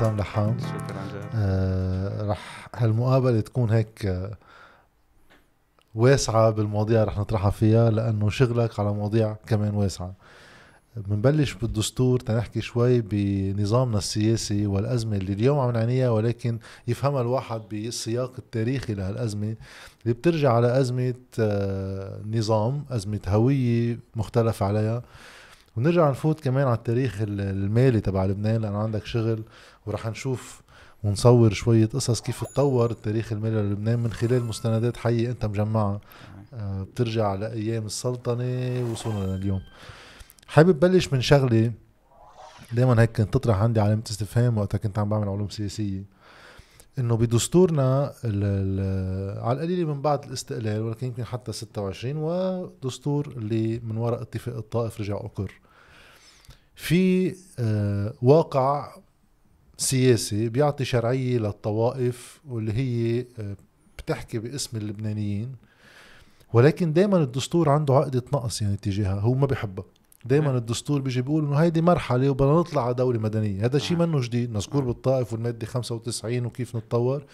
بسام لحام. شكرا جدا آه رح هالمقابلة تكون هيك آه واسعة بالمواضيع رح نطرحها فيها لأنه شغلك على مواضيع كمان واسعة. بنبلش بالدستور تنحكي شوي بنظامنا السياسي والأزمة اللي اليوم عم نعنيها ولكن يفهمها الواحد بالسياق التاريخي لهالأزمة اللي بترجع على أزمة آه، نظام أزمة هوية مختلف عليها. ونرجع نفوت كمان على التاريخ المالي تبع لبنان لأنه عندك شغل ورح نشوف ونصور شوية قصص كيف تطور التاريخ المالي للبنان من خلال مستندات حية أنت مجمعها. آه، بترجع لأيام السلطنة وصولا لليوم. حابب بلش من شغلة دائما هيك كنت تطرح عندي علامه استفهام وقتها كنت عم بعمل علوم سياسية. إنه بدستورنا على القليله من بعد الاستقلال ولكن يمكن حتى 26 ودستور اللي من وراء اتفاق الطائف رجع أقر. في آه واقع سياسي بيعطي شرعية للطوائف واللي هي آه بتحكي باسم اللبنانيين. ولكن دائما الدستور عنده عقدة نقص يعني تجاهها هو ما بيحبها. دائما الدستور بيجي بيقول إنه هيدي مرحلة وبدنا نطلع على دولة مدنية. هذا شيء منه جديد. مذكور بالطائف والمادة 95 وكيف نتطور.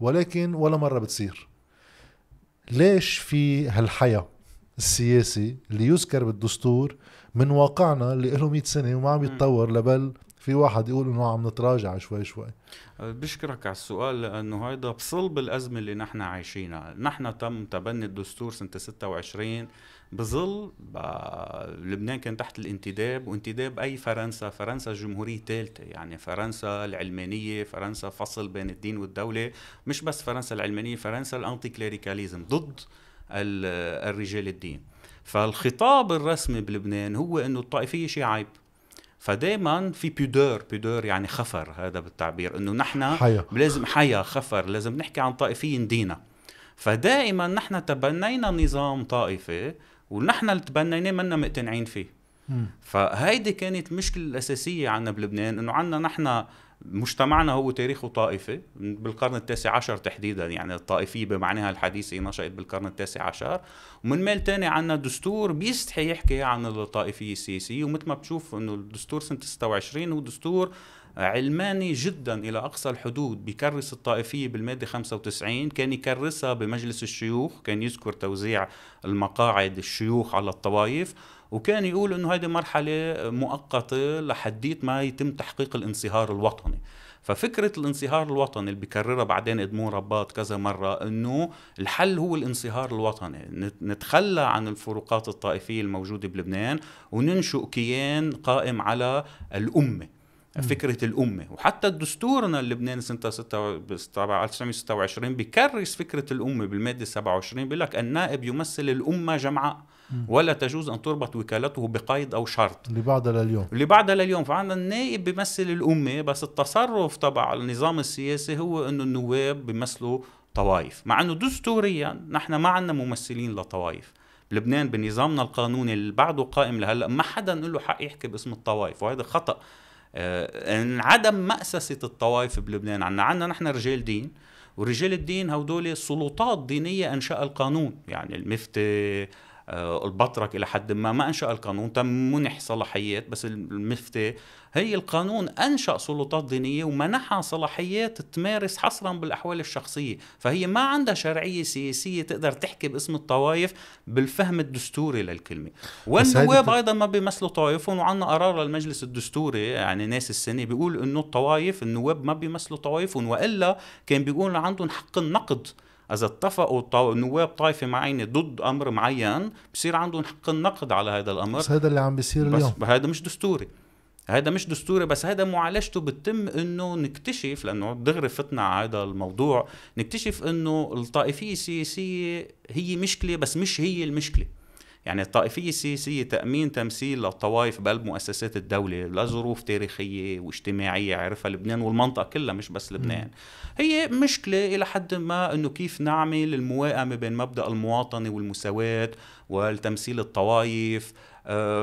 ولكن ولا مرة بتصير. ليش في هالحياة السياسي اللي يذكر بالدستور من واقعنا اللي له 100 سنة وما عم يتطور لبل في واحد يقول إنه عم نتراجع شوي شوي. بشكرك على السؤال لأنه هيدا بصلب الأزمة اللي نحن عايشينها، نحن تم تبني الدستور سنة 26 بظل لبنان كان تحت الانتداب وانتداب أي فرنسا؟ فرنسا جمهورية ثالثه يعني فرنسا العلمانية فرنسا فصل بين الدين والدولة. مش بس فرنسا العلمانية فرنسا ال anticléricalisme ضد الرجال الدين. فالخطاب الرسمي بلبنان هو إنه الطائفية شيء عيب. فدائما في pudeur pudeur يعني خفر هذا بالتعبير إنه نحن حيا. لازم حيا خفر لازم نحكي عن طائفيه ندينا فدائما نحن تبنينا نظام طائفي ونحن اللي تبنيناه منا مقتنعين فيه. فهيدي كانت المشكلة الأساسية عنا بلبنان إنه عنا نحن مجتمعنا هو تاريخه طائفي بالقرن التاسع عشر تحديدا يعني الطائفية بمعناها الحديثة نشأت بالقرن التاسع عشر. ومن ميل تاني عنا دستور بيستحي يحكي عن الطائفية السياسية ومثل ما بتشوف إنه الدستور سنة 26 هو دستور علماني جدا إلى أقصى الحدود بيكرس الطائفية بالمادة 95 كان يكرسها بمجلس الشيوخ كان يذكر توزيع المقاعد الشيوخ على الطوائف. وكان يقول إنه هذه مرحلة مؤقتة لحديت ما يتم تحقيق الانصهار الوطني. ففكرة الانصهار الوطني اللي بكررها بعدين ادمون رباط كذا مرة إنه الحل هو الانصهار الوطني. نتخلى عن الفروقات الطائفية الموجودة بلبنان وننشئ كيان قائم على الأمة. فكرة الأمة. وحتى دستورنا اللبناني سنة 1926 بكرس فكرة الأمة بالمادة 27 بيقول لك النائب يمثل الأمة جمعاء. ولا تجوز أن تربط وكالته بقيد أو شرط. اللي بعدها لليوم اللي بعدها لليوم فعندنا النائب بيمثل الأمة بس التصرف تبع النظام السياسي هو إنه النواب بيمثلوا طوائف. مع إنه دستوريا نحن ما عندنا ممثلين لطوائف. بلبنان بنظامنا القانوني اللي بعده قائم لهلأ ما حدا له حق يحكي باسم الطوائف وهذا خطأ. آه عدم مأسسة الطوائف بلبنان. عنا عنا نحن رجال دين ورجال الدين هودول سلطات دينية أنشأ القانون. يعني المفتي البطرك إلى حد ما ما أنشأ القانون تم منح صلاحيات بس المفتي هي القانون أنشأ سلطات دينية ومنحها صلاحيات تمارس حصرا بالأحوال الشخصية فهي ما عندها شرعية سياسية تقدر تحكي باسم الطوائف بالفهم الدستوري للكلمة. والنواب أيضا ما بيمثلوا طوائفهم وعندنا قرار للمجلس الدستوري يعني ناس السنة بيقول إنه الطوائف النواب ما بيمثلوا طوائفهم وإلا كان بيقول عندهم حق النقد إذا اتفقوا نواب طائفة معينة ضد أمر معين بصير عندهم حق النقد على هذا الأمر. بس هذا اللي عم بيصير اليوم. بس هذا مش دستوري. هذا مش دستوري بس هذا معالجته بتتم إنه نكتشف لأنه دغري فتنا على هذا الموضوع نكتشف إنه الطائفية السياسية هي مشكلة بس مش هي المشكلة. يعني الطائفية السياسية تأمين تمثيل للطوائف بقلب مؤسسات الدولة لظروف تاريخية واجتماعية عرفها لبنان والمنطقة كلها مش بس لبنان. هي مشكلة إلى حد ما أنه كيف نعمل الموائمة بين مبدأ المواطنة والمساواة والتمثيل الطوائف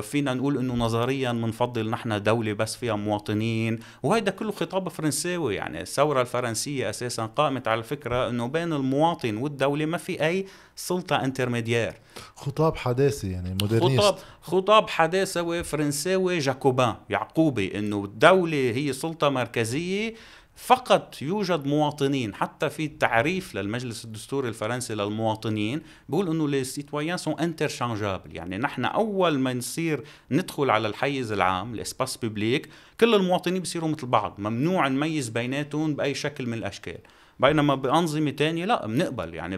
فينا نقول إنه نظريا بنفضل نحن دولة بس فيها مواطنين وهيدا كله خطاب فرنساوي يعني الثورة الفرنسية أساسا قامت على الفكرة إنه بين المواطن والدولة ما في أي سلطة intermédiaire خطاب حداثي يعني moderniste. خطاب خطاب حداثوي فرنساوي jacobin يعقوبي إنه الدولة هي سلطة مركزية فقط يوجد مواطنين حتى في تعريف للمجلس الدستوري الفرنسي للمواطنين بيقول إنه les citoyens sont interchangeables يعني نحن أول ما نصير ندخل على الحيز العام ال espace public كل المواطنين بصيروا مثل بعض ممنوع نميز بيناتهم بأي شكل من الأشكال. بينما بأنظمة تانية لا بنقبل يعني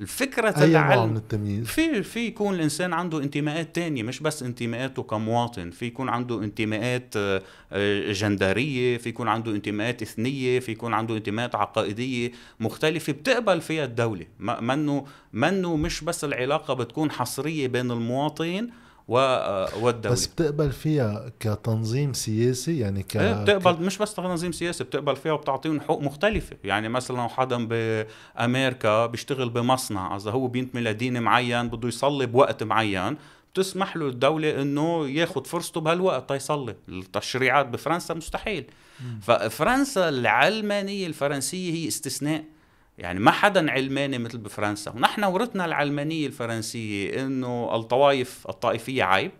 الفكرة أي نوع تتعلم من التمييز؟ في في يكون الإنسان عنده انتماءات تانية مش بس انتماءاته كمواطن. في يكون عنده انتماءات آه، آه، جندرية في يكون عنده انتماءات إثنية في يكون عنده انتماءات عقائدية مختلفة بتقبل فيها الدولة. منه منه مش بس العلاقة بتكون حصرية بين المواطن آه، والدولة بس بتقبل فيها كتنظيم سياسي؟ يعني ك إيه بتقبل مش بس تنظيم سياسي بتقبل فيها وبتعطيهم حقوق مختلفة. يعني مثلا حدا بأمريكا بيشتغل بمصنع. إذا هو بينتمي لدين معين بده يصلي بوقت معين بتسمح له الدولة إنه ياخد فرصته بهالوقت تيصلي التشريعات بفرنسا مستحيل. ففرنسا العلمانية الفرنسية هي استثناء. يعني ما حدا علماني مثل بفرنسا. ونحن ورثنا العلمانية الفرنسية إنه الطوائف الطائفية عيب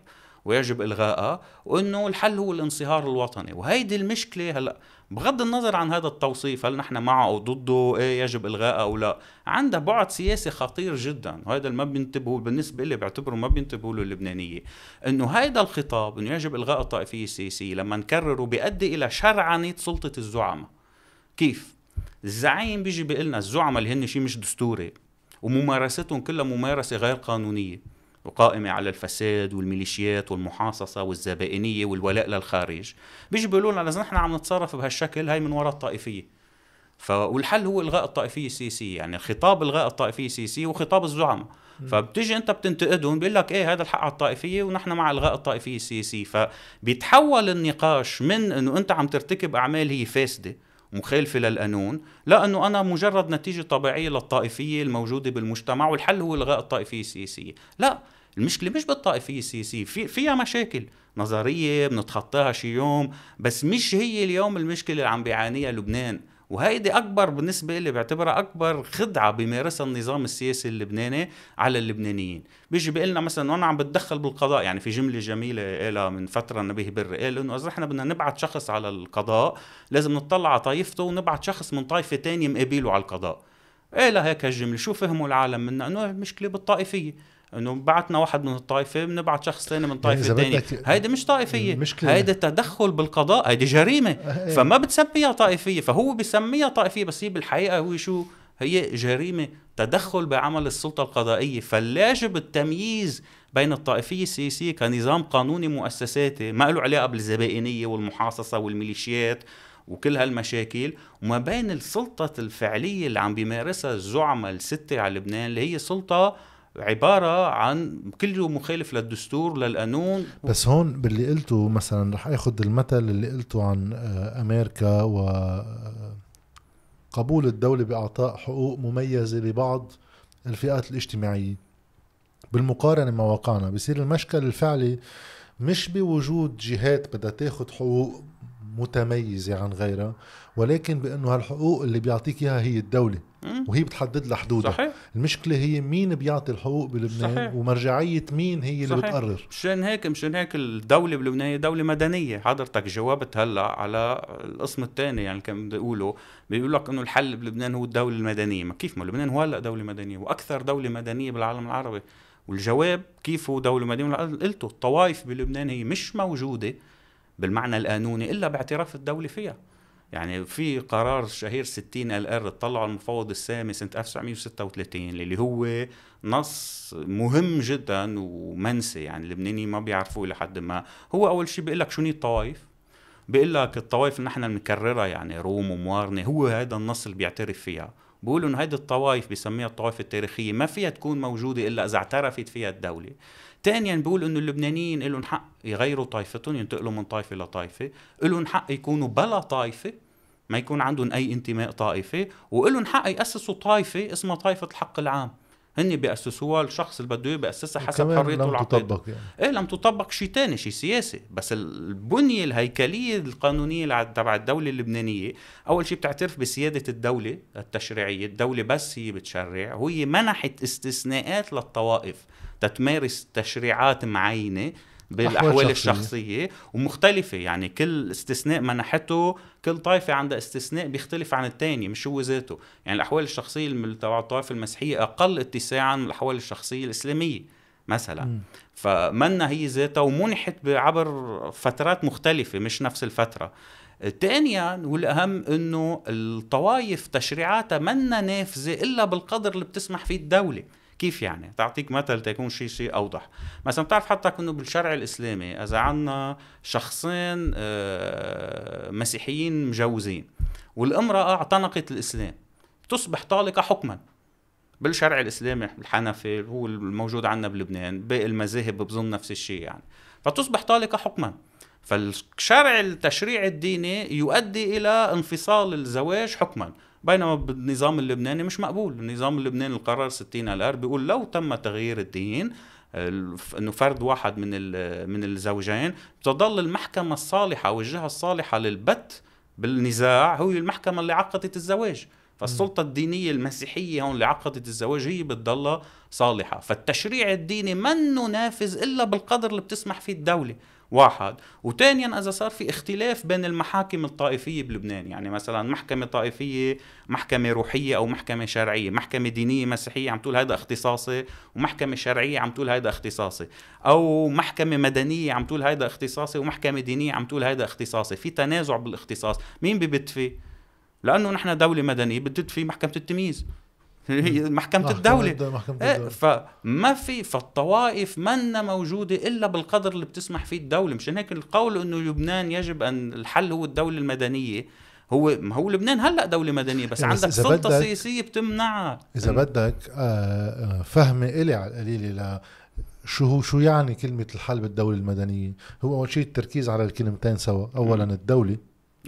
ويجب الغائها وإنه الحل هو الانصهار الوطني. وهيدي المشكلة هلا بغض النظر عن هذا التوصيف هل نحن معه أو ضده إيه يجب الغائها أو لا عندها بعد سياسي خطير جدا. وهذا ما بينتبهوا بالنسبة لي بعتبره ما بينتبهوا له اللبنانية. إنه هذا الخطاب إنه يجب إلغاء الطائفية السياسية لما نكرره بيؤدي إلى شرعنة سلطة الزعماء. كيف؟ الزعيم بيجي بيقول لنا الزعماء اللي هن شيء مش دستوري. وممارستهم كلها ممارسة غير قانونية وقائمة على الفساد والميليشيات والمحاصصة والزبائنية والولاء للخارج. بيجي بيقولوا لنا إذا نحن عم نتصرف بهالشكل هاي من وراء الطائفية. ف... والحل هو إلغاء الطائفية السياسية يعني خطاب إلغاء الطائفية السياسية وخطاب الزعماء. فبتيجي أنت بتنتقدهم بيقول لك إيه هذا الحق على الطائفية ونحن مع إلغاء الطائفية السياسية. فبيتحول النقاش من إنه أنت عم ترتكب أعمال هي فاسدة مخالفه للقانون لأنه أنا مجرد نتيجة طبيعية للطائفية الموجودة بالمجتمع والحل هو الغاء الطائفية السياسية. لا المشكلة مش بالطائفية السياسية في فيها مشاكل نظرية بنتخطاها شي يوم بس مش هي اليوم المشكلة اللي عم بيعانيها لبنان. وهيدي أكبر بالنسبة لي بعتبرها أكبر خدعة بيمارسها النظام السياسي اللبناني على اللبنانيين. بيجي بيقول لنا مثلا أنا عم بتدخل بالقضاء يعني في جملة جميلة قالها من فترة نبيه بر قال إنه إذا إحنا بدنا نبعت شخص على القضاء لازم نطلع على طائفته ونبعت شخص من طائفه تانية مقابله على القضاء. إيه لهيك هالجملة. شو فهموا العالم منا إنه المشكلة بالطائفية. إنه بعتنا واحد من الطائفة بنبعت شخص ثاني من طائفة ثانية بدك- هيدي مش طائفية. هيدي تدخل بالقضاء هيدي جريمة. إيه. فما بتسميها طائفية فهو بسميها طائفية بس هي بالحقيقة هو شو؟ هي جريمة تدخل بعمل السلطة القضائية. فاللاجب التمييز بين الطائفية السياسية كنظام قانوني مؤسساتي ما له علاقة بالزبائنية والمحاصصة والميليشيات وكل هالمشاكل وما بين السلطة الفعلية اللي عم بيمارسها الزعماء الستة على لبنان اللي هي سلطة عبارة عن كله مخالف للدستور للقانون. بس هون باللي قلته مثلا رح اخذ المثل اللي قلته عن آه، أمريكا و آه، قبول الدولة بإعطاء حقوق مميزة لبعض الفئات الاجتماعية. بالمقارنة مع واقعنا بصير المشكل الفعلي مش بوجود جهات بدها تاخد حقوق متميزة عن غيرها ولكن بأنه هالحقوق اللي بيعطيك إياها هي الدولة مم. وهي بتحدد لها حدودها صحيح. المشكلة هي مين بيعطي الحقوق بلبنان صحيح. ومرجعية مين هي اللي صحيح. بتقرر؟ مشان هيك مشان هيك الدولة بلبنان هي دولة مدنية. حضرتك جاوبت هلأ على القسم الثاني يعني كان بدي أقوله. بيقول لك إنه الحل بلبنان هو الدولة المدنية. ما كيف ما لبنان هو هلأ دولة مدنية؟ وأكثر دولة مدنية بالعالم العربي. والجواب كيف هو دولة مدنية؟ قلته الطوائف بلبنان هي مش موجودة بالمعنى القانوني إلا باعتراف الدولة فيها. يعني في قرار شهير 60 ال آر طلعه المفوض السامي سنة 1936 اللي هو نص مهم جدا ومنسي يعني اللبنانيين ما بيعرفوه لحد ما. هو أول شيء بيقول لك شو الطوائف بيقول لك الطوائف اللي نحن بنكررها يعني روم وموارنة هو هذا النص اللي بيعترف فيها. بيقولوا إنه هيدي الطوائف بيسميها الطوائف التاريخية ما فيها تكون موجودة إلا إذا اعترفت فيها الدولة. ثانيا بيقول إنه اللبنانيين لهم حق يغيروا طائفتهم ينتقلوا من طائفة لطائفه لهم حق يكونوا بلا طائفة ما يكون عندهم أي انتماء طائفي ولهم حق يأسسوا طائفة اسمها طائفة الحق العام. هن بيأسسوها الشخص اللي بده بيأسسها حسب حريته لم العقيدة. تطبق يعني. إيه لم تطبق شيء تاني شيء سياسي. بس البنية الهيكلية القانونية تبع الدولة اللبنانية أول شيء بتعترف بسيادة الدولة التشريعية. الدولة بس هي بتشرع وهي منحت استثناءات للطوائف تتمارس تشريعات معينة. بالاحوال الشخصية ومختلفة. يعني كل استثناء منحته كل طائفة عندها استثناء بيختلف عن الثاني مش هو ذاته. يعني الأحوال الشخصية تبع الطائفه المسيحية أقل اتساعا من الأحوال الشخصية الإسلامية مثلا. مم. فمنا هي ذاتها ومنحت عبر فترات مختلفة مش نفس الفترة. ثانيا والأهم إنه الطوائف تشريعاتها منا نافذة إلا بالقدر اللي بتسمح فيه الدولة. كيف يعني؟ تعطيك مثل تكون شيء شيء أوضح، مثلا بتعرف حتى انه بالشرع الإسلامي إذا عنا شخصين آه، مسيحيين مجوزين والامرأة اعتنقت الإسلام تصبح طالقة حكما. بالشرع الإسلامي الحنفي هو الموجود عندنا بلبنان باقي المذاهب بظن نفس الشيء يعني. فتصبح طالقة حكما. فالشرع التشريع الديني يؤدي إلى انفصال الزواج حكما. بينما بالنظام اللبناني مش مقبول. النظام اللبناني القرار 60 الار بيقول لو تم تغيير الدين إنه فرد واحد من من الزوجين بتضل المحكمة الصالحة أو الجهة الصالحة للبت بالنزاع هو المحكمة اللي عقدت الزواج. فالسلطة الدينية المسيحية هون اللي عقدت الزواج هي بتضلها صالحة. فالتشريع الديني منه نافذ إلا بالقدر اللي بتسمح فيه الدولة. واحد. وثانيا إذا صار في اختلاف بين المحاكم الطائفية بلبنان يعني مثلا محكمة طائفية محكمة روحية أو محكمة شرعية محكمة دينية مسيحية عم تقول هذا اختصاصي ومحكمة شرعية عم تقول هذا اختصاصي. أو محكمة مدنية عم تقول هذا اختصاصي ومحكمة دينية عم تقول هذا اختصاصي. في تنازع بالاختصاص. مين ببت فيه لأنه نحن دولة مدنية بتدت في محكمة التمييز. هي محكمة الدولة. محكمة إيه الدولة. فما في فالطوائف منا موجودة إلا بالقدر اللي بتسمح فيه الدولة. مشان هيك القول إنه لبنان يجب أن الحل هو الدولة المدنية هو ما هو لبنان هلأ دولة مدنية بس إيه بس عندك إذا سلطة بدك- سياسية بتمنعها. إذا بدك آه، آه، فهمي إلي على القليلة ل شو هو شو يعني كلمة الحل بالدولة المدنية؟ هو أول شيء التركيز على الكلمتين سوا، أولا الدولة،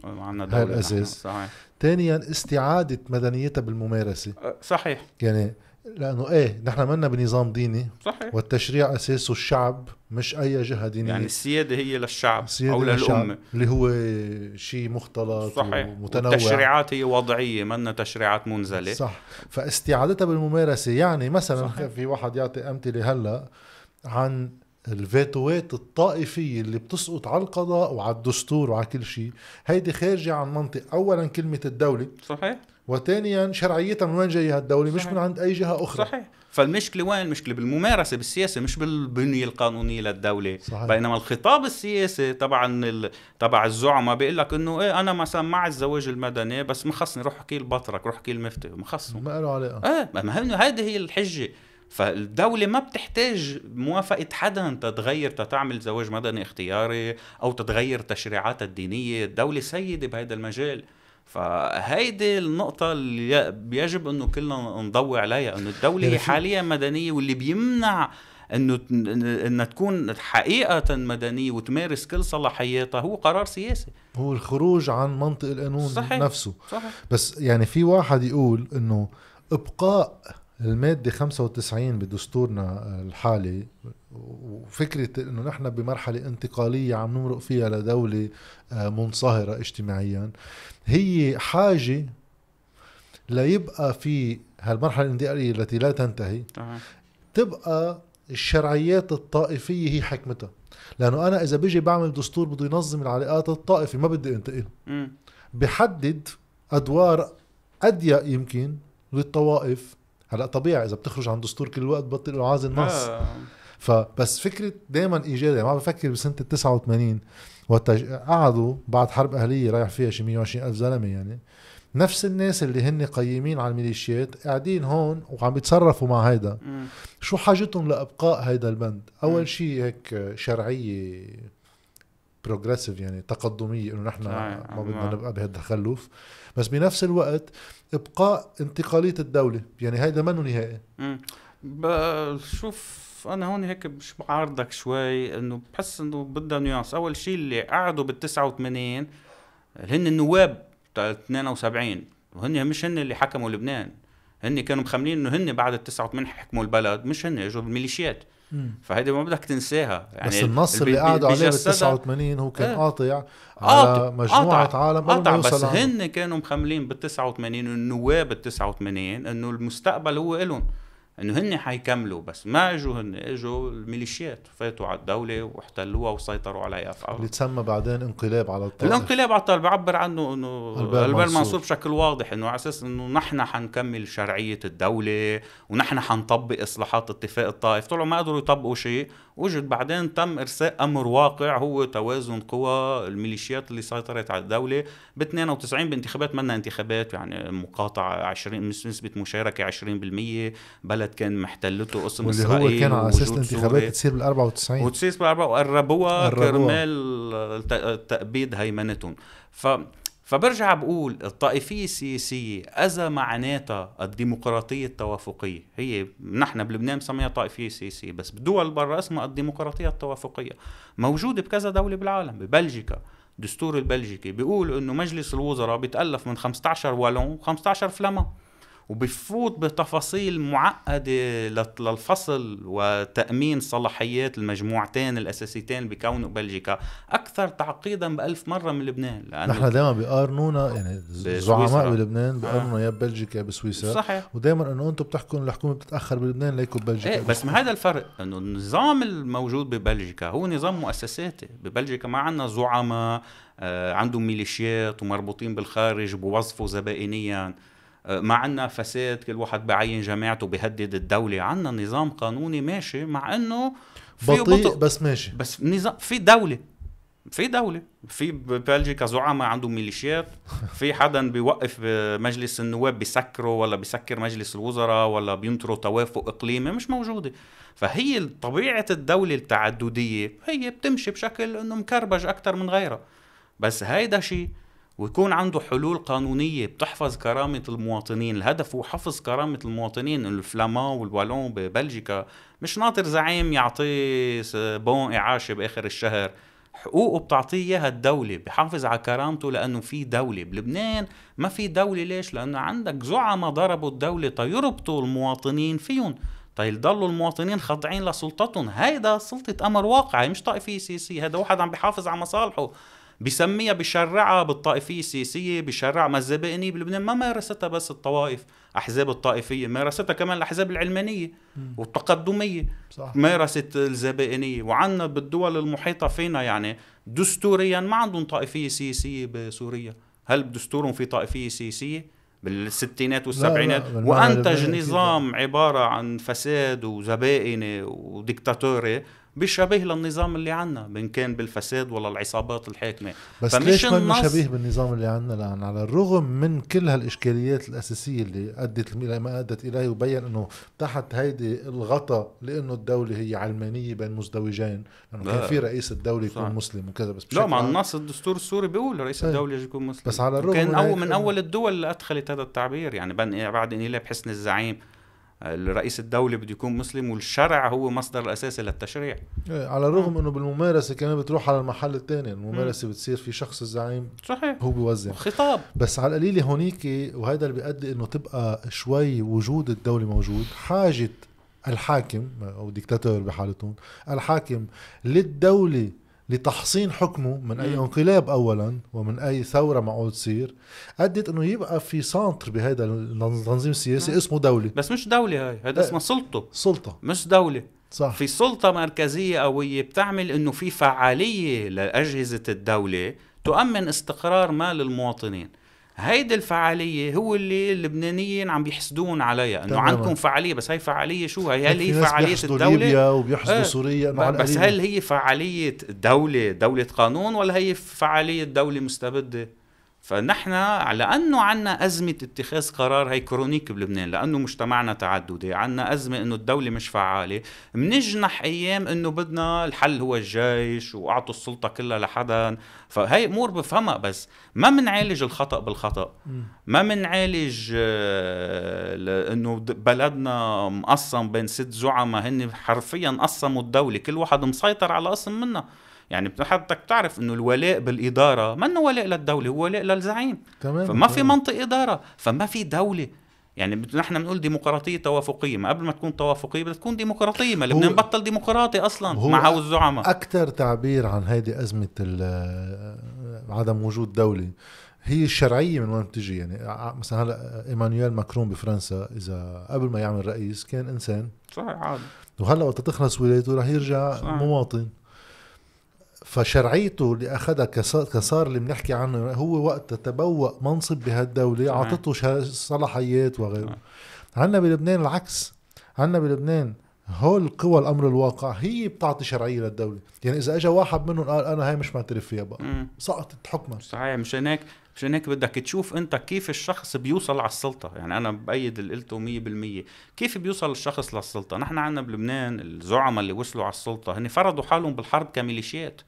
عندنا دولة الأساس. صحيح. ثانيا استعادة مدنيتها بالممارسة، أه، صحيح. يعني لأنه إيه نحن منا بنظام ديني. صحيح. والتشريع أساسه الشعب مش أي جهة دينية. يعني السيادة هي للشعب السيادة أو للامه اللي هو شيء مختلط صحيح. ومتنوع. والتشريعات هي وضعية منا تشريعات منزلة. صح. فاستعادتها بالممارسة يعني مثلا صحيح. في واحد يعطي أمثلة هلأ عن الفيتوات الطائفية اللي بتسقط على القضاء وعلى الدستور وعلى كل شيء. هيدي خارجة عن منطق. أولا كلمة الدولة. صحيح. وثانيا شرعيتها من وين جاية هالدولة؟ مش. من عند أي جهة أخرى. صحيح. فالمشكلة وين؟ المشكلة؟ بالممارسة بالسياسة مش بالبنية القانونية للدولة. صحيح. بينما الخطاب السياسي تبع ال... تبع الزعماء بيقول لك إنه إيه أنا مثلا مع الزواج المدني بس ما خصني روح احكي البطرك روح احكي المفتي ما خصهم. ما له علاقة. إيه ما هذه هي الحجة. فالدولة ما بتحتاج موافقة حدا تتغير تتعمل زواج مدني اختياري أو تتغير تشريعاتها الدينية. الدولة سيدة بهذا المجال. فهيدي النقطة اللي يجب إنه كلنا نضوي عليها إنه الدولة هي حاليا مدنية واللي بيمنع إنه إنها تكون حقيقة مدنية وتمارس كل صلاحياتها هو قرار سياسي. هو الخروج عن منطق القانون صحيح. نفسه. صحيح. بس يعني في واحد يقول إنه إبقاء المادة 95 بدستورنا الحالي وفكرة إنه نحن بمرحلة انتقالية عم نمرق فيها لدولة آه، منصهرة اجتماعيا هي حاجة ليبقى في هالمرحلة الانتقالية التي لا تنتهي تبقى الشرعيات الطائفية هي حكمتها. لأنه أنا إذا بيجي بعمل دستور بده ينظم العلاقات الطائفي ما بدي انتقل. بحدد أدوار أضيق يمكن للطوائف هلا طبيعي إذا بتخرج عن دستور كل وقت بطل اعاز النص آه. آه. فبس فكرة دائما إيجابية ما بفكر بسنة ال 89 وقت قعدوا بعد حرب أهلية رايح فيها شي 120 ألف زلمة يعني نفس الناس اللي هن قيمين على الميليشيات قاعدين هون وعم بيتصرفوا مع هيدا مم. شو حاجتهم لإبقاء هيدا البند. أول شيء هيك شرعية progressive يعني تقدمية إنه نحن صحيح. ما بدنا نعم. نبقى بهالتخلف بس بنفس الوقت إبقاء انتقالية الدولة. يعني هيدا منه نهائي. بشوف أنا هون هيك مش بعارضك شوي إنه بحس إنه بدها nuance أول شيء اللي قعدوا بال 89 هن النواب تاع 72 وهن مش هن اللي حكموا لبنان. هن كانوا مخمنين إنه هن بعد ال 89 حكموا البلد مش هن اجوا بالميليشيات فهيدي ما بدك تنساها. يعني بس النص اللي قعدوا عليه بال 89 هو كان قاطع على مجموعة قاطع. عالم قاطع بس هن كانوا مخملين بال 89 النواب ال 89 إنه المستقبل هو إلهم. إنه هن حيكملوا بس ما إجوا هن إجوا الميليشيات فاتوا على الدولة واحتلوها وسيطروا عليها اللي تسمى بعدين انقلاب على الطائف الانقلاب على الطائف بعبر عنه إنه البال منصور. بشكل واضح إنه على أساس إنه نحن حنكمل شرعية الدولة ونحن حنطبق إصلاحات اتفاق الطائف. طلعوا ما قدروا يطبقوا شيء وجد بعدين تم إرساء أمر واقع هو توازن قوى الميليشيات اللي سيطرت على الدولة ب 92 بانتخابات منا انتخابات يعني مقاطعة 20 نسبة مشاركة 20% بلد كان محتلته قسم واللي إسرائيل هو كان على أساس الانتخابات تصير بال 94 وتصير بال 94 وقربوها كرمال تأبيد هيمنتهم. ف فبرجع بقول الطائفية السياسية إذا معناتها الديمقراطية التوافقية. هي نحن بلبنان بنسميها طائفية سياسية بس بدول برا اسمها الديمقراطية التوافقية. موجودة بكذا دولة بالعالم ببلجيكا. الدستور البلجيكي بيقول إنه مجلس الوزراء بيتألف من 15 والون و15 فلما. وبفوت بتفاصيل معقدة للفصل وتأمين صلاحيات المجموعتين الأساسيتين اللي بيكونوا بلجيكا أكثر تعقيدا بألف مرة من لبنان لأنه نحن دائما بيقارنونا يعني زعماء بلبنان بيقارنونا آه. يا ببلجيكا يا بسويسرا. صحيح. ودائما إنه أنتم بتحكوا الحكومة بتتأخر بلبنان ليكوا ببلجيكا. إيه بس ما هذا الفرق إنه النظام الموجود ببلجيكا هو نظام مؤسساتي. ببلجيكا ما عندنا زعماء آه عندهم ميليشيات ومربوطين بالخارج بوظفوا زبائنيا. ما عندنا فساد كل واحد بعين جماعته بيهدد الدولة. عندنا نظام قانوني ماشي مع أنه بطيء بطء بس ماشي. بس نظام في دولة في دولة. في بلجيكا زعماء عندهم ميليشيات. في حدا بيوقف مجلس النواب بيسكره ولا بيسكر مجلس الوزراء ولا بينطروا توافق إقليمي؟ مش موجودة. فهي طبيعة الدولة التعددية هي بتمشي بشكل إنه مكربج أكثر من غيرها. بس هيدا شيء ويكون عنده حلول قانونية بتحفظ كرامة المواطنين. الهدف هو حفظ كرامة المواطنين. الفلامان والوالون ببلجيكا مش ناطر زعيم يعطيه بون إعاشة بآخر الشهر. حقوقه بتعطيه إياها الدولة بحافظ على كرامته لأنه في دولة. بلبنان ما في دولة. ليش؟ لأنه عندك زعماء ضربوا الدولة تيربطوا المواطنين فيهم. تيضلوا المواطنين خاضعين لسلطتهم. هيدا سلطة أمر واقعي مش طائفية سياسية هذا واحد عم بيحافظ على مصالحه. بسميها بشرعها بالطائفية السياسية بشرع ما الزبائنية بلبنان. ما مارستها بس الطوائف أحزاب الطائفية. مارستها كمان الأحزاب العلمانية والتقدمية. صح. مارست الزبائنية. وعنا بالدول المحيطة فينا يعني دستوريا ما عندهم طائفية سياسية بسوريا. هل بدستورهم في طائفية سياسية؟ بالستينات والسبعينات لا لا وأنتج نظام عبارة عن فساد وزبائنة وديكتاتوري بشبه للنظام اللي عنا من كان بالفساد ولا العصابات الحاكمة. بس ليش ما شبيه بالنظام اللي عنا؟ لأن على الرغم من كل هالإشكاليات الأساسية اللي أدت ما أدت إليه وبين إنه تحت هيدي الغطاء لأنه الدولة هي علمانية بين مزدوجين لأنه كان في رئيس الدولة يكون مسلم وكذا بس لا مع النص الدستور السوري بيقول رئيس إيه. الدولة يكون مسلم. بس على الرغم كان أول من أول الدول اللي أدخلت هذا التعبير يعني بعد انقلاب حسن الزعيم؟ الرئيس الدولة بده يكون مسلم والشرع هو مصدر الأساسي للتشريع. إيه، على الرغم أنه بالممارسة كمان بتروح على المحل الثاني الممارسة بتصير في شخص الزعيم صحيح. هو بيوزع. خطاب. بس على القليلة هونيك وهذا اللي بيؤدي أنه تبقى شوي وجود الدولة موجود. حاجة الحاكم أو ديكتاتور بحالتهم الحاكم للدولة لتحصين حكمه من أي انقلاب اولا ومن أي ثورة معقول تصير أدت إنه يبقى في centre بهذا التنظيم السياسي اسمه دولة. بس مش دولة هاي هذا اسمها سلطة. سلطة. مش دولة. صح. في سلطة مركزية قوية بتعمل إنه في فعالية لأجهزة الدولة تؤمن استقرار مال المواطنين. هيدي الفعالية هو اللي اللبنانيين عم بيحسدون عليها إنه عندكم فعالية بس هي فعالية شو؟ هي هل هي فعالية الدولة؟ ليبيا وبيحسدوا آه سوريا بس هل هي فعالية دولة دولة قانون ولا هي فعالية دولة مستبدة؟ فنحن لأنه عنا أزمة اتخاذ قرار هي كرونيك بلبنان لأنه مجتمعنا تعددي عنا أزمة إنه الدولة مش فعالة منجنح أيام إنه بدنا الحل هو الجيش وأعطوا السلطة كلها لحدا. فهي أمور بفهمها بس ما منعالج الخطأ بالخطأ. ما منعالج آه، إنه بلدنا مقسم بين ست زعماء هن حرفيا قسموا الدولة كل واحد مسيطر على قسم منها يعني حضرتك بتعرف إنه الولاء بالإدارة ما إنه ولاء للدولة هو ولاء للزعيم. تمام. فما في منطق إدارة فما في دولة. يعني نحن بنقول ديمقراطية توافقية. ما قبل ما تكون توافقية بدها تكون ديمقراطية. ما لبنان بطل ديمقراطي أصلا مع هو الزعماء. أكثر تعبير عن هيدي أزمة عدم وجود دولة هي الشرعية من وين بتجي. يعني مثلا هلأ إيمانويل ماكرون بفرنسا إذا قبل ما يعمل رئيس كان إنسان. صحيح عادي. وهلأ وقت تخلص ولايته رح يرجع صحيح. مواطن. فشرعيته اللي أخذها كصار اللي بنحكي عنه هو وقت تبوأ منصب بهالدولة أعطته صلاحيات وغيره. عندنا بلبنان العكس. عندنا بلبنان هول القوى الأمر الواقع هي بتعطي شرعية للدولة. يعني إذا اجى واحد منهم قال أنا هاي مش معترف فيها بقى. سقطت حكمها. صحيح. مشان هيك مشان هيك بدك تشوف أنت كيف الشخص بيوصل على السلطة. يعني أنا بأيد اللي قلته 100% كيف بيوصل الشخص للسلطة؟ نحن عندنا بلبنان الزعماء اللي وصلوا على السلطة هن فرضوا حالهم بالحرب كميليشيات.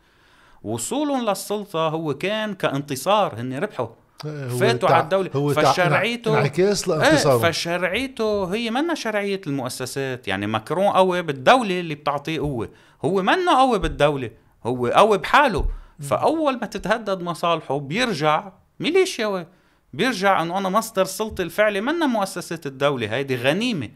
وصولهم للسلطة هو كان كانتصار هن ربحوا فاتوا على الدولة. هو فشرعيته انعكاس لانتصاره. إيه فشرعيته هي منا شرعية المؤسسات. يعني ماكرون قوي بالدولة اللي بتعطيه قوة. هو منه قوي بالدولة. هو قوي بحاله. فأول ما تتهدد مصالحه بيرجع ميليشيا بيرجع إنه أنا مصدر السلطة الفعلي منا مؤسسات الدولة. هيدي غنيمة.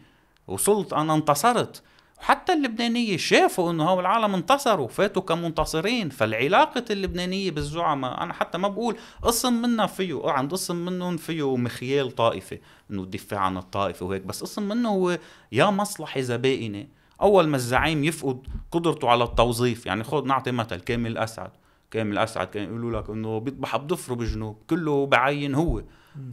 وصلت أنا انتصرت. وحتى اللبنانية شافوا انه هو العالم انتصروا فاتوا كمنتصرين. فالعلاقة اللبنانية بالزعماء أنا حتى ما بقول قسم منا فيه عند قسم منهم فيه مخيال طائفة. إنه الدفاع عن الطائفة وهيك بس قسم منه هو يا مصلحة زبائنة. أول ما الزعيم يفقد قدرته على التوظيف يعني خذ نعطي مثل كامل اسعد كامل اسعد كان يقولوا لك إنه بيطبح بضفره بجنوب كله بعين هو.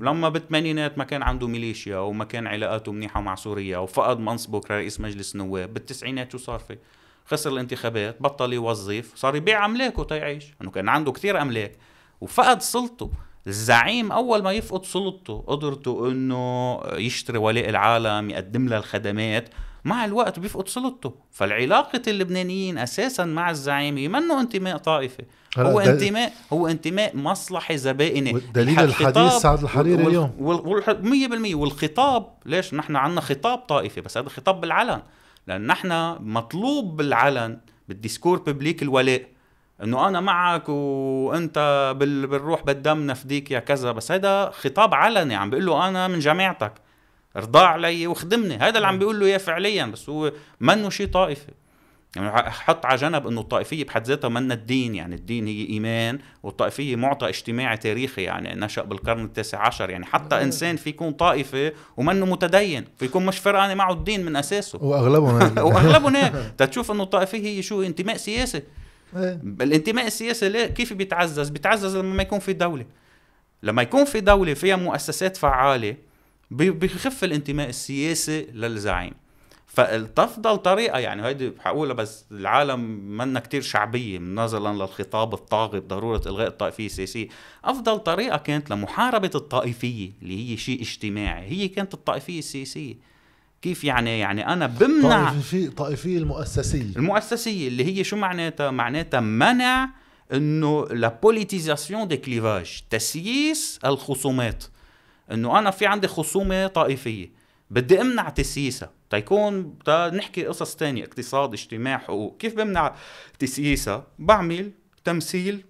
لما بالثمانينات ما كان عنده ميليشيا وما كان علاقاته منيحة مع سوريا وفقد منصبه كرئيس مجلس نواب بالتسعينات شو صار فيه؟ خسر الانتخابات بطل يوظف صار يبيع املاكه تيعيش إنه كان عنده كثير أملاك. وفقد سلطته. الزعيم أول ما يفقد سلطته قدرته إنه يشتري ولاء العالم يقدم لها الخدمات. مع الوقت بيفقد سلطته. فالعلاقة اللبنانيين أساسا مع الزعيم منه انتماء طائفي هو انتماء هو انتماء مصلحة زبائني دليل الحديث سعد الحريري اليوم. مية بالمية. والخطاب ليش نحن عنا خطاب طائفي بس هذا خطاب بالعلن. لأن نحن مطلوب بالعلن بالديسكور ببليك الولاء. إنه أنا معك وأنت بالروح بالدم نفديك يا كذا. بس هذا خطاب علني. عم بيقول له أنا من جماعتك ارضى علي وخدمني هذا اللي عم بيقول له إياه فعليا بس هو منه شيء طائفي. يعني حط على جنب إنه الطائفية بحد ذاتها منا الدين يعني الدين هي إيمان والطائفية معطى اجتماعي تاريخي يعني نشأ بالقرن التاسع عشر. يعني حتى. إنسان في يكون طائفي ومنه متدين في يكون مش فرقانه معه الدين من أساسه. وأغلبهم هيك. وأغلبهم هيك. تشوف إنه الطائفية هي شو انتماء سياسي. إيه. الانتماء السياسي ليه؟ كيف بيتعزز؟ بيتعزز لما ما يكون في دولة. لما يكون في دولة فيها مؤسسات فعالة بخف الانتماء السياسي للزعيم. فأفضل طريقة يعني هيدي حقولها بس العالم منا كتير شعبية نظرا للخطاب الطاغي بضرورة إلغاء الطائفية السياسية. أفضل طريقة كانت لمحاربة الطائفية اللي هي شيء اجتماعي. هي كانت الطائفية السياسية. كيف يعني؟ يعني أنا بمنع طائفية طائفية المؤسسية. المؤسسية اللي هي شو معناتها؟ معناتها منع إنه la politisation des clivages تسييس الخصومات. إنه أنا في عندي خصومة طائفية بدي أمنع تسييسها. تيكون نحكي قصص تانية اقتصاد اجتماع حقوق. كيف بمنع تسييسها؟ بعمل تمثيل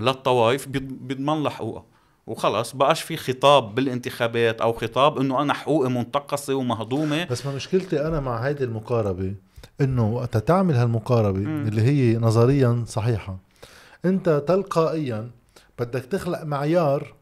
للطوائف بيضمن لها حقوقها. وخلص بقاش في خطاب بالانتخابات أو خطاب إنه أنا حقوقي منتقصة ومهضومة. بس ما مشكلتي أنا مع هيدي المقاربة إنه وقت تعمل هالمقاربة م. اللي هي نظريا صحيحة أنت تلقائيا بدك تخلق معيار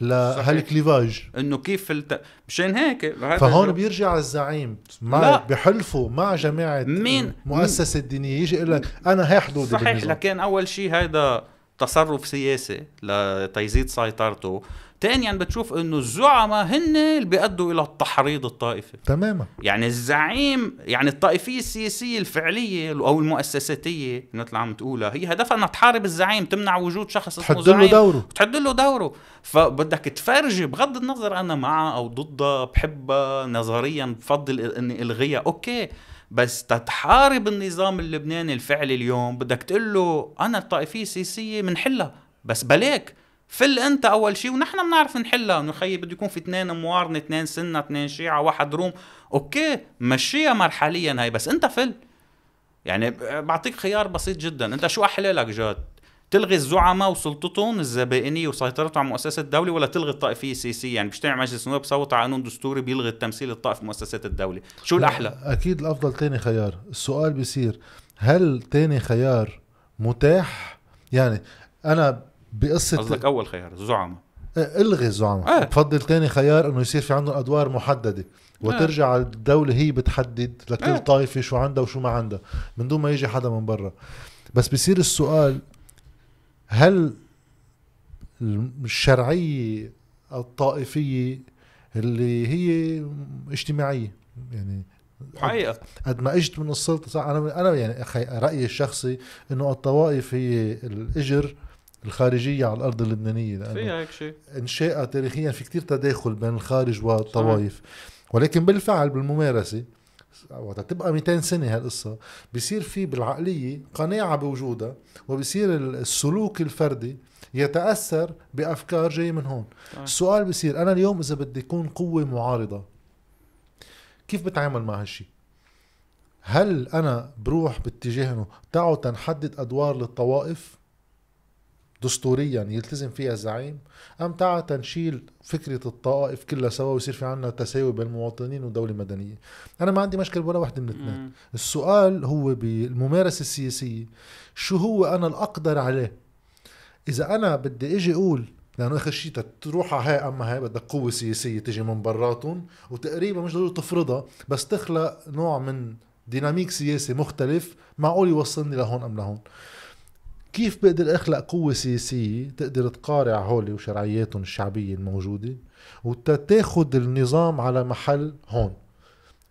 لهالكليفاج إنه كيف الت... مشان هيك فهون بيرجع الزعيم. مع لا. بحلفه مع جماعة مين؟ مؤسسه دينيه يجي يقول لك أنا هي حدودي صحيح بالنظام. لكن أول شيء هيدا تصرف سياسي لتيزيد سيطرته. ثانيا بتشوف إنه الزعماء هن اللي بيأدوا إلى التحريض الطائفي. تماما. يعني الزعيم يعني الطائفية السياسية الفعلية أو المؤسساتية مثل عم تقولها هي هدفها إنها تحارب الزعيم تمنع وجود شخص اسمه زعيم له دوره. تحد له دوره. فبدك تفرجي بغض النظر أنا معها أو ضدها بحبها نظريا بفضل إني ألغيها. okay. بس تتحارب النظام اللبناني الفعلي اليوم بدك تقول له أنا الطائفية السياسية منحلها. بس بلاك فل أنت أول شيء ونحن بنعرف نحلها. إنه خيي بده يكون في اثنين موارنه اثنين سنة اثنين شيعة واحد روم. okay مشيها مرحليا هاي بس أنت فل. يعني بعطيك خيار بسيط جدا. أنت شو أحلى لك جاد؟ تلغي الزعماء وسلطتهم الزبائنيه وسيطرتهم على مؤسسات الدولة ولا تلغي الطائفيه السياسية؟ يعني بيجتمع مجلس النواب بصوت على قانون دستوري بيلغي التمثيل الطائفي في مؤسسات الدولة. شو الأحلى؟ أكيد الأفضل تاني خيار. السؤال بيصير هل تاني خيار متاح؟ يعني أنا بقصة قصدك أول خيار الزعماء. إيه، إلغي الزعماء. آه. بفضل تاني خيار إنه يصير في عندهم أدوار محددة. وترجع الدولة هي بتحدد لكل آه. طائفة شو عندها وشو ما عندها من دون ما يجي حدا من برا. بس بصير السؤال هل الشرعية الطائفية اللي هي اجتماعية يعني حقيقة. قد ما اجت من السلطة صح؟ أنا أنا يعني رأيي الشخصي إنه الطوائف هي الإجر الخارجية على الأرض اللبنانية. لأنه فيها هيك شيء. انشاء تاريخيا في كتير تداخل بين الخارج والطوائف. ولكن بالفعل بالممارسة وقت تبقى 200 سنة هالقصة. بصير في بالعقلية قناعة بوجودها وبصير السلوك الفردي يتأثر بأفكار جاية من هون. طيب. السؤال بصير أنا اليوم إذا بدي أكون قوة معارضة كيف بتعامل مع هالشي؟ هل أنا بروح باتجاه إنه تعالوا تنحدد أدوار للطوائف؟ دستوريا يلتزم فيها الزعيم أم تعال تنشيل فكرة الطائف كلها سوا ويصير في عنا تساوي بين المواطنين ودولة مدنية؟ أنا ما عندي مشكلة ولا وحدة من الاثنين. السؤال هو بالممارسة السياسية شو هو أنا الأقدر عليه؟ إذا أنا بدي إجي أقول لأنه آخر شيء تروح على هاي أما هاي بدك قوة سياسية تجي من براتهم وتقريبا مش ضروري تفرضها بس تخلق نوع من ديناميك سياسي مختلف معقول يوصلني لهون أم لهون؟ كيف بقدر أخلق قوة سياسية تقدر تقارع هولي وشرعياتهم الشعبية الموجودة وتاخد النظام على محل هون؟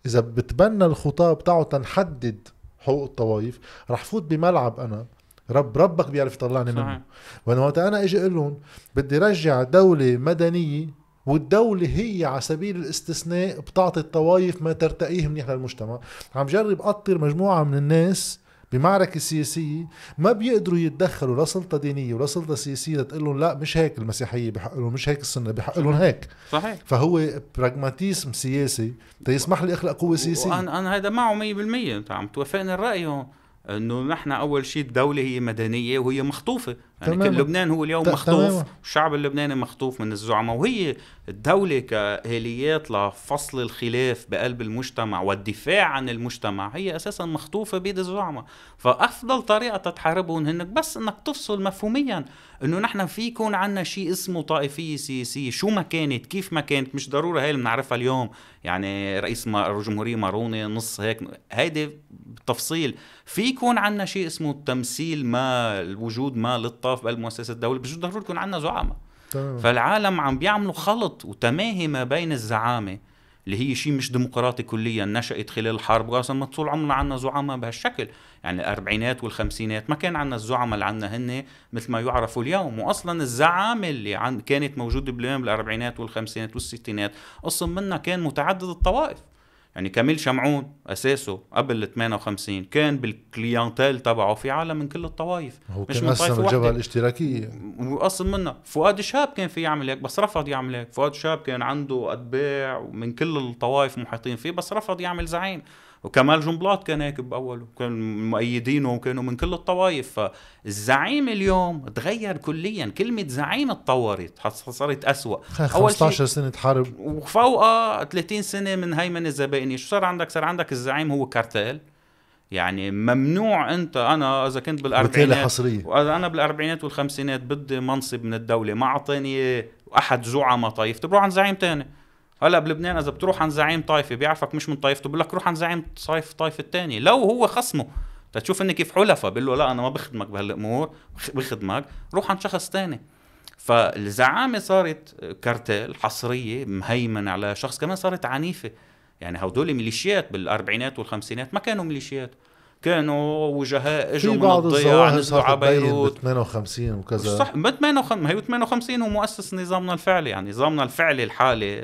إذا بتبنى الخطاب تاعه تنحدد حقوق الطوائف رح فوت بملعب أنا رب ربك بيعرف يطلعني منه. وأنا وقت أنا إجي أقول لهم بدي رجع دولة مدنية والدولة هي على سبيل الاستثناء بتعطي الطوائف ما ترتقيه منيح للمجتمع. عم جرب أطر مجموعة من الناس بمعركة سياسية ما بيقدروا يتدخلوا لا سلطة دينية ولا سلطة سياسية تقول لهم لا مش هيك المسيحية بحق لهم مش هيك السنة بحق لهم هيك. صحيح. فهو براغماتيزم سياسي تيسمح لي أخلق قوة سياسية. وأنا أنا هذا معه 100% أنت عم توافقني الرأي هون إنه نحن أول شيء الدولة هي مدنية وهي مخطوفة. يعني تماماً. كل لبنان هو اليوم مخطوف. تماماً. الشعب اللبناني مخطوف من الزعماء. وهي الدولة كاليات لفصل الخلاف بقلب المجتمع والدفاع عن المجتمع هي أساسا مخطوفة بيد الزعماء. فأفضل طريقة تتحاربهم هنك بس إنك تفصل مفهوميا إنه نحن في يكون عنا شيء اسمه طائفية سياسية. شو ما كانت؟ كيف ما كانت؟ مش ضروري هاي اللي بنعرفها اليوم. يعني رئيس الجمهوريه ماروني نص هيك. هيدي بالتفصيل في يكون عنا شيء اسمه التمثيل ما الوجود ما للطاف بقلب مؤسسة الدولة. مش ضروري يكون عنا زعماء. فالعالم عم بيعملوا خلط وتماهي ما بين الزعامة اللي هي شيء مش ديمقراطي كليا نشأت خلال الحرب وأصلا ما طول عمرنا عنا زعماء بهالشكل. يعني الأربعينات والخمسينات ما كان عنا الزعماء اللي عنا هن مثل ما يعرفوا اليوم. وأصلا الزعامة اللي عن كانت موجودة باليوم بالأربعينات والخمسينات والستينات أصلا منها كان متعدد الطوائف. يعني كميل شمعون أساسه قبل ال 58 كان بالكليانتيل تبعه في عالم من كل الطوائف. هو مش من واحدة. الجبهة الاشتراكية. واصل منها فؤاد شاب كان في يعمل هيك بس رفض يعمل هيك. فؤاد شاب كان عنده أتباع ومن كل الطوائف محيطين فيه بس رفض يعمل زعيم. وكمال جنبلاط كان هيك بأوله. كان مؤيدينه وكانوا من كل الطوائف. فالزعيم اليوم تغير كليا. كلمة زعيم اتطورت. حص- صارت شيء- 15 سنة حرب وفوقها 30 سنة من هيمنة الزبائنيه شو صار عندك؟ صار عندك الزعيم هو كارتيل. يعني ممنوع أنت أنا إذا كنت بالأربعينات حصرية. وإذا أنا بالأربعينات والخمسينات بدي منصب من الدولة. ما أعطيني أحد زعماء طائفتي بروح عن زعيم تاني. هلا بلبنان إذا بتروح عن زعيم طائفه بيعرفك مش من طائفته بقول لك روح عن زعيم طائف طائفة الثاني لو هو خصمه. تشوف اني كيف حلفاء بقول له لا أنا ما بخدمك بهالأمور بخ- بخدمك. روح عن شخص تاني. فالزعامة صارت كارتيل حصرية مهيمن على شخص كمان صارت عنيفة. يعني هدول ميليشيات بالأربعينات والخمسينات ما كانوا ميليشيات. كانوا وجهاء اجوا من الظواهر نزلوا على بيروت ب 58 وكذا. صح ب 58 ما هي 58 هو مؤسس نظامنا الفعلي يعني نظامنا الفعلي الحالي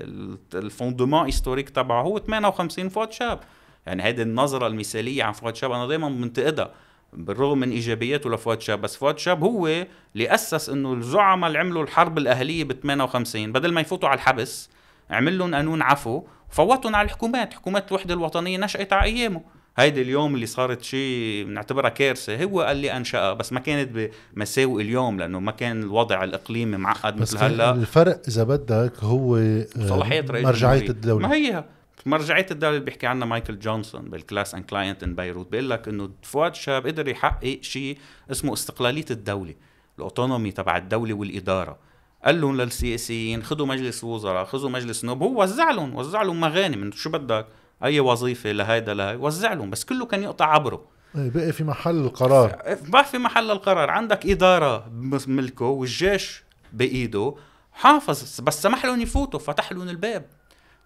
الفوندمان هيستوريك تبعه هو 58 فؤاد شاب يعني هيدي النظرة المثالية عن فؤاد شاب أنا دائما بنتقدها بالرغم من إيجابياته لفؤاد شاب بس فؤاد شاب هو اللي أسس إنه الزعماء اللي عملوا الحرب الأهلية ب 58 بدل ما يفوتوا على الحبس عمل لهم قانون عفو فوتهم على الحكومات. حكومات الوحدة الوطنية نشأت على أيامه. هيدي اليوم اللي صارت شيء بنعتبرها كارثة. هو اللي أنشأها بس ما كانت بمساوئ اليوم لأنه ما كان الوضع الإقليمي معقد مثل هلأ. الفرق إذا بدك هو آه، صلاحيات رئيس مرجعية الدولة. ما هي؟ مرجعية الدولة اللي بيحكي عنها مايكل جونسون بال Class and Client in Beirut بيقول لك إنه فؤاد شهاب قدر يحقق شيء اسمه استقلالية الدولة ال autonomie تبع الدولة والإدارة. قال لهم للسياسيين خذوا مجلس وزراء خذوا مجلس نواب هو وزع لهم وزع لهم مغانم أنتم شو بدك؟ أي وظيفة لهيدا لهي وزع لهم بس كله كان يقطع عبره. إيه، بقي في محل القرار. بقى في محل القرار. عندك إدارة ملكه والجيش بإيده حافظ بس سمح لهم يفوتوا فتح لهم الباب.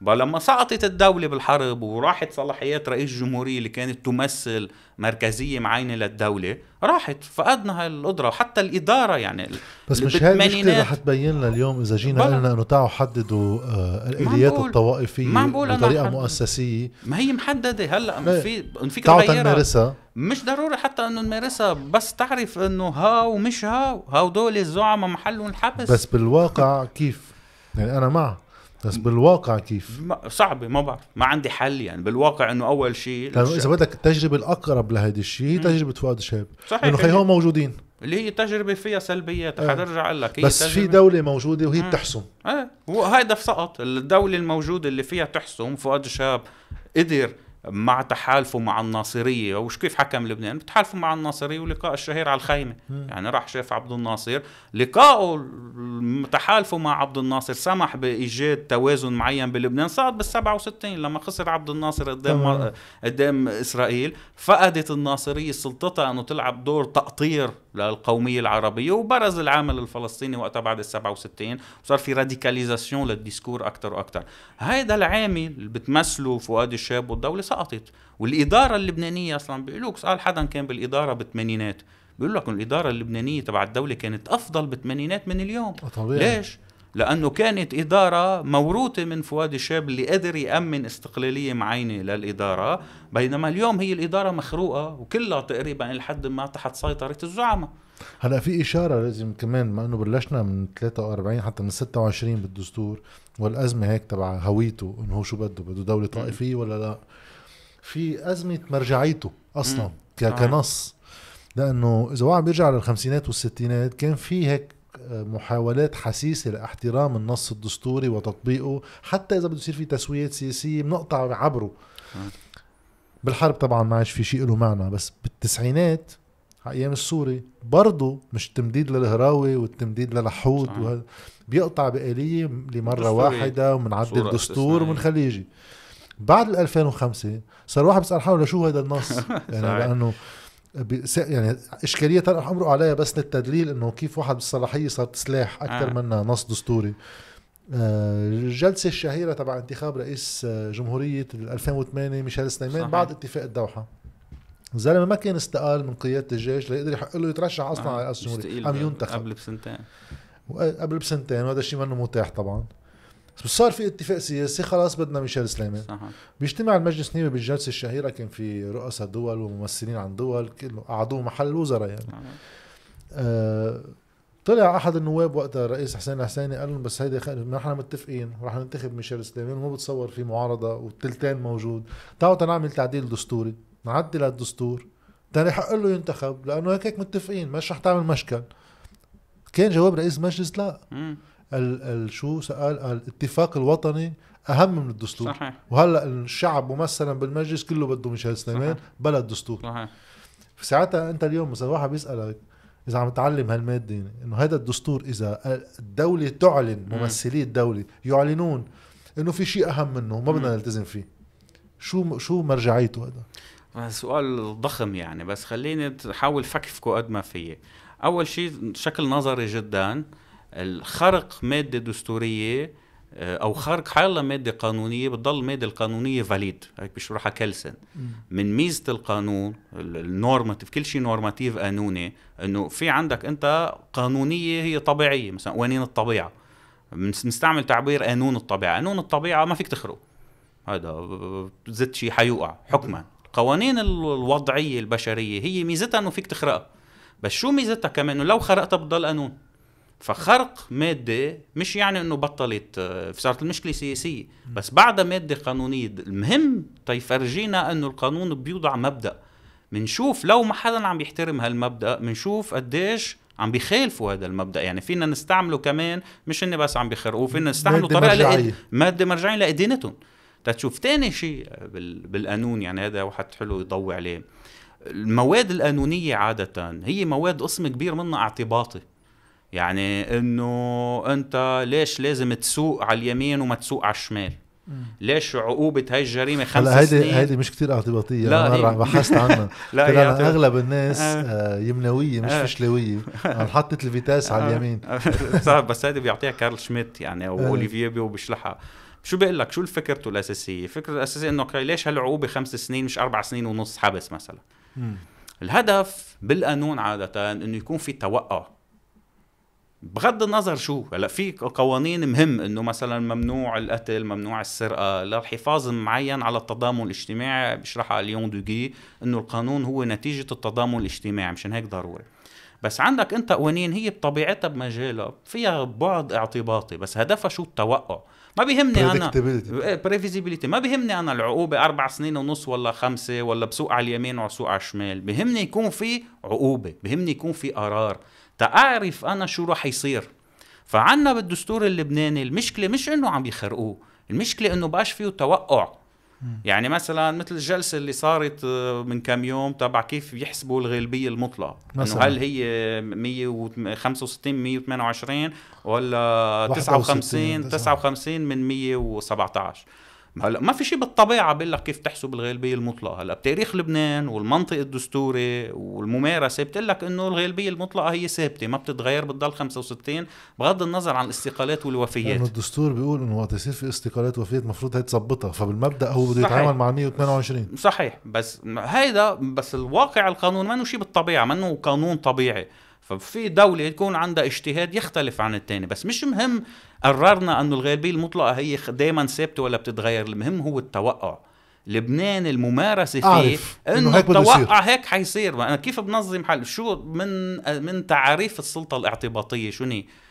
لما سقطت الدولة بالحرب وراحت صلاحيات رئيس الجمهورية اللي كانت تمثل مركزية معينة للدولة راحت فقدنا هاي القدرة وحتى الإدارة يعني بس مش هاي المشكلة رح تبين لنا اليوم إذا جينا قلنا إنه تعالوا حددوا آه الآليات الطوائفية بطريقة مؤسسية. ما هي محددة. هلأ إيه. في فيك تغيرها مش ضروري حتى إنه نمارسها بس تعرف إنه هاو مش هاو. هاو دول الزعماء محلهم الحبس. بس بالواقع كيف؟ يعني أنا مع. بس بالواقع كيف؟ صعبة ما بعرف ما عندي حل يعني. بالواقع إنه أول شيء لأنه إذا بدك التجربة الأقرب لهيدي الشيء هي تجربة فؤاد شاب صحيح إنه خيهم موجودين. اللي هي تجربة فيها سلبيات آه. حنرجع أقول لك بس في دولة موجودة وهي بتحسم. إيه وهيدا سقط الدولة الموجودة اللي فيها تحسم فؤاد شاب قدر مع تحالفه مع الناصرية وش كيف حكم لبنان؟ بتحالفوا مع الناصرية ولقاء الشهير على الخيمة. م. يعني راح شاف عبد الناصر لقائه تحالفه مع عبد الناصر سمح بإيجاد توازن معين بلبنان صار بال 67 لما خسر عبد الناصر قدام قدام إسرائيل فقدت الناصرية سلطتها إنه تلعب دور تقطير للقوميه العربية وبرز العامل الفلسطيني وقتها بعد ال 67 وصار في radicalisation لل discours أكثر وأكثر هذا العامل اللي بتمثله فؤاد الشهاب والدولة سقطت. والإدارة اللبنانية أصلا بيقولوا سأل حدا كان بالإدارة بالثمانينات. بيقول لك الإدارة اللبنانية تبع الدولة كانت أفضل بالثمانينات من اليوم. طبيعي. ليش؟ لأنه كانت إدارة موروثة من فؤاد الشهاب اللي قدر يأمن استقلالية معينة للإدارة بينما اليوم هي الإدارة مخروقة وكلها تقريبا لحد ما تحت سيطرة الزعماء. هلا في إشارة لازم كمان ما إنه بلشنا من 43 حتى من 26 بالدستور والأزمة هيك تبع هويته إنه هو شو بده بده دولة طائفية ولا لا؟ في أزمة مرجعيته أصلا آه. كنص لأنه إذا واحد بيرجع للخمسينات والستينات كان في هيك محاولات حسيسة لاحترام النص الدستوري وتطبيقه حتى إذا بده يصير في تسويات سياسية بنقطع عبره. بالحرب طبعا ما عادش في شيء له معنى بس بالتسعينات أيام السوري برضه مش تمديد للهراوي والتمديد للحود وهذا بيقطع بآلية لمرة واحدة ومنعدل الدستور ومنخليه يجي بعد ال 2005 صار واحد بيسأل حاله لشو هذا النص؟ يعني لأنه يعني إشكالية رح امرق عليها بس للتدليل إنه كيف واحد بالصلاحية صارت سلاح أكثر آه. منها نص دستوري آه، الجلسة الشهيرة تبع انتخاب رئيس آه، جمهورية 2008 ميشيل سليمان صحيح. بعد اتفاق الدوحة الزلمه ما كان استقال من قيادة الجيش ليقدر يحق له يترشح أصلا آه. على رئاسة الجمهورية ام ينتخب قبل بسنتين قبل بسنتين وهذا الشيء منه متاح طبعا بس صار في اتفاق سياسي خلاص بدنا ميشيل سليمان. صح. بيجتمع المجلس النيابي بالجلسة الشهيرة كان في رؤساء دول وممثلين عن دول كله قعدوه محل الوزراء يعني. آه طلع أحد النواب وقتها الرئيس حسين الحسيني قال لهم بس هيدي نحن متفقين رح ننتخب ميشيل سليمان وما بتصور في معارضة والتلتين موجود. تعالوا تنعمل تعديل دستوري نعدل الدستور. تاني حق له ينتخب لأنه هيك هيك متفقين مش رح تعمل مشكل. كان جواب رئيس المجلس لا. ال ال شو قال الاتفاق الوطني أهم من الدستور. صحيح. وهلأ الشعب ممثلا بالمجلس كله بده ميشيل سليمان بلا الدستور. صحيح. ساعتها أنت اليوم مثلا واحد بيسألك إذا عم تعلم هالمادة إنه هذا الدستور إذا الدولة تعلن ممثلي الدولة يعلنون إنه في شيء أهم منه ما بدنا نلتزم فيه. شو شو مرجعيته هذا؟ سؤال ضخم يعني بس خليني احاول فكفكه قد ما فيي أول شيء شكل نظري جدا. الخرق مادة دستورية آه، أو خرق حالة مادة قانونية بتضل الماده القانونية فاليد هيك بيشرحها كلسن من ميزة القانون النورماتيف كل شيء نورماتيف قانوني إنه في عندك أنت قانونية هي طبيعية. مثلا قوانين الطبيعة. بنستعمل تعبير قانون الطبيعة. قانون الطبيعة ما فيك تخرق. هذا زدت شيء حيوقع. حكما. القوانين الوضعية البشرية هي ميزتها إنه فيك تخرقها. بس شو ميزتها كمان؟ إنه لو خرقتها بتضل قانون. فخرق مادة مش يعني إنه بطلت آه، صارت المشكلة سياسيه بس بعدها مادة قانونية المهم تيفرجينا إنه القانون بيوضع مبدأ. منشوف لو ما حدا عم يحترم هالمبدأ منشوف قديش عم بيخالفوا هذا المبدأ. يعني فينا نستعمله كمان مش إني بس عم بيخرقوه فينا نستعمله طريقة. لإد- مادة مرجعية لادانتهم تتشوف تاني شيء بال- بالقانون يعني هذا واحد حلو يضوي عليه. المواد القانونية عادة هي مواد قسم كبير منها اعتباطي. يعني إنه أنت ليش لازم تسوق على اليمين وما تسوق على الشمال؟ ليش عقوبة هاي الجريمة خمس هلا هيدي سنين؟ هيدي مش كتير اعتباطية لا، مرة بحثت عنها. لا أنا أغلب الناس آه. آه، يمنوية مش آه. فشلوية. أنا حطت الفيتاس على اليمين. صح بس هذه بيعطيها كارل شميت يعني أو آه. أوليفييه بو بيشلحها شو بيقول لك؟ شو فكرته الأساسية؟ فكرته الأساسية إنه okay، ليش هالعقوبة خمس سنين مش أربع سنين ونص حبس مثلا؟ الهدف بالقانون عادة إنه يكون في توقع. بغض النظر شو هلا في قوانين مهم إنه مثلا ممنوع القتل ممنوع السرقة. للحفاظ معين على التضامن الاجتماعي بيشرحها ليون دوغي إنه القانون هو نتيجة التضامن الاجتماعي مشان هيك ضروري. بس عندك أنت قوانين هي بطبيعتها بمجالها فيها بعد اعتباطي بس هدفها شو؟ التوقع. ما بيهمني أنا. بريفيزيبيليتي ما بيهمني أنا العقوبة أربع سنين ونص ولا خمسة ولا بسوق على اليمين وسوق على الشمال. بيهمني يكون في عقوبة بيهمني يكون في قرار. تعرف أنا شو راح يصير. فعنا بالدستور اللبناني المشكلة مش إنه عم يخرقوه المشكلة إنه بقاش فيه توقع. يعني مثلا مثل الجلسة اللي صارت آه، من كم يوم تبع كيف يحسبوا الغالبية المطلقة. إنه. هل هي 165 128 ولا 61 59 59 من 117 هلا ما في شيء بالطبيعة بيقول لك كيف تحسب الغالبية المطلقة. هلا بتاريخ لبنان والمنطق الدستوري والممارسة بتقول لك إنه الغالبية المطلقة هي ثابتة ما بتتغير بتضل 65 بغض النظر عن الاستقالات والوفيات. لأنه الدستور بيقول إنه وقت يصير في استقالات وفيات المفروض هي تظبطها فبالمبدأ هو بده. يتعامل مع 128 صحيح بس هيدا بس الواقع القانون ما شيء بالطبيعة ما قانون طبيعي. ففي دولة يكون عندها اجتهاد يختلف عن الثاني بس مش مهم قررنا أنه الغالبية المطلقة هي دائما ثابتة ولا بتتغير المهم هو التوقع. لبنان الممارسة فيه إنه. التوقع هيك حيصير. أنا كيف بنظم حل؟ شو من من تعاريف السلطة الاعتباطية؟ شو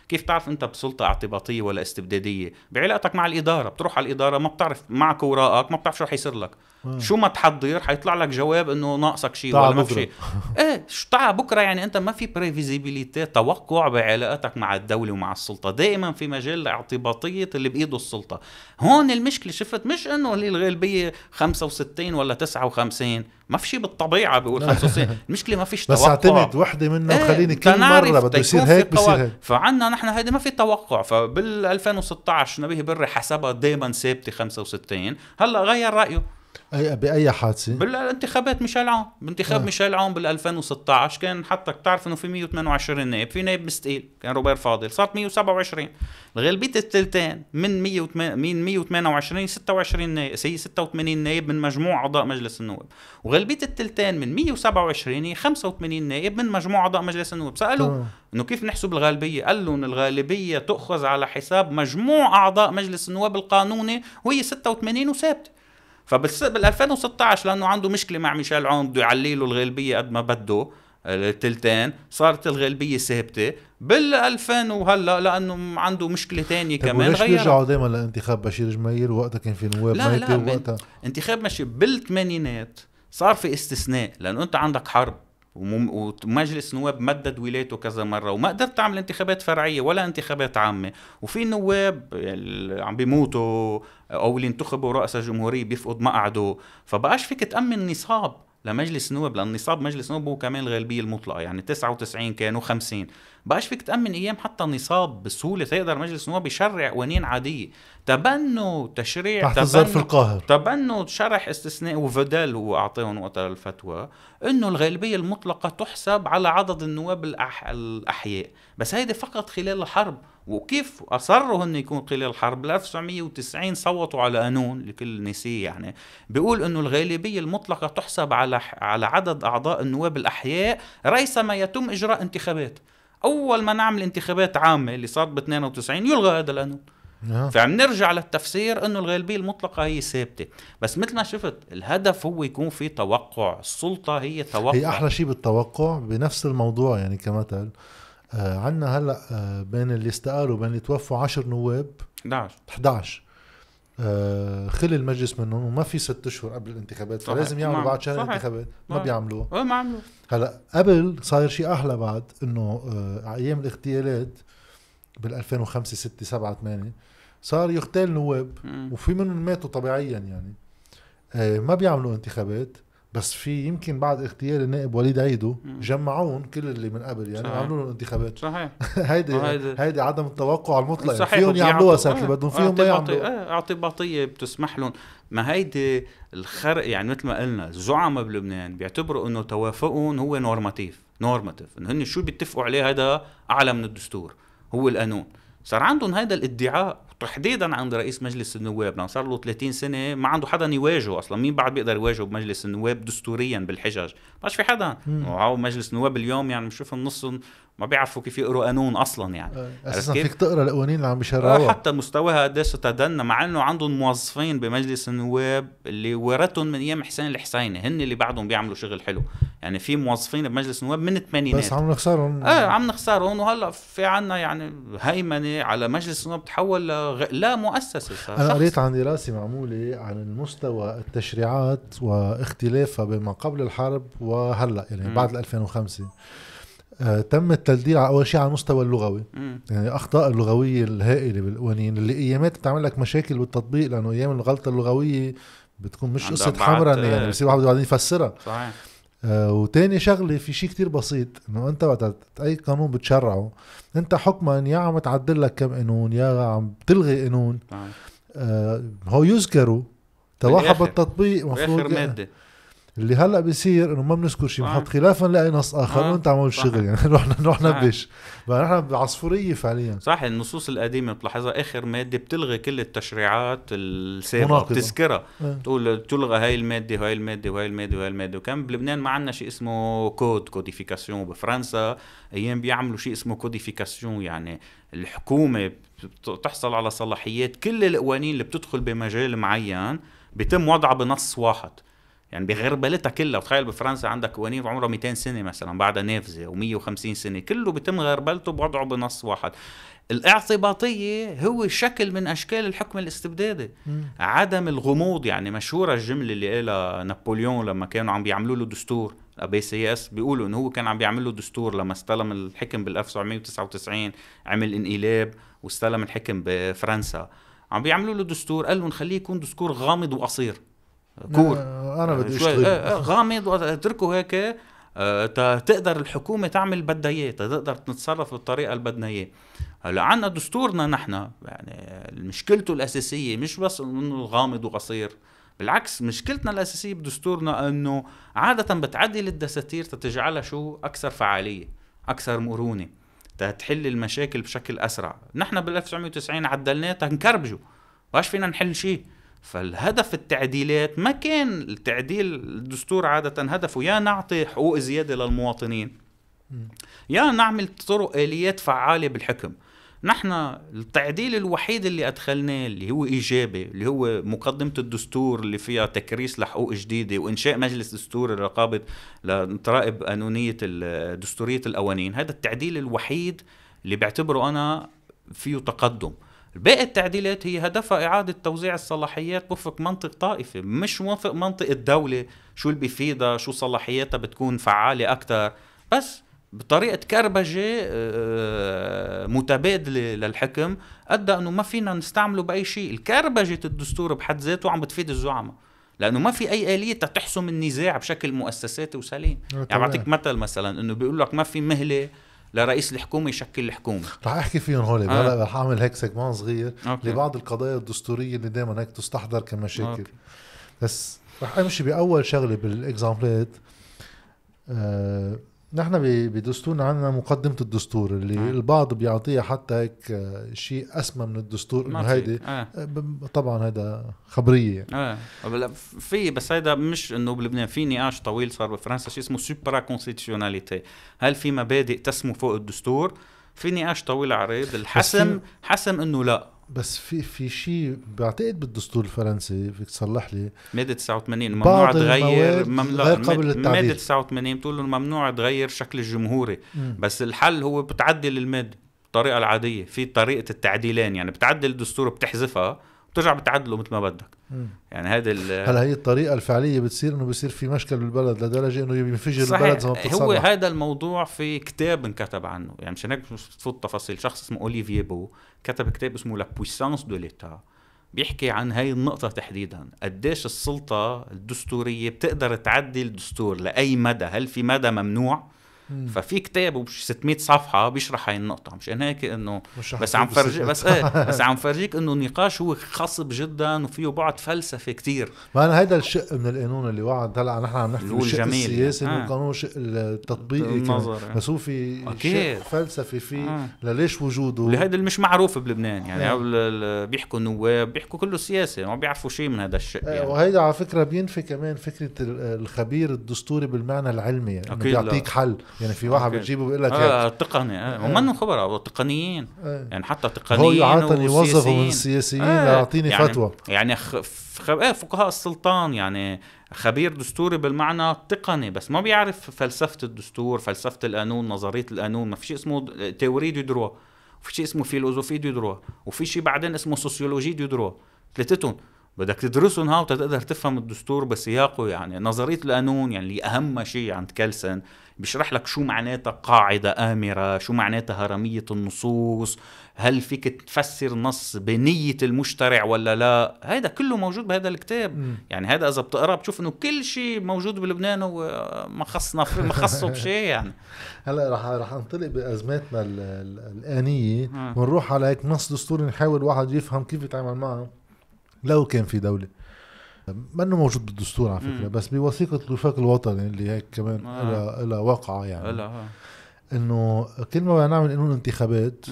كيف تعرف أنت بسلطة اعتباطية ولا استبدادية؟ بعلاقتك مع الإدارة بتروح على الإدارة ما بتعرف معك وراءك ما بتعرف شو رح يصير لك. آه. شو ما تحضر حيطلع لك جواب إنه ناقصك شيء ولا ما في. شيء إيه شو تعال بكرة يعني أنت ما في prévisibilité توقع بعلاقتك مع الدولة ومع السلطة. دائما في مجال لاعتباطيه اللي بإيده السلطة. هون المشكلة شفت مش إنه اللي الغالبية 65 ولا 59 ما في شيء بالطبيعة بيقول 65 المشكلة ما فيش بس توقع. اعتمد وحدة منه إيه، وخليني كل مرة بده يصير هيك بصير. هيك. فعنا نحن هيدي ما في توقع. فبال 2016 نبيه بري حسبها دائما ثابتة 65 هلأ غير رأيه. أي بأي حادثة؟ بالانتخابات ميشيل عون بانتخاب آه. آه. ميشيل عون بال 2016 كان حتى بتعرف إنه في 128 نائب في نائب مستقيل كان روبير فاضل. صارت 127 غالبيه الثلثين من 108 من 128 26 نائب هي 86 نائب من مجموع أعضاء مجلس النواب. وغالبيه الثلثين من 127 هي 85 نائب من مجموع أعضاء مجلس النواب. سالوا تمام. إنه كيف نحسب الغالبية؟ قال لهم الغالبية تؤخذ على حساب مجموع أعضاء مجلس النواب القانوني وهي 86 وثابتة. فبال بال 2016 لأنه عنده مشكلة مع ميشيل عون بده يعلي له الغالبيه قد ما بده التلتين صارت الغالبيه ثابتة. بال 2000 وهلا لأنه عنده مشكلة تانية طيب كمان غيرها. بيرجعوا دائما لانتخاب بشير جميل؟ وقتها كان في نواب لا، لا، ووقتها انتخاب ماشي بالثمانينات. صار في استثناء لأنه أنت عندك حرب. ومجلس نواب مدد ولايته كذا مرة وما قدرت تعمل انتخابات فرعية ولا انتخابات عامة. وفي نواب عم بيموتوا أو اللي انتخبوا رؤساء جمهورية بيفقد مقعده. فبقاش فيك تأمن نصاب. لمجلس نواب لأن نصاب مجلس نواب هو كمان الغالبية المطلقة يعني 99 كانوا 50 بقاش فيك تأمن أيام حتى نصاب بسهولة تقدر مجلس نواب يشرع قوانين عادية. تبنوا تشريع تحت الظرف تبنوا القاهر. تبنوا شرح استثناء وفدال هو اعطاهم وقتها الفتوى إنه الغالبية المطلقة تحسب على عدد النواب الأح... الأحياء. بس هيدي فقط خلال الحرب. وكيف اصروا هن يكون خلال الحرب؟ بال 1990 صوتوا على قانون لكل نسيه يعني. بيقول إنه الغالبية المطلقة تحسب على على عدد أعضاء النواب الأحياء ريثما يتم إجراء انتخابات. أول ما نعمل انتخابات عامة اللي صارت ب 92 يلغى هذا القانون آه. فعم نرجع للتفسير إنه الغالبية المطلقة هي ثابتة. بس مثل ما شفت الهدف هو يكون في توقع. السلطة هي توقع. هي أحلى شيء بالتوقع بنفس الموضوع يعني كمثل. آه عندنا هلأ آه بين اللي استقالوا وبين اللي توفوا 10 نواب 11 11 آه خلي المجلس منهم وما في ست أشهر قبل الانتخابات صحيح. فلازم يعملوا. بعد شهر. انتخابات ما. بيعملوها ما عملوا هلأ قبل صاير شيء أحلى بعد إنه آه أيام الاغتيالات بال 2005 6 7 8 صار يغتال نواب. وفي منهم ماتوا طبيعيا يعني آه ما بيعملوا انتخابات بس في يمكن بعد اغتيال النائب وليد عيدو. جمعون كل اللي من قبل يعني. عملوا لهم انتخابات. صحيح. هيدي هيدي عدم التوقع المطلق يعني صحيح فيهم يعملوها اللي آه، بدهم فيهم ما يعملوا. آه، اعتباطية بتسمح لهم. ما هيدي الخرق يعني مثل ما قلنا الزعماء بلبنان بيعتبروا إنه توافقهم هو normatif normatif إنه هن شو بيتفقوا عليه هذا أعلى من الدستور هو القانون. صار عندهم هذا الادعاء. تحديدا عند رئيس مجلس النواب لأنه صار له 30 سنة ما عنده حدا يواجهه أصلا. مين بعد بيقدر يواجهه بمجلس النواب دستوريا بالحجج ما في حدا. مجلس النواب اليوم يعني بنشوفهم نصهم ما بيعرفوا كيف يقروا قانون أصلا يعني. آه، أساسا؟ فيك تقرأ القوانين اللي عم آه، بيشرعوها. حتى مستواها قديش تدنى مع إنه عندهم موظفين بمجلس النواب اللي ورثهم من أيام حسين الحسيني. هن اللي بعدهم بيعملوا شغل حلو. يعني في موظفين بمجلس النواب من الثمانينات. بس عم نخسرهم. آه عم نخسرهم. وهلأ في عنا يعني هيمنة على مجلس النواب تحول لغ... لا مؤسسة. صار أنا. قريت عن دراسة معمولة عن المستوى التشريعات واختلافها بين ما قبل الحرب وهلأ يعني. بعد ال 2005 آه تم التلديد على أول شيء على المستوى اللغوي مم. يعني الاخطاء اللغوية الهائلة بالقوانين اللي ايامات بتعمل لك مشاكل بالتطبيق لأنه أيام الغلطة اللغوية بتكون مش قصة حمرنه آه. يعني بصير واحد بعدين يفسرها صحيح آه وتاني شغلة في شيء كتير بسيط إنه أنت وقت أي قانون بتشرعه أنت حكما يا عم تعدل لك كم قانون يا عم تلغي قانون. آه هو يذكروا بالآخر. بالتطبيق مفروض يعني مادة اللي هلأ بيصير إنه ما بنذكر شيء آه. بنحط خلافا نلاقي نص آخر آه. وانت صح. الشغل يعني رحنا نروح صح. نبش نحن بعصفورية فعليا صح النصوص القديمة بتلاحظها آخر مادة بتلغي كل التشريعات السابقة. بتذكرها آه. تقول تلغى هاي المادة وهاي المادة وهاي المادة وهاي المادة وكان بلبنان ما عندنا شيء اسمه code codification بفرنسا أيام بيعملوا شيء اسمه codification يعني الحكومة بت- تحصل على صلاحيات كل القوانين اللي بتدخل بمجال معين بيتم وضعها بنص واحد يعني بغربلتها كلها تخيل بفرنسا عندك قوانين عمرها 200 سنة مثلا بعدها نافذه و150 سنة. كله بيتم غربلته بوضعه بنص واحد. الاعتباطية هو شكل من أشكال الحكم الاستبدادي. مم. عدم الغموض يعني مشهورة الجملة اللي قالها نابليون لما كانوا عم بيعملوا له دستور. بي سي اس بيقولوا إنه هو كان عم بيعمل له دستور لما استلم الحكم بال 1999 عمل انقلاب واستلم الحكم بفرنسا. عم بيعملوا له دستور قال له نخليه يكون دستور غامض وقصير. كور. أنا بدي شوي- أشتغل. آه، آه، غامض وأتركه هيك آه، تقدر الحكومة تعمل بدها إياه تقدر تتصرف بالطريقة اللي بدنا إياه. هلأ عنا دستورنا نحن يعني مشكلته الأساسية مش بس إنه غامض وقصير بالعكس مشكلتنا الأساسية بدستورنا إنه عادة بتعدل الدساتير تتجعلها شو؟ أكثر فعالية أكثر مرونة تحل المشاكل بشكل أسرع. نحن بال 1990 عدلناه تنكربجه باش فينا نحل شيء. فالهدف التعديلات ما كان التعديل الدستور عادة هدفه يا نعطي حقوق زيادة للمواطنين. يا نعمل طرق آليات فعالة بالحكم نحن التعديل الوحيد اللي أدخلناه اللي هو إيجابي اللي هو مقدمة الدستور اللي فيها تكريس لحقوق جديدة وإنشاء مجلس دستوري رقابة لتراقب قانونية دستورية القوانين هذا التعديل الوحيد اللي بعتبره أنا فيه تقدم باقي التعديلات هي هدفها إعادة توزيع الصلاحيات وفق منطق طائفي مش وفق منطق الدولة شو اللي بيفيدها شو صلاحياتها بتكون فعالة أكتر. بس بطريقة كربجة آه، متبادلة للحكم أدى أنه ما فينا نستعمله بأي شيء. الكربجة الدستور بحد ذاته عم بتفيد الزعماء لأنه ما في أي آلية تحسم النزاع بشكل مؤسساتي وسليم. آه، يعني. بعطيك مثل مثلا أنه بيقول لك ما في مهلة لرئيس الحكومة يشكل الحكومة رح أحكي فيهم هول آه. رح اعمل هيك segment صغير okay. لبعض القضايا الدستورية اللي دائما هيك تستحضر كمشاكل okay. بس رح أمشي بأول شغلة بال exampleات آه نحن بدستورنا عندنا مقدمة الدستور اللي آه. البعض بيعطيها حتى هيك آه، شيء أسمى من الدستور في. هيدي آه. آه، طبعا هذا خبرية يعني. آه بلا- في بس هيدا مش إنه بلبنان في نقاش طويل صار بفرنسا شيء اسمه supra constitutionnalité هل في مبادئ تسمو فوق الدستور في نقاش طويل عريض الحسم حسم إنه لا بس في في شيء بعتقد بالدستور الفرنسي فيك تصلح لي مادة 89 ممنوع تغير ممنوع غير قابل مادة للتعديل. 89 بتقول إنه ممنوع تغير شكل الجمهوري. بس الحل هو بتعدل المادة بالطريقة العادية في طريقة التعديلين يعني بتعدل الدستور بتحذفها بترجع بتعدله مثل ما بدك. مم. يعني هذا ال- هلا هي الطريقة الفعلية بتصير إنه بصير في مشكل بالبلد لدرجة إنه ينفجر صحيح. البلد زي ما هو بتتصرف. هذا الموضوع في كتاب انكتب عنه. يعني مشان هيك مش بتفوت تفاصيل. شخص اسمه أوليفييه بو كتب كتاب اسمه la puissance de l'État بيحكي عن هاي النقطة تحديدا. قديش السلطة الدستورية بتقدر تعدل الدستور لأي مدى؟ هل في مدى ممنوع؟ مم. ففي كتاب وبش 600 صفحة بيشرح هاي النقطة مشان هيك إنه بس عم فرجيك. بس إيه بس عم فرجيك إنه النقاش هو خصب جدا وفيه بعد فلسفي كتير ما أنا هيدا الشق من القانون اللي وعد هلأ نحن عم نحكي السياسي يعني. من آه. القانون الشق التطبيقي. النظر بس هو في. شق فلسفي فيه آه. لليش وجوده اللي هيدا اللي مش معروف بلبنان يعني ال- بيحكوا نواب بيحكوا كله سياسه ما بيعرفوا شيء من هذا الشيء آه، يعني وهيدا على فكرة بينفي كمان فكرة ال- الخبير الدستوري بالمعنى العلمي يعني. بيعطيك حل يعني في واحد. بتجيبه بيقول لك. آه تقني. آه هم منهم خبراء تقنيين. آه. يعني حتى هو تقنيين عادة يوظفوا من وسياسيين. السياسيين آه، ليعطيني يعني فتوى. يعني خ... آه فقهاء السلطان يعني خبير دستوري بالمعنى التقني بس ما بيعرف فلسفة الدستور فلسفة القانون نظرية القانون. ما في شيء اسمه théorie du droit. وفي شيء اسمه philosophie du droit. وفي شيء بعدين اسمه sociologie du droit. ثلاثتهم. بدك تدرسهم هاو تقدر تفهم الدستور بسياقه يعني نظرية القانون يعني اللي أهم شيء عند كلسن بيشرح لك شو معناتها قاعدة آمرة شو معناتها هرمية النصوص هل فيك تفسر نص بنية المشترع ولا لا؟ هذا كله موجود بهذا الكتاب. مم. يعني هذا إذا بتقرأ بتشوف إنه كل شيء موجود بلبنان وما خصنا ما خصه بشيء يعني. هلا رح رح ننطلق بأزماتنا ال- ال- الآنية. ونروح على هيك نص دستوري نحاول واحد يفهم كيف يتعامل معه. لو كان في دولة منه موجود بالدستور على فكرة مم. بس بوثيقة الوفاق الوطني اللي هيك كمان آه. لها لها واقعه يعني آه. إنه كل ما بدنا نعمل قانون انتخابات.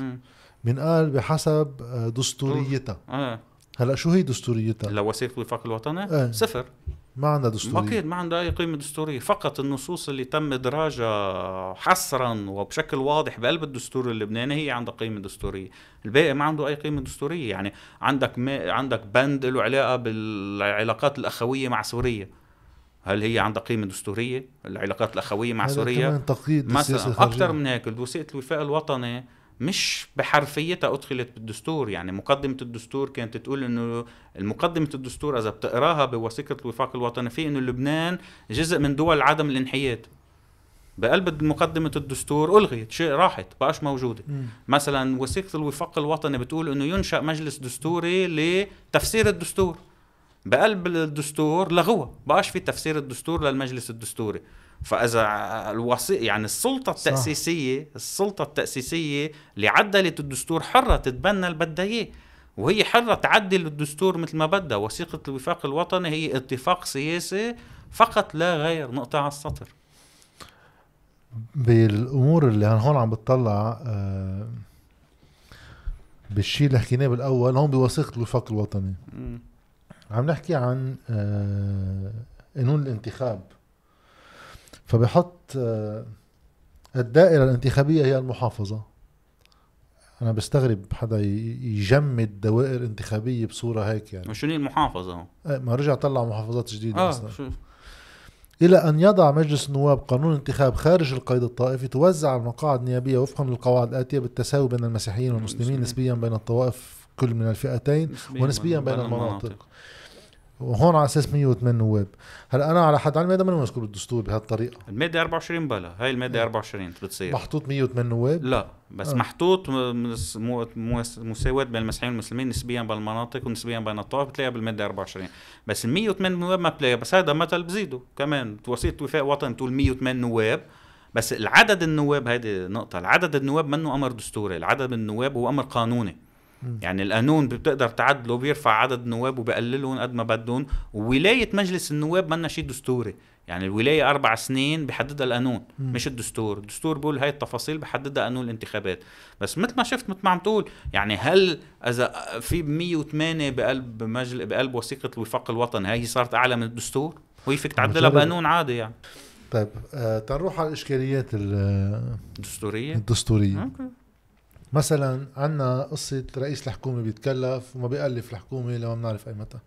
بنقال بحسب آه، دستوريتها آه. هلأ شو هي دستوريتها؟ لو وثيقة الوفاق الوطني آه. صفر ما عندها دستورية. أكيد ما عندها أي قيمة دستورية. فقط النصوص اللي تم إدراجها حصرا وبشكل واضح بقلب الدستور اللبناني هي عندها قيمة دستورية. الباقي ما عنده أي قيمة دستورية. يعني عندك ما عندك بند له علاقة بالعلاقات الأخوية مع سوريا. هل هي عندها قيمة دستورية؟ العلاقات الأخوية مع سوريا؟ كمان تقييد مثلا أكثر من هيك. وثيقه الوفاق الوطني مش بحرفيتها أدخلت بالدستور يعني مقدمة الدستور كانت تقول إنه المقدمة الدستور إذا بتقراها بوثيقة الوفاق الوطني في إنه لبنان جزء من دول عدم الانحياد. بقلب مقدمة الدستور ألغيت شيء راحت بقاش موجودة. مم. مثلا وثيقة الوفاق الوطني بتقول أنه ينشأ مجلس دستوري لتفسير الدستور. بقلب الدستور لغوها بقاش في تفسير الدستور للمجلس الدستوري. فإذا الوصي يعني السلطة صح. التأسيسية السلطة التأسيسية اللي عدلت الدستور حرة تتبنى اللي بدها اياه وهي حرة تعدل الدستور مثل ما بدها وثيقة الوفاق الوطني هي اتفاق سياسي فقط لا غير نقطة على السطر بالأمور اللي هون عم بتطلع آه، بالشيء اللي حكيناه بالأول هون بوثيقة الوفاق الوطني مم. عم نحكي عن آه، قانون الانتخاب فبحط آه، الدائرة الانتخابية هي المحافظة. أنا بستغرب حدا يجمد دوائر انتخابية بصورة هيك يعني. وشنو هي المحافظة هون؟ آه، ما رجع طلع محافظات جديدة آه أصلا شو؟ إلى أن يضع مجلس النواب قانون انتخاب خارج القيد الطائفي توزع المقاعد النيابية وفقا للقواعد الآتية بالتساوي بين المسيحيين والمسلمين المسلمين. نسبيا بين الطوائف كل من الفئتين ونسبيا بين المناطق. وهون على أساس 108 نواب. هلأ أنا على حد علمي هذا ما مذكور بالدستور بهالطريقة؟ المادة 24 بلا. هاي المادة 24 بتصير. محطوط 108 نواب؟ لا بس آه. محطوط م- مس- مو- موس- مساواة بين المسيحيين والمسلمين نسبيا بالمناطق ونسبيا بين الطوائف بتلاقيها بالمادة 24 بس ال 108 نواب ما بتلاقيها. بس هذا مثل بزيده كمان وثيقة وفاق وطن بتقول 108 نواب. بس العدد النواب هيدي نقطة العدد النواب منه أمر دستوري. العدد النواب هو أمر قانوني. يعني القانون بتقدر تعدله بيرفع عدد النواب وبقللهم قد ما بدهم. وولاية مجلس النواب منا شيء دستوري. يعني الولاية أربع سنين بحددها القانون. مش الدستور. الدستور بيقول هاي التفاصيل بحددها قانون الانتخابات. بس مثل ما شفت مثل ما عم تقول يعني هل إذا في 108 بقلب مجل بقلب وثيقة الوفاق الوطني هي صارت أعلى من الدستور؟ وهي فيك تعدلها بقانون عادي يعني. طيب آه تنروح على الإشكاليات ال- دستورية؟ الدستورية. okay. مثلا عنا قصة رئيس الحكومة بيتكلف وما بيألف الحكومة لما بنعرف أي متى.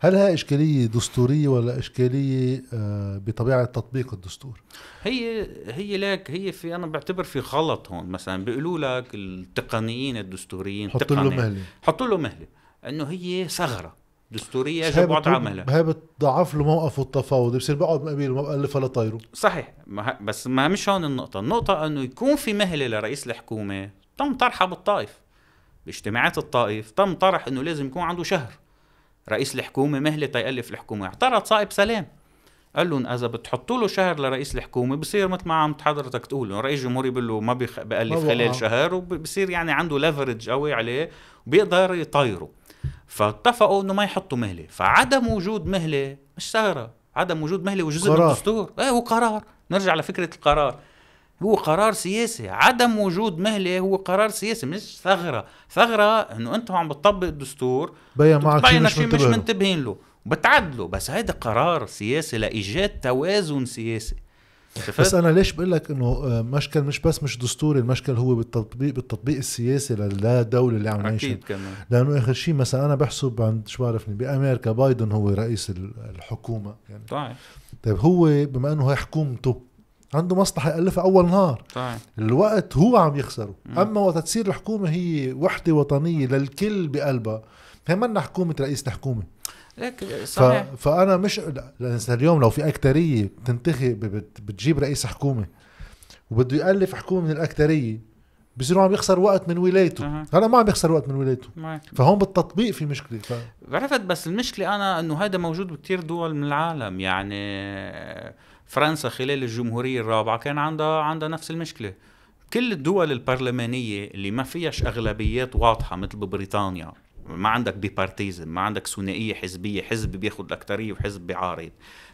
هل هي إشكالية دستورية ولا إشكالية آه، بطبيعة تطبيق الدستور؟ هي هي لك هي في أنا بعتبر في غلط هون. مثلا بيقولوا لك التقنيين الدستوريين حطوا له مهلة. حطوا له مهلة. إنه هي ثغرة. دستورية يجب وضعها مهله هي بتضعف له موقفه التفاوضي. بصير بقعد مقابل وما بألفها لطيره صحيح. بس ما مش هون النقطة. النقطة إنه يكون في مهلة لرئيس الحكومة تم طرحها بالطائف باجتماعات الطائف تم طرح إنه لازم يكون عنده شهر. رئيس الحكومة مهلة تيألف الحكومة اعترض صائب سلام. قال لهم إذا بتحطوا له شهر لرئيس الحكومة بصير مثل ما عم حضرتك تقول رئيس الجمهوريه بيقول له ما بيخ... بألف خلال شهر وبصير يعني عنده ليفرج قوي عليه وبيقدر يطيره. فاتفقوا إنه ما يحطوا مهلة. فعدم وجود مهلة مش ثغره عدم وجود مهلة وجزء من الدستور. إيه هو قرار نرجع لفكرة القرار. هو قرار سياسي. عدم وجود مهلة هو قرار سياسي مش ثغرة. ثغرة إنه انت عم بتطبق الدستور بين معك شيء مش, مش منتبهين له. بتعدلوا بس هيدا قرار سياسي لإيجاد توازن سياسي. بس أنا ليش بقول لك إنه آه، مشكل مش بس مش دستوري المشكل هو بالتطبيق بالتطبيق السياسي للدولة اللي عم نعيشها. أكيد كمان. لأنه آخر شيء مثلا أنا بحسب عند شو بعرفني بأمريكا بايدن هو رئيس الحكومة. يعني طيب طيب هو بما إنه هي حكومته عنده مصلحة يألفها أول نهار طيب. الوقت هو عم يخسره مم. أما وقت تصير الحكومة هي وحدة وطنية للكل بقلبها هي منا حكومة رئيس الحكومة ليك صحيح ف... فأنا مش اليوم لو في أكترية بتنتخب بت... بتجيب رئيس حكومة وبده يألف حكومة من الأكترية بصير عم يخسر وقت من ولايته أه. هلا ما عم يخسر وقت من ولايته معك. فهون بالتطبيق في مشكلة ف... عرفت بس المشكلة أنا إنه هذا موجود بكثير دول من العالم يعني فرنسا خلال الجمهورية الرابعة كان عندها عندها نفس المشكلة. كل الدول البرلمانية اللي ما فيهاش أغلبيات واضحة مثل ببريطانيا ما عندك بيبارتيزم ما عندك ثنائية حزبية حزب بياخذ الاكثريه وحزب بيعارض.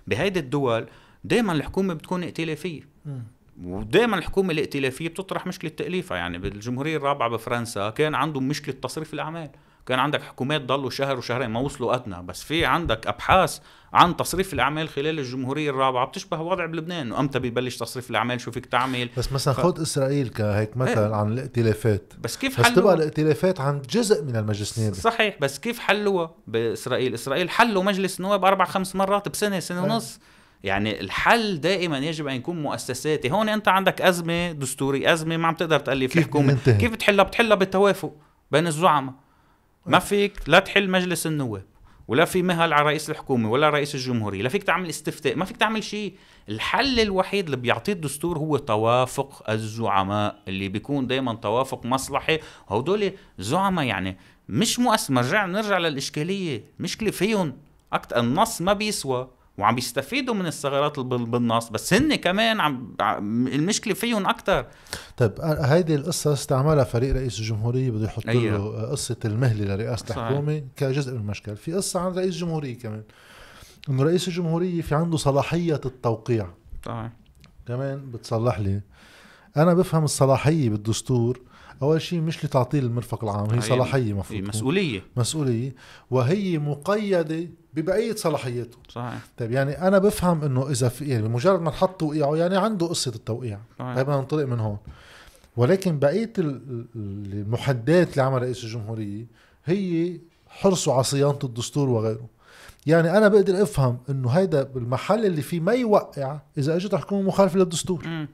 بهيدي الدول دائما الحكومة بتكون ائتلافية. ودائما الحكومة الائتلافية بتطرح مشكلة تأليفها. يعني بالجمهورية الرابعة بفرنسا كان عندهم مشكلة تصريف الأعمال. كان عندك حكومات ضلوا شهر وشهرين ما وصلوا أدنى بس في عندك أبحاث عن تصريف الأعمال خلال الجمهورية الرابعة بتشبه وضع بلبنان. انه إمتى ببلش تصريف الأعمال شو فيك تعمل؟ بس مثلا ف... خذ إسرائيل كهيك مثل إيه؟ عن الائتلافات. بس كيف بس تبقى الائتلافات عن جزء من المجلس النيابي. صحيح بس كيف حلوها بإسرائيل؟ إسرائيل حلوا مجلس النواب أربع خمس مرات بسنة سنة إيه؟ ونص. يعني الحل دائما يجب أن يكون مؤسساتي. هون أنت عندك أزمة دستوري أزمة ما عم تقدر تالف كيف الحكومة. كيف تحلها بتحلها بالتوافق بين الزعماء. ما فيك لا تحل مجلس النواب ولا في مهل على رئيس الحكومة ولا رئيس الجمهورية لا فيك تعمل استفتاء ما فيك تعمل شيء. الحل الوحيد اللي بيعطيه الدستور هو توافق الزعماء اللي بيكون دائما توافق مصلحي هدول زعماء يعني مش مؤسس نرجع نرجع للإشكالية مشكلة فيهم. أكثر النص ما بيسوى. وعم بيستفيدوا من الثغرات بالنص بس هن كمان عم المشكلة فيهم أكثر طيب هيدي القصة استعملها فريق رئيس الجمهورية بده يحط أيوه. له قصة المهلة لرئاسة الحكومة كجزء من المشكل في قصة عن رئيس الجمهورية كمان إنه رئيس الجمهورية في عنده صلاحية التوقيع. طيب كمان بتصلح لي أنا بفهم الصلاحية بالدستور أول شيء مش لتعطيل المرفق العام هي صلاحية مفروض مسؤولية. مسؤولية. وهي مقيدة ببقية صلاحياته صحيح. طيب يعني أنا بفهم إنه إذا في يعني بمجرد ما نحط توقيعه يعني عنده قصة التوقيع. صحيح. طيب ننطلق من هون. ولكن بقية المحددات اللي عمل رئيس الجمهورية هي حرصه على صيانة الدستور وغيره. يعني أنا بقدر أفهم إنه هيدا بالمحل اللي فيه ما يوقع إذا إجت حكومه مخالفة للدستور. م.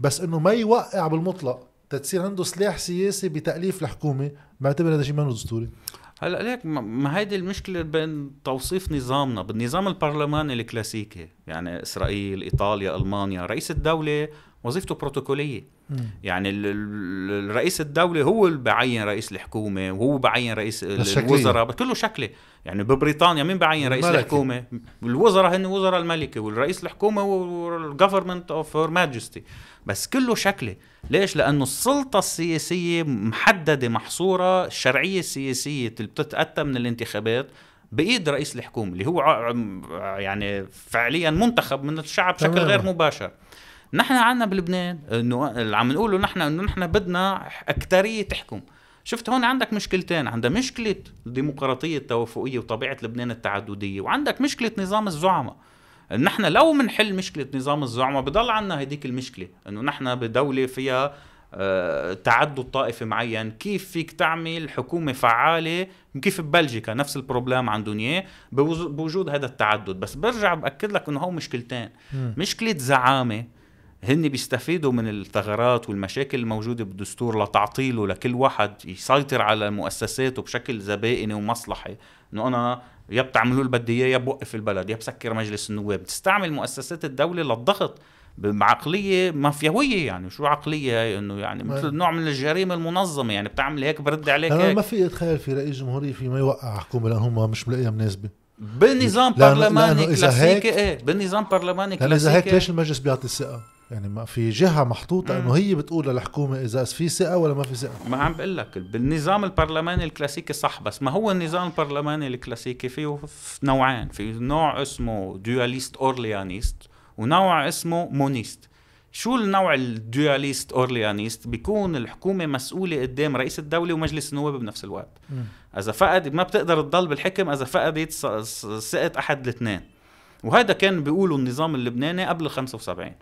بس إنه ما يوقع بالمطلق تتصير عنده سلاح سياسي بتأليف الحكومة بعتبر هذا شيء ما دستوري. هلا ليك ما هيدي المشكلة بين توصيف نظامنا بالنظام البرلماني الكلاسيكي يعني إسرائيل إيطاليا ألمانيا رئيس الدولة وظيفته بروتوكولية. يعني الرئيس الدولة هو اللي بعين رئيس الحكومة وهو بعين رئيس الوزراء كله شكله يعني ببريطانيا مين بعين رئيس الملكي. الحكومة. الوزراء هن وزراء الملكة والرئيس الحكومة هو ال government of Her Majesty بس كله شكلة. ليش؟ لأنه السلطة السياسية محددة محصورة. الشرعية السياسية اللي بتتأتى من الانتخابات بإيد رئيس الحكومة اللي هو يعني فعليا منتخب من الشعب بشكل غير مباشر. نحن عنا بلبنان إنه عم نقوله نحن إنه نحن بدنا أكترية تحكم. شفت هون عندك مشكلتين عندها مشكلة الديمقراطية التوافقية وطبيعة لبنان التعددية وعندك مشكلة نظام الزعماء. نحن لو منحل مشكلة نظام الزعماء بضل عنا هديك المشكلة إنه نحن بدولة فيها آه، تعدد طائفي معين كيف فيك تعمل حكومة فعالة؟ كيف ببلجيكا؟ نفس البروبلام عندهم اياه بوجود هذا التعدد. بس برجع بأكد لك إنه هو مشكلتين. مشكلة زعامة هن بيستفيدوا من الثغرات والمشاكل الموجودة بالدستور لتعطيله لكل واحد يسيطر على مؤسساته بشكل زبائني ومصلحي. إنه أنا يا بتعملوا اللي بدي إياه يا بوقف البلد يا بسكر مجلس النواب. تستعمل مؤسسات الدولة للضغط بعقلية مافياوية يعني. شو عقلية؟ هي إنه يعني مثل نوع من الجريمة المنظمة يعني. بتعمل هيك برد عليك أنا هيك. ما في اتخيل في رئيس جمهورية في ما يوقع حكومه لأن هم مش ملاقيها مناسبة. بنظام برلماني كلاسيكي إيه بنظام برلماني كلاسيكي إذا هيك ليش المجلس بيعطي الثقة؟ يعني ما في جهة محطوطة إنه هي بتقول للحكومة إذا في ثقة ولا ما في ثقة. ما عم بقول لك بالنظام البرلماني الكلاسيكي صح بس ما هو النظام البرلماني الكلاسيكي فيه نوعين في نوع اسمه dualiste orléaniste ونوع اسمه moniste شو النوع ال dualiste orléaniste بيكون الحكومة مسؤولة قدام رئيس الدولة ومجلس النواب بنفس الوقت. إذا فقد ما بتقدر تضل بالحكم إذا فقدت سقط أحد الاثنين. وهذا كان بيقولوا النظام اللبناني قبل 75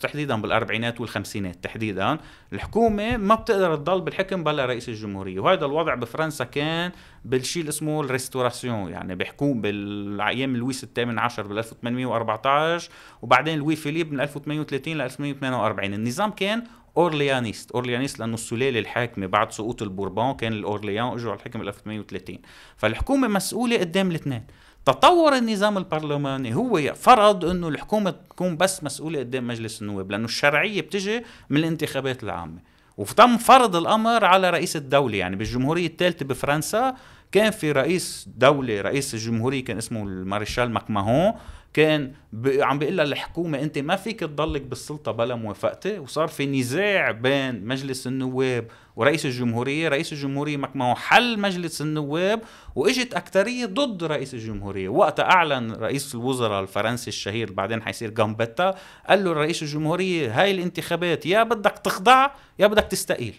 تحديدا بالأربعينات والخمسينات تحديدا الحكومة ما بتقدر تضل بالحكم بلا رئيس الجمهورية. وهذا الوضع بفرنسا كان بالشيء اللي اسمه ال Restauration يعني بحكوم بالأيام لويس الثامن عشر بال 1814 وبعدين لوي فيليب من 1830 ل 1848 النظام كان orléaniste orléaniste لأنه السلالة الحاكمة بعد سقوط البوربون كان الأورليان إجوا على الحكم بال 1830 فالحكومة مسؤولة قدام الاثنين تطور النظام البرلماني هو فرض إنه الحكومة تكون بس مسؤولة قدام مجلس النواب لأنه الشرعية بتجي من الانتخابات العامة. وتم فرض الأمر على رئيس الدولة يعني بالجمهورية الثالثة بفرنسا كان في رئيس دولة رئيس الجمهوريه كان اسمه المارشال ماكماهون كان عم بيقول للحكومه أنت ما فيك تضلك بالسلطة بلا موافقتي وصار في نزاع بين مجلس النواب ورئيس الجمهورية رئيس الجمهورية معه حل مجلس النواب وإجت اكثريه ضد رئيس الجمهورية. وقتها أعلن رئيس الوزراء الفرنسي الشهير بعدين حيصير جامبيتا قال له رئيس الجمهورية هاي الانتخابات يا بدك تخضع يا بدك تستقيل.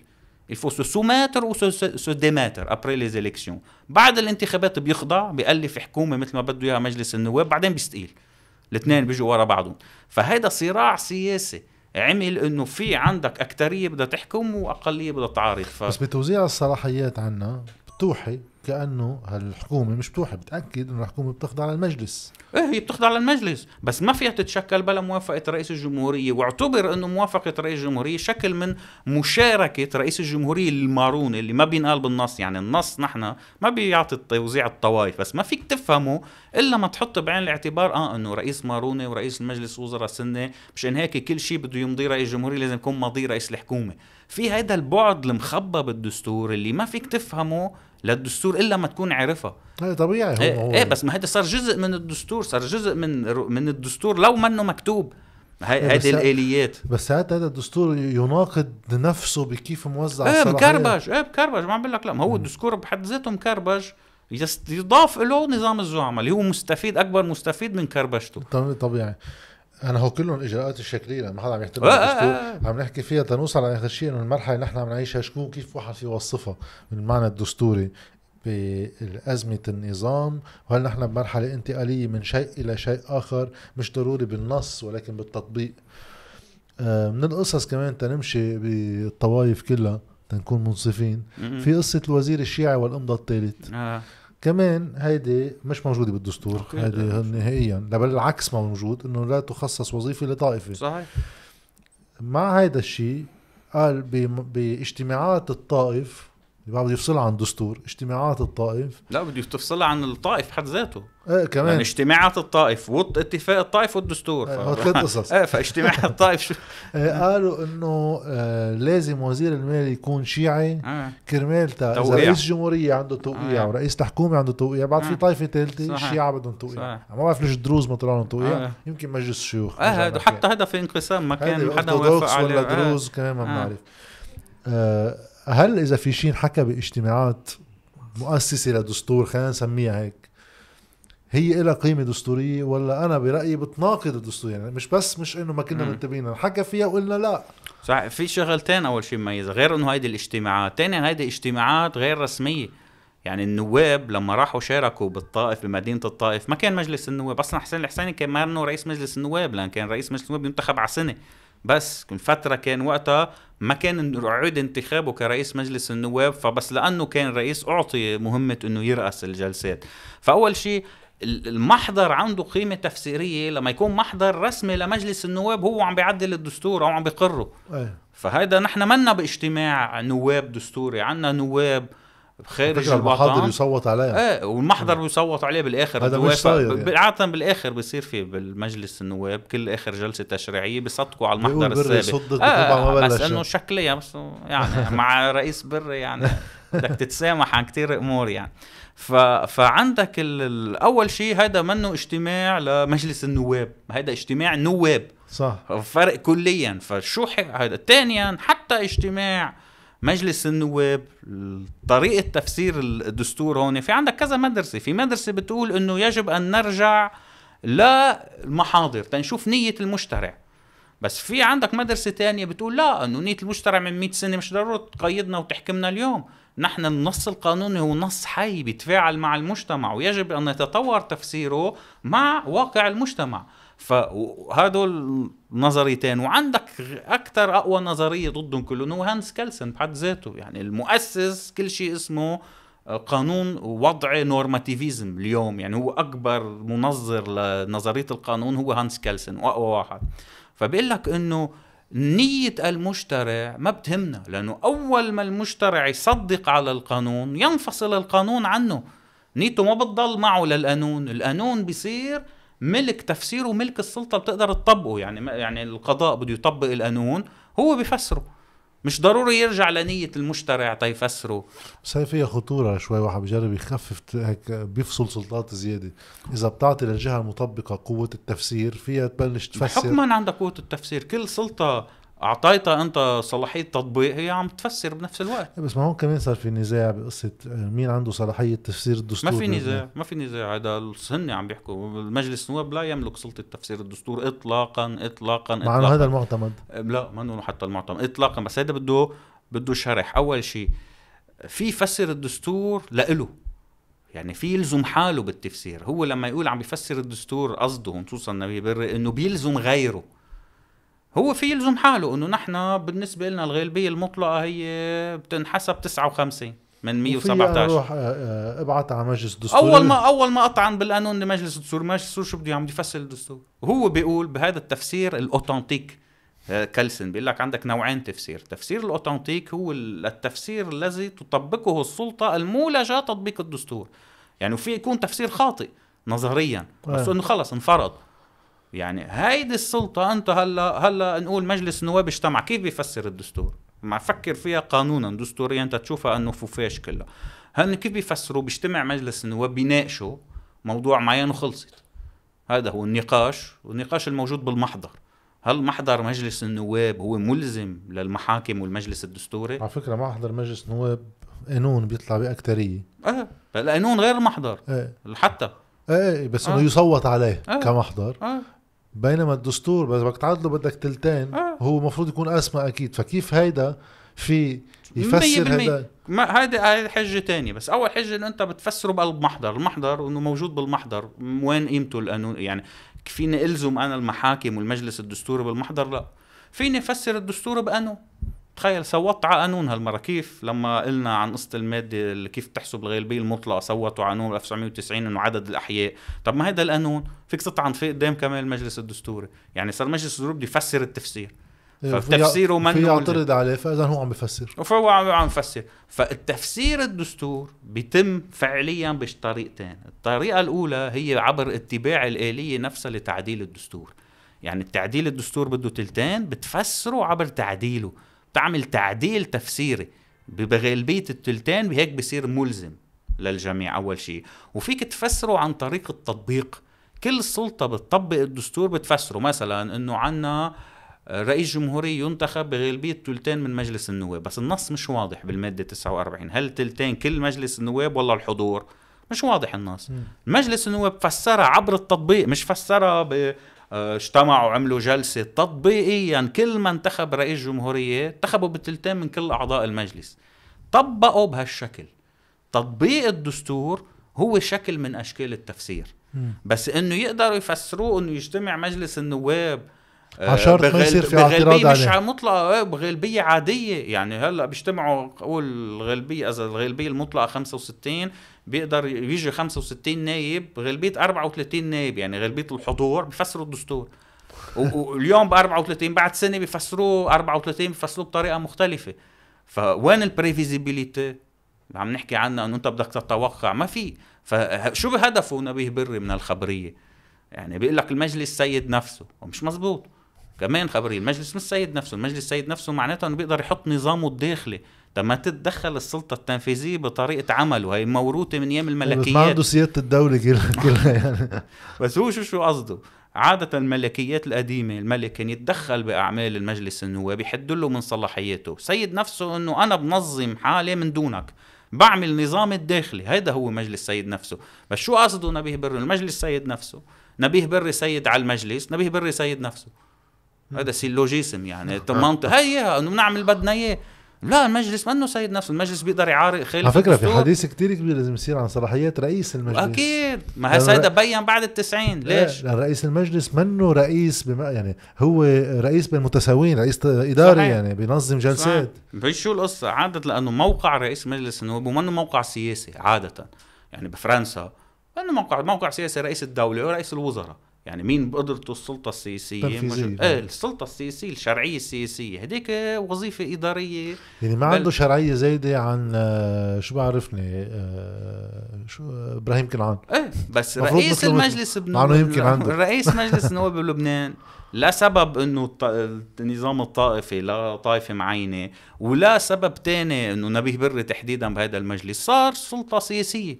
Il faut se soumettre ou se, se démettre après les élections. بعد الانتخابات بيخضع بيألف حكومة مثل ما بده إياها مجلس النواب بعدين بيستقيل الاثنين بيجوا ورا بعضهم فهذا صراع سياسي عمل انه في عندك اكتريه بدها تحكم واقليه بدها تعارض ف... بس بتوزيع الصلاحيات عنا بتوحي كأنه هالحكومة مش بتوحي بتأكد إنه الحكومة بتخضع للمجلس. إيه هي بتخضع للمجلس بس ما فيها تتشكل بلا موافقة رئيس الجمهورية واعتبر إنه موافقة رئيس الجمهورية شكل من مشاركة رئيس الجمهورية المارون اللي ما بينقال بالنص. يعني النص نحن ما بيعطي توزيع الطوائف بس ما فيك تفهمه إلا ما تحط بعين الاعتبار. آه إنه رئيس ماروني ورئيس المجلس وزراء سنه مشان هيك كل شيء بده يمضي رئيس الجمهورية لازم يكون ماضي رئيس الحكومة. في هذا البعد المخبى بالدستور اللي ما فيك تفهمه للدستور إلا ما تكون عارفها هي طبيعي هو إيه, هو. إيه بس ما هذا صار جزء من الدستور صار جزء من من الدستور لو منه مكتوب. هذه إيه الآليات. بس هذا هذا الدستور يناقض نفسه بكيف موزع إيه مكربج إيه مكربج ما عم بقول لك لا ما هو الدستور بحد ذاته مكربج. يضاف له نظام الزعماء اللي هو مستفيد أكبر مستفيد من كربشته طبيعي. أنا هو كلهم الاجراءات الشكلية ما حدا عم يحترم آه الدستور. آه. آه. عم نحكي فيها تنوصل على آخر شيء إنه المرحلة اللي نحن عم نعيشها شكون كيف واحد في يوصفها من المعنى الدستوري بأزمة النظام؟ وهل نحن بمرحلة انتقالية من شيء إلى شيء آخر؟ مش ضروري بالنص ولكن بالتطبيق. آه، من القصص كمان تنمشي بالطوائف كلها تنكون منصفين. في قصة الوزير الشيعي والإمضة الثالث. آه. كمان هيدي مش موجودة بالدستور هيدي نهائيا. بل العكس موجود إنه لا تخصص وظيفة لطائفة. صحيح. مع هيدا الشيء قال باجتماعات الطائف بده يفصلها عن الدستور اجتماعات الطائف. لا بده تفصلها عن الطائف حد ذاته. إيه كمان. يعني اجتماعات الطائف واتفاق الطائف والدستور. إيه ثلاث قصص. إيه فاجتماع الطائف شو؟ إيه قالوا إنه آه لازم وزير المال يكون شيعي. آه. كرمال تا إذا رئيس الجمهوريه عنده توقيع آه. ورئيس الحكومة عنده توقيع بعد في آه. طائفة ثالثه الشيعة بدهم توقيع. ما بعرف ليش الدروز ما طلع لهم توقيع. آه. يمكن مجلس الشيوخ. آه حتى هذا في انقسام ما كان حدا وافق عليه. ولا دروز كمان ما بنعرف. آه هل إذا في شيء انحكى باجتماعات مؤسسة لدستور خلينا نسميها هيك هي لها قيمة دستورية ولا أنا برأيي بتناقض الدستور؟ يعني مش بس مش إنه ما كنا منتبهين نحكى فيها وقلنا لا. صح في شغلتين أول شيء مميزة غير إنه هيدي الاجتماعات ثانيا هيدي اجتماعات غير رسمية. يعني النواب لما راحوا شاركوا بالطائف بمدينة الطائف ما كان مجلس النواب أصلا حسين الحسيني كان ما رئيس مجلس النواب لأن كان رئيس مجلس النواب ينتخب على سنة بس فترة كان وقتها ما كان يعيد انتخابه كرئيس مجلس النواب فبس لأنه كان رئيس أعطي مهمة إنه يرأس الجلسات فأول شيء المحضر عنده قيمة تفسيرية لما يكون محضر رسمي لمجلس النواب هو عم بيعدل الدستور أو عم بيقره أيه. فهذا نحن منا باجتماع نواب دستوري عندنا نواب خارج المحاضر يصوت عليها. إيه والمحضر بيصوت عليه بالآخر. هذا مش صاير يعني. عادة بالآخر بصير في بالمجلس النواب كل آخر جلسة تشريعية بيصدقوا على المحضر السابق. آه بس إنه شكليا بس يعني مع رئيس بري يعني بدك تتسامح عن كتير أمور يعني. ف... فعندك ال... أول شيء هذا منه اجتماع لمجلس النواب. هذا اجتماع نواب. صح. فرق كليا. فشو هذا ثانيا حتى اجتماع مجلس النواب طريقة تفسير الدستور هون. في عندك كذا مدرسة. في مدرسة بتقول إنه يجب أن نرجع للمحاضر تنشوف نية المشترع. بس في عندك مدرسة تانية بتقول لا إنه نية المشترع من 100 سنة مش ضروري تقيدنا وتحكمنا اليوم. نحن النص القانوني هو نص حي بيتفاعل مع المجتمع ويجب أن يتطور تفسيره مع واقع المجتمع. فهدول نظريتين وعندك أكثر أقوى نظرية ضدهم كلهم هو هانس كيلسن بحد ذاته. يعني المؤسس كل شيء اسمه آه، قانون وضع normativisme اليوم. يعني هو أكبر منظر لنظرية القانون هو هانس كيلسن وأقوى واحد. فبيقول لك إنه نية المشترع ما بتهمنا لأنه أول ما المشترع يصدق على القانون ينفصل القانون عنه. نيته ما بتضل معه للقانون. القانون بيصير ملك تفسيره ملك السلطة بتقدر تطبقه يعني يعني القضاء بده يطبق القانون هو بيفسره مش ضروري يرجع لنية المشترع تيفسره بس هي فيها خطورة شوي واحد بجرب يخفف هيك بيفصل سلطات زيادة. إذا بتعطي للجهة المطبقة قوة التفسير فيها تبلش تفسر. حكما عندها قوة التفسير. كل سلطة أعطيتها أنت صلاحية تطبيق هي عم تفسر بنفس الوقت. بس ما هون كمان صار في نزاع بقصة آه، مين عنده صلاحية تفسير الدستور؟ ما في نزاع ما في نزاع هذا هن عم بيحكوا. المجلس النواب لا يملك سلطة تفسير الدستور اطلاقا اطلاقا مع إنه هذا المعتمد. لا ما حتى المعتمد اطلاقا. بس هذا بده بده شرح. أول شيء في فسر الدستور لإله. يعني في يلزم حاله بالتفسير. هو لما يقول عم بيفسر الدستور قصده خصوصا النبي بري إنه بيلزم غيره. هو في يلزم حاله إنه نحن بالنسبة لنا الغالبية المطلقة هي بتنحسب 59 من 117 روح آه، آه، ابعت على مجلس الدستور. أول ما أول ما أطعن بالقانون لمجلس الدستور مجلس الدستور شو بده عم يفصل الدستور. وهو بيقول بهذا التفسير الأوتنتيك آه، كلسن بيقول لك عندك نوعين تفسير. تفسير الأوتنتيك هو التفسير الذي تطبقه السلطة المولجة تطبيق الدستور. يعني وفي يكون تفسير خاطئ نظريا. بس إنه خلص انفرض يعني هيدي السلطة أنت هلا هلا نقول مجلس النواب اجتمع. كيف بيفسر الدستور؟ ما فكر فيها قانونا. دستوريا أنت تشوفها أنه فوفاش كلها. هن كيف بيفسروا بيجتمع مجلس النواب بيناقشوا موضوع معين وخلصت. هذا هو النقاش والنقاش الموجود بالمحضر. هل محضر مجلس النواب هو ملزم للمحاكم والمجلس الدستوري؟ على فكرة محضر مجلس النواب قانون بيطلع بأكترية. آه القانون غير المحضر. إيه. حتى. إيه بس إنه آه. يصوت عليه آه. كمحضر. آه. بينما الدستور بس بدك تعدله بدك تلتين آه. هو المفروض يكون أسمى أكيد. فكيف هيدا في يفسر هذا ما هذه هذه حجة تانية بس. أول حجة إنه أنت بتفسره بقلب محضر المحضر إنه موجود بالمحضر. وين قيمته القانون؟ يعني فيني ألزم أنا المحاكم والمجلس الدستوري بالمحضر؟ لا. فيني أفسر الدستور بقانون تخيل صوتت على قانون هالمرة. كيف لما قلنا عن قصة المادة اللي كيف تحسب الغالبيه المطلقة صوتوا على قانون 1990 إنه عدد الأحياء. طب ما هذا القانون فيك تطعن فيه قدام كمان المجلس الدستوري. يعني صار المجلس الدستوري بده يفسر التفسير. إيه، فتفسيره من في يعترض عليه فإذا هو عم بفسر. فهو عم يفسر فالتفسير الدستور بيتم فعليا بطريقتين. الطريقة الأولى هي عبر اتباع الآلية نفسها لتعديل الدستور. يعني التعديل الدستور بده تلتين بتفسره عبر تعديله. تعمل تعديل تفسيري بغالبية التلتين بهيك بصير ملزم للجميع أول شيء وفيك تفسره عن طريق التطبيق. كل سلطة بتطبق الدستور بتفسره مثلا إنه عنا رئيس جمهورية ينتخب بغالبية تلتين من مجلس النواب. بس النص مش واضح بالمادة 49 هل تلتين كل مجلس النواب ولا الحضور؟ مش واضح النص. مجلس النواب فسرها عبر التطبيق مش فسرها اجتمعوا وعملوا جلسة تطبيقيا كل ما انتخب رئيس جمهورية انتخبوا بتلتين من كل أعضاء المجلس. طبقوا بهالشكل. تطبيق الدستور هو شكل من أشكال التفسير. بس إنه يقدروا يفسروه إنه يجتمع مجلس النواب آه، عشان ما يصير في اعتراض مش عليه. ع- مطلقة إيه، بغالبية عادية. يعني هلأ بيجتمعوا قول الغالبية إذا الغالبية المطلقة 65 بيقدر يجي 65 نايب غالبية 34 نايب يعني غالبية الحضور بيفسروا الدستور. واليوم ب 34 بعد سنة بيفسروه 34 بيفسروه بطريقة مختلفة. فوين ال prévisibilité؟ عم نحكي عنها إنه أنت بدك تتوقع. ما في. فشو هدفه نبيه بري من الخبرية؟ يعني بيقول لك المجلس سيد نفسه ومش مزبوط. كمان خبرية المجلس مش سيد نفسه المجلس سيد نفسه معناته إنه بيقدر يحط نظامه الداخلي. طب ما تتدخل السلطة التنفيذية بطريقة عمله هي موروثة من أيام بس ما الملكيات. عنده سيادة الدولة كلها يعني. بس هو شو شو قصده؟ عادة الملكيات القديمة الملك كان يتدخل بأعمال المجلس النواب يحد له من صلاحياته. سيد نفسه أنه أنا بنظم حالي من دونك بعمل نظام الداخلي. هيدا هو مجلس سيد نفسه. بس شو قصده نبيه بري؟ المجلس سيد نفسه. نبيه بري سيد على المجلس نبيه بري سيد نفسه. هذا syllogisme يعني. منطق هي إنه بنعمل بدنا إياه. لا المجلس منه سيد نفسه المجلس بيقدر يعارض خالف على فكرة في. حديث كتير كبير لازم يصير عن صلاحيات رئيس المجلس أكيد ما رأ- بين بعد التسعين ليش؟ لأن رئيس المجلس منه رئيس بما يعني هو رئيس بين المتساويين رئيس إداري صحيح. يعني بينظم جلسات بس شو القصة؟ عادة لأنه موقع رئيس مجلس النواب ومنه موقع سياسي عادة يعني بفرنسا انه موقع موقع سياسي رئيس الدولة ورئيس الوزراء يعني مين بقدرته السلطة السياسية؟ تنفيذية. مش... إيه السلطة السياسية الشرعية السياسية. هديك وظيفة إدارية. يعني ما بل- عنده شرعية زايدة عن آه، شو بعرفني آه، شو آه، إبراهيم كنعان. إيه بس رئيس المجلس إنه يمكن عنده. رئيس مجلس النواب بلبنان لا سبب إنه الط- النظام الطائفي لا طائفة معينة ولا سبب تاني إنه نبيه بري تحديدا بهذا المجلس. صار سلطة سياسية.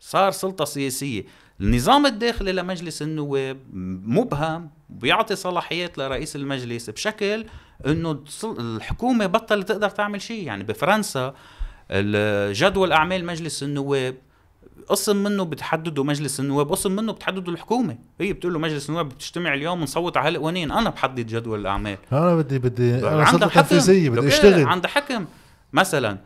صار سلطة سياسية. النظام الداخلي لمجلس النواب مبهم بيعطي صلاحيات لرئيس المجلس بشكل إنه الحكومة بطلت تقدر تعمل شيء. يعني بفرنسا جدول أعمال مجلس النواب قسم منه بتحدده مجلس النواب قسم منه بتحدده الحكومة. هي بتقول له مجلس النواب بتجتمع اليوم نصوت على هالقوانين أنا بحدد جدول الأعمال. أنا بدي بدي أنا عندها حكم. تنفيذيه بدي أشتغل. عندها حكم. مثلا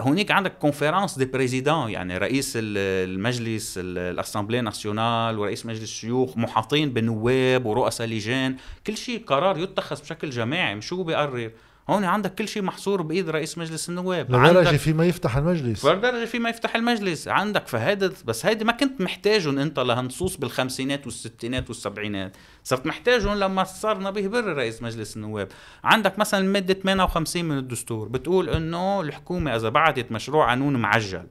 هونيك عندك كونفرنس دي بريزيدان يعني رئيس ال- المجلس ال- الأسامبلية ناسيونال ورئيس مجلس الشيوخ محاطين بنواب ورؤساء لجان كل شيء قرار يتخذ بشكل جماعي مش هو بيقرر. هون عندك كل شيء محصور بإيد رئيس مجلس النواب. لدرجه عندك فيما يفتح المجلس. فلدرجه في ما يفتح المجلس. عندك فهذا بس هيدي ما كنت محتاجهم انت لهالنصوص بالخمسينات والستينات والسبعينات. صرت محتاجهم لما صار نبيه بري رئيس مجلس النواب. عندك مثلا الماده 58 من الدستور بتقول إنه الحكومة إذا بعتت مشروع قانون معجل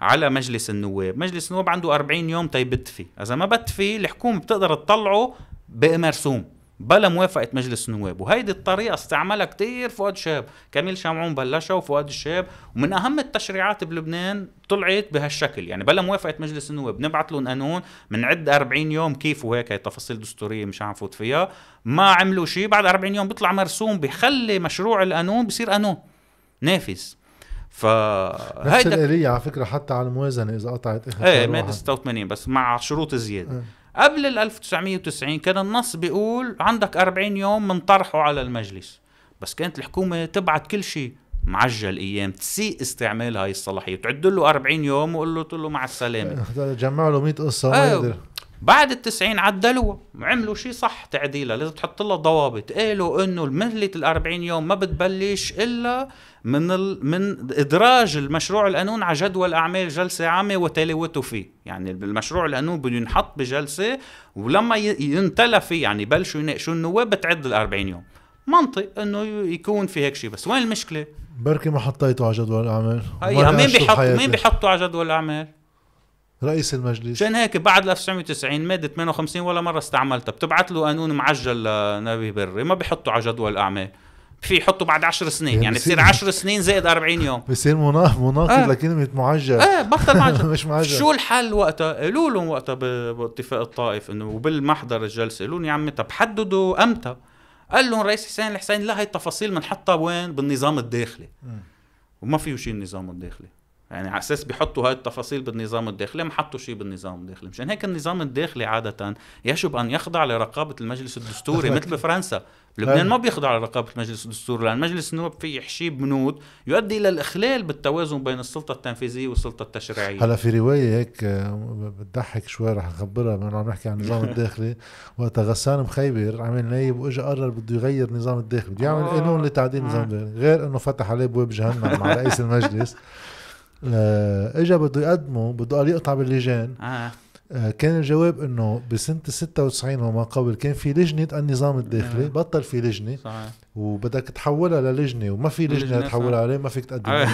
على مجلس النواب. مجلس النواب عنده 40 يوم تيبتفي إذا ما بتفي الحكومة بتقدر تطلعه بمرسوم بلا موافقة مجلس النواب. وهيدي الطريقة استعملها كتير فؤاد شاب كميل شمعون بلشها وفؤاد الشاب ومن أهم التشريعات بلبنان طلعت بهالشكل. يعني بلا موافقة مجلس النواب. نبعث لهم قانون بنعد 40 يوم كيف وهيك هي تفاصيل دستورية مش عم فوت فيها. ما عملوا شيء بعد 40 يوم بيطلع مرسوم بيخلي مشروع القانون بصير قانون. نافذ. ف نفس هيدا الآلية على فكرة حتى على الموازنة إذا قطعت إيه مادة واحد. 86 بس مع شروط زيادة. إيه. قبل ال 1990 كان النص بيقول عندك 40 يوم من طرحه على المجلس. بس كانت الحكومة تبعت كل شيء. معجل أيام تسيء استعمال هاي الصلاحية. تعد له 40 يوم وقول له تقول له مع السلامة. جمع له 100 قصة ما. يقدر. بعد التسعين عدلوها عملوا شيء صح تعديلها لازم تحط لها ضوابط. قالوا إنه مهلة ال 40 يوم ما بتبلش إلا من ال... من إدراج المشروع القانون على جدول أعمال جلسة عامة وتلاوته فيه. يعني المشروع القانون بده ينحط بجلسة ولما ينتلى فيه يعني يبلشوا يناقشوا النواب بتعد ال 40 يوم. منطق إنه يكون في هيك شيء بس وين المشكلة؟ بركي ما حطيته على جدول هي وما مين بيحط. مين بيحطوا على جدول الأعمال؟ رئيس المجلس. عشان هيك بعد 1990 مادة 58 ولا مرة استعملتها. بتبعت له قانون معجل لنبي بري. ما بيحطوا على جدول الأعمال. في يحطوا بعد 10 سنين. يعني بصير- بتصير 10 سنين زائد 40 يوم. بصير منا- مناقض آه. لكلمة معجل. إيه بطل معجل. مش معجل. شو الحل وقتها؟ قالوا لهم وقتها باتفاق الطائف إنه وبالمحضر الجلسة قالوا لهم يا عمي طب حددوا أمتى؟ قال لهم رئيس حسين الحسين لا هي التفاصيل بنحطها وين؟ بالنظام الداخلي. مم. وما فيه شيء النظام الداخلي. يعني على أساس بيحطوا هاي التفاصيل بالنظام الداخلي ما حطوا شيء بالنظام الداخلي. مشان هيك النظام الداخلي عادة يجب أن يخضع لرقابة المجلس الدستوري مثل بفرنسا لبنان ما بيخضع لرقابة المجلس الدستوري لأن مجلس النواب فيه يحشيه بنود يؤدي إلى الإخلال بالتوازن بين السلطة التنفيذية والسلطة التشريعية. هلا في رواية هيك آه، بتضحك شوي رح نخبرها بما عم نحكي عن النظام الداخلي. وقت غسان مخيبر عمل نايب واجى قرر بده يغير النظام الداخلي. بده يعمل آه. قانون لتعديل النظام آه. الداخلي. غير إنه فتح عليه بواب جهنم مع رئيس المجلس. اجى بده يقدمه بده قال يقطع باللجان آه. آه، كان الجواب إنه بسنة 96 وما قبل كان في لجنة النظام الداخلي آه. بطل في لجنة صحيح وبدك تحولها للجنة وما في لجنة لجنة، تحولها. عليه ما فيك تقدم.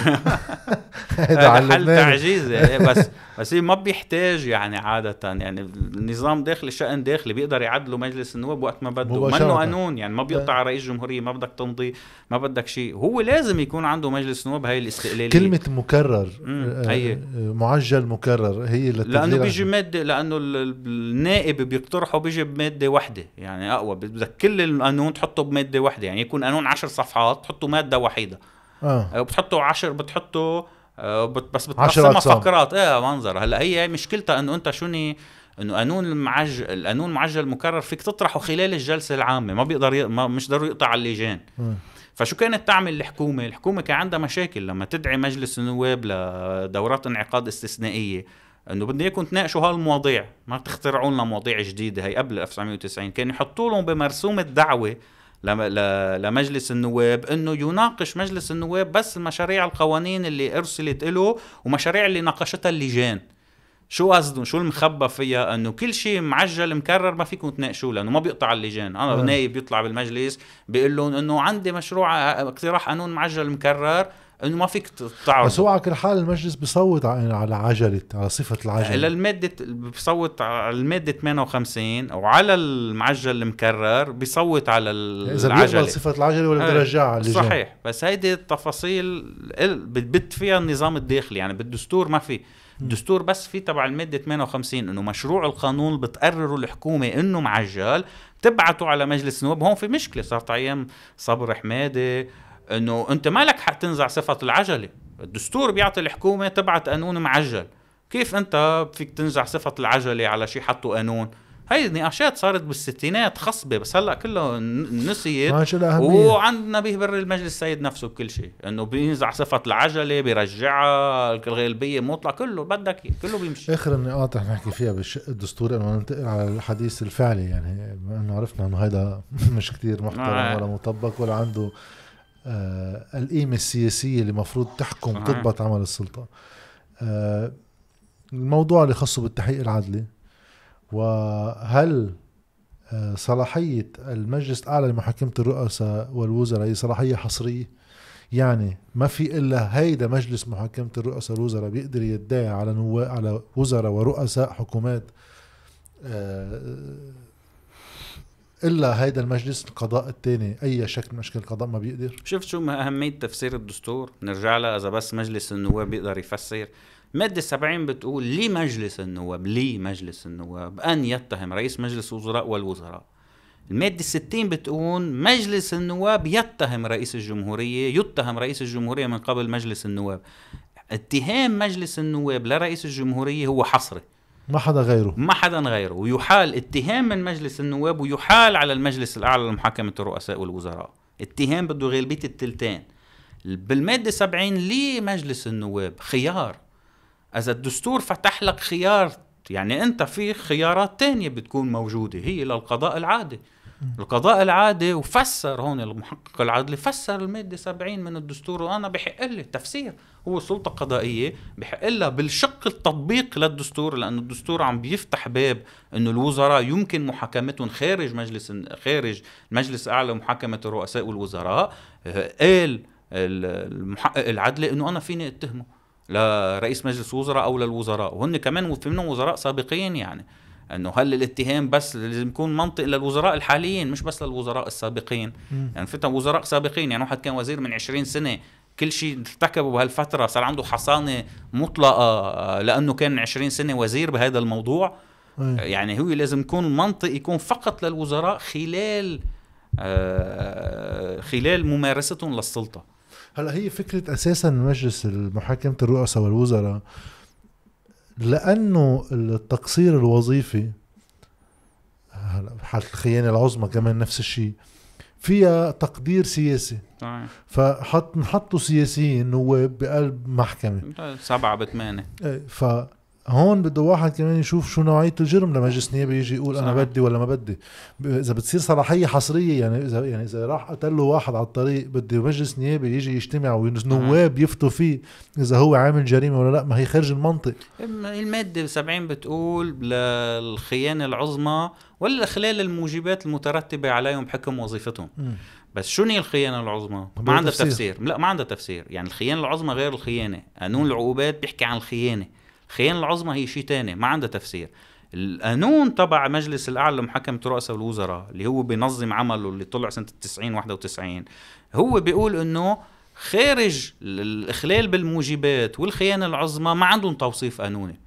هذا حل. تعجيزي إيه، بس بس هي ما بيحتاج يعني عادة يعني النظام داخلي شأن داخلي بيقدر يعدلوا مجلس النواب وقت ما بده. منه قانون يعني ما بيقطع على رئيس جمهورية ما بدك تمضي ما بدك شيء هو لازم يكون عنده مجلس نواب هاي الاستقلالية كلمة مكرر مم، آه، هي. آه، معجل مكرر هي لأنه بيجي مادة لأنه ال- ال- النائب بيقترحه بيجي بمادة واحدة يعني أقوى بدك كل القانون تحطه بمادة واحدة يعني يكون قانون عشر صفحات تحطه مادة وحيدة. آه. أو بتحطه عشر بتحطه آه، بس بتقسمها. فقرات. إيه منظر. هلأ هي مشكلتها إنه أنت شوني إنه قانون المعجل القانون المعجل مكرر فيك تطرحه خلال الجلسة العامة ما بيقدر ي... ما مش ضروري يقطع على اللجان. آه. فشو كانت تعمل الحكومة؟ الحكومة كان عندها مشاكل لما تدعي مجلس النواب لدورات انعقاد استثنائية إنه بدنا إياكم تناقشوا هالمواضيع. ما تخترعوا لنا مواضيع جديدة. هي قبل 1990 كان يحطوا لهم بمرسوم الدعوة لمجلس النواب إنه يناقش مجلس النواب بس المشاريع القوانين اللي أرسلت له ومشاريع اللي ناقشتها اللجان. شو قصدهم شو المخبى فيها؟ إنه كل شيء معجل مكرر ما فيكم تناقشوه لأنه ما بيقطع اللجان. أنا آه. نايب بيطلع بالمجلس بيقول لهم إنه عندي مشروع اقتراح قانون معجل مكرر. إنه ما فيك تقطعه بس هو على كل حال المجلس بيصوت على على عجلة على صفة العجلة. للمادة بصوت على المادة 58 وعلى المعجل المكرر بيصوت على ال- إذا العجلة. بيقبل صفة العجلة ولا بده إيه، يرجعها على اللجان؟ صحيح. بس هيدي التفاصيل ال- بتبت فيها النظام الداخلي. يعني بالدستور ما في. الدستور بس في تبع المادة 58 إنه مشروع القانون بتقرره الحكومة إنه معجل تبعته على مجلس النواب. هون في مشكلة. صارت أيام صبر حمادة إنه أنت مالك حق تنزع صفة العجلة. الدستور بيعطي الحكومة تبعت قانون معجل. كيف أنت فيك تنزع صفة العجلة على شيء حطوا قانون؟ هاي النقاشات صارت بالستينات خصبة بس هلأ كله نسيت. ما وعندنا بيبرر المجلس السيد نفسه بكل شيء. إنه بينزع صفة العجلة بيرجعها الغالبيه مطلع كله بدك كله بيمشي. آخر النقاط رح نحكي فيها بالشق الدستوري إنه ننتقل على الحديث الفعلي يعني انه عرفنا إنه هيدا مش كتير محترم آه. ولا مطبق ولا عنده القيمة السياسية اللي المفروض تحكم. تضبط عمل السلطة آه الموضوع اللي خصه بالتحقيق العدلي وهل آه صلاحية المجلس الأعلى لمحاكمة الرؤساء والوزراء هي صلاحية حصرية يعني ما في إلا هيدا مجلس محاكمة الرؤساء والوزراء بيقدر يدعي على. على وزراء ورؤساء حكومات آه، إلا هيدا المجلس القضاء الثاني أي شكل من أشكال القضاء ما بيقدر. شفت شو أهمية تفسير الدستور؟ نرجع لها إذا بس مجلس النواب بيقدر يفسر. مادة 70 بتقول لمجلس النواب لمجلس النواب أن يتهم رئيس مجلس الوزراء والوزراء. المادة 60 بتقول مجلس النواب يتهم رئيس الجمهورية يتهم رئيس الجمهورية من قبل مجلس النواب. اتهام مجلس النواب لرئيس الجمهورية هو حصري. ما حدا غيره. ما حدا غيره. ويحال اتهام من مجلس النواب ويحال على المجلس الأعلى لمحاكمة الرؤساء والوزراء. اتهام بده غالبية التلتين. بالمادة 70 لمجلس النواب خيار. إذا الدستور فتح لك خيار يعني أنت في خيارات تانية بتكون موجودة هي للقضاء العادي. القضاء العادي وفسر هون المحقق العدلي فسر المادة 70 من الدستور وأنا بحق لي تفسير. هو سلطة قضائية بحق لها بالشق التطبيق للدستور لأنه الدستور عم بيفتح باب أنه الوزراء يمكن محاكمتهم خارج مجلس خارج المجلس الأعلى لمحاكمة الرؤساء والوزراء. قال المحقق العدلي أنه أنا فيني أتهمه لرئيس مجلس وزراء أو للوزراء. وهن كمان في منهم وزراء سابقين يعني. انه هل الاتهام بس لازم يكون منطق للوزراء الحاليين مش بس للوزراء السابقين مم. يعني في وزراء سابقين يعني واحد كان وزير من 20 سنة كل شيء ارتكبه بهالفترة صار عنده حصانة مطلقة آه، لأنه كان 20 سنة وزير بهذا الموضوع إيه. يعني هو لازم يكون منطق يكون فقط للوزراء خلال آه، خلال ممارستهم للسلطة هلا هي فكرة أساسا مجلس محاكمه الرؤساء والوزراء لأنه التقصير الوظيفي هلا بحاله الخيانة العظمى كمان نفس الشيء فيها تقدير سياسي. صحيح. فحط نحطوا سياسيين نواب بقلب محكمة. سبعة بثمانية. إيه ف هون بده واحد كمان يشوف شو نوعية الجرم لمجلس نيابي يجي يقول أنا صح. بدي ولا ما بدي. إذا بتصير صلاحية حصرية يعني اذا يعني إذا راح قتل له واحد على الطريق بدي مجلس نيابي يجي يجتمع ونواب يفتوا فيه إذا هو عامل جريمة ولا لا ما هي خارج المنطق. المادة 70 بتقول للخيانة العظمى والإخلال الموجبات المترتبة عليهم بحكم وظيفتهم. بس شو هي الخيانة العظمى؟ ما عندها تفسير. تفسير. لا ما عندها تفسير. يعني الخيانة العظمى غير الخيانة. قانون العقوبات بيحكي عن الخيانة. الخيانة العظمى هي شيء تاني ما عندها تفسير. القانون تبع مجلس الأعلى لمحاكمة رؤساء الوزراء اللي هو بينظم عمله اللي طلع سنة 90 91 هو بيقول إنه خارج الإخلال بالموجبات والخيانة العظمى ما عندهم توصيف قانوني.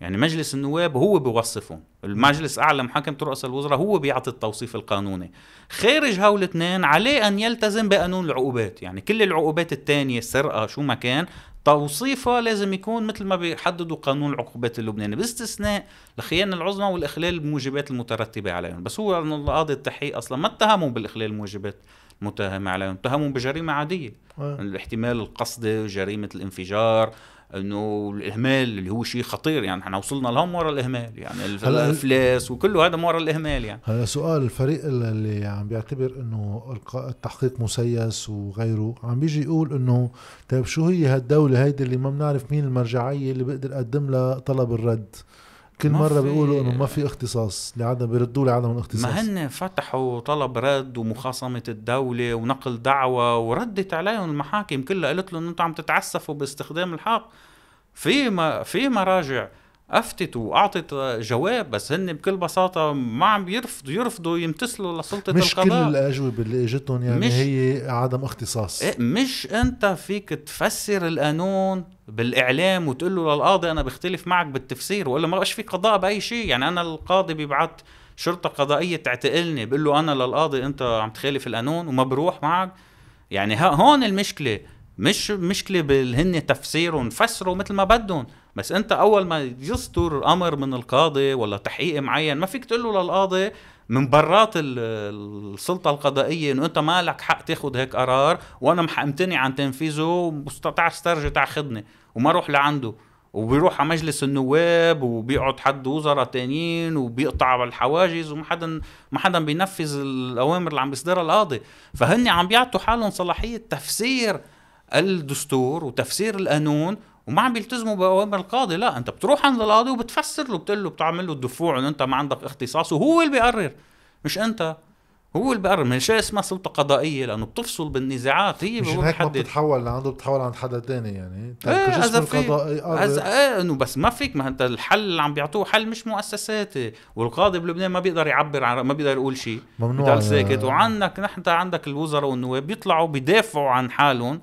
يعني مجلس النواب هو بيوصفهم. المجلس اعلى محاكمه رؤساء الوزراء هو بيعطي التوصيف القانوني. خارج هول الاثنين عليه أن يلتزم بقانون العقوبات. يعني كل العقوبات الثانية السرقه شو ما كان توصيفها لازم يكون مثل ما بيحددوا قانون العقوبات اللبناني باستثناء الخيانة العظمى والإخلال الموجبات المترتبة عليهم بس هو القاضي التحقيق أصلا ما اتهموا بالإخلال الموجبات المتهم عليهم اتهموا بجريمة عادية آه. الاحتمال القصدي جريمة الانفجار إنه الإهمال اللي هو شيء خطير يعني إحنا وصلنا لهم ورا الإهمال يعني الأفلاس وكله هذا ورا الإهمال يعني. هلا سؤال الفريق اللي عم بيعتبر إنه التحقيق مسيس وغيره عم بيجي يقول إنه طيب شو هي هالدولة هيدي اللي ما بنعرف مين المرجعية اللي بيقدر يقدم لها طلب الرد؟ كل في- بيقولوا إنه ما في اختصاص لعدم بيردوا لعدم الاختصاص. ما هن فتحوا طلب رد ومخاصمة الدولة ونقل دعوة وردت عليهم المحاكم كلها قالت لهم أنتم عم تتعسفوا باستخدام الحق. في ما في مراجع. افتت وأعطت جواب بس هن بكل بساطة ما عم يرفضوا يرفضوا يمتثلوا لسلطة مش كل القضاء. الأجوبة اللي إجتهم يعني مش- هي عدم اختصاص. إيه مش أنت فيك تفسر القانون بالإعلام وتقول له للقاضي أنا بختلف معك بالتفسير ولا ما بقاش في قضاء بأي شيء. يعني أنا القاضي بيبعت شرطة قضائية تعتقلني بقول له أنا للقاضي أنت عم تخالف القانون وما بروح معك. يعني هون المشكلة مش مشكلة بالهن تفسيرهم فسروا مثل ما بدهم. بس انت اول ما يصدر أمر من القاضي ولا تحقيق معين ما فيك تقول له للقاضي من برات ال- السلطة القضائية إنه أنت ما لك حق تاخذ هيك قرار وأنا امتنع عن تنفيذه تعال استرجع تاخذني وما أروح لعنده. وبيروح على مجلس النواب وبيقعد حد وزراء تانيين وبيقطع الحواجز وما حدا ما حدا بينفذ الأوامر اللي عم بيصدرها القاضي. فهن عم بيعطوا حالهم صلاحية تفسير الدستور وتفسير القانون وما عم بيلتزموا بأوامر القاضي لا أنت بتروح عند القاضي وبتفسر له بتقول له بتعمل له الدفوع إنه أنت ما عندك اختصاص وهو اللي بيقرر مش أنت هو اللي بيقرر. من شيء اسمها سلطة قضائية لأنه بتفصل بالنزاعات هي مش هيك ما بتتحول لعنده بتتحول عند حدا تاني يعني. إيه في القضائي قرر. إيه إنه بس ما فيك ما أنت الحل اللي عم بيعطوه حل مش مؤسساتي والقاضي بلبنان ما بيقدر يعبر عن ما بيقدر يقول شيء. ممنوع. ساكت وعندك نحن عندك الوزراء والنواب بيطلعوا بيدافعوا عن حالهم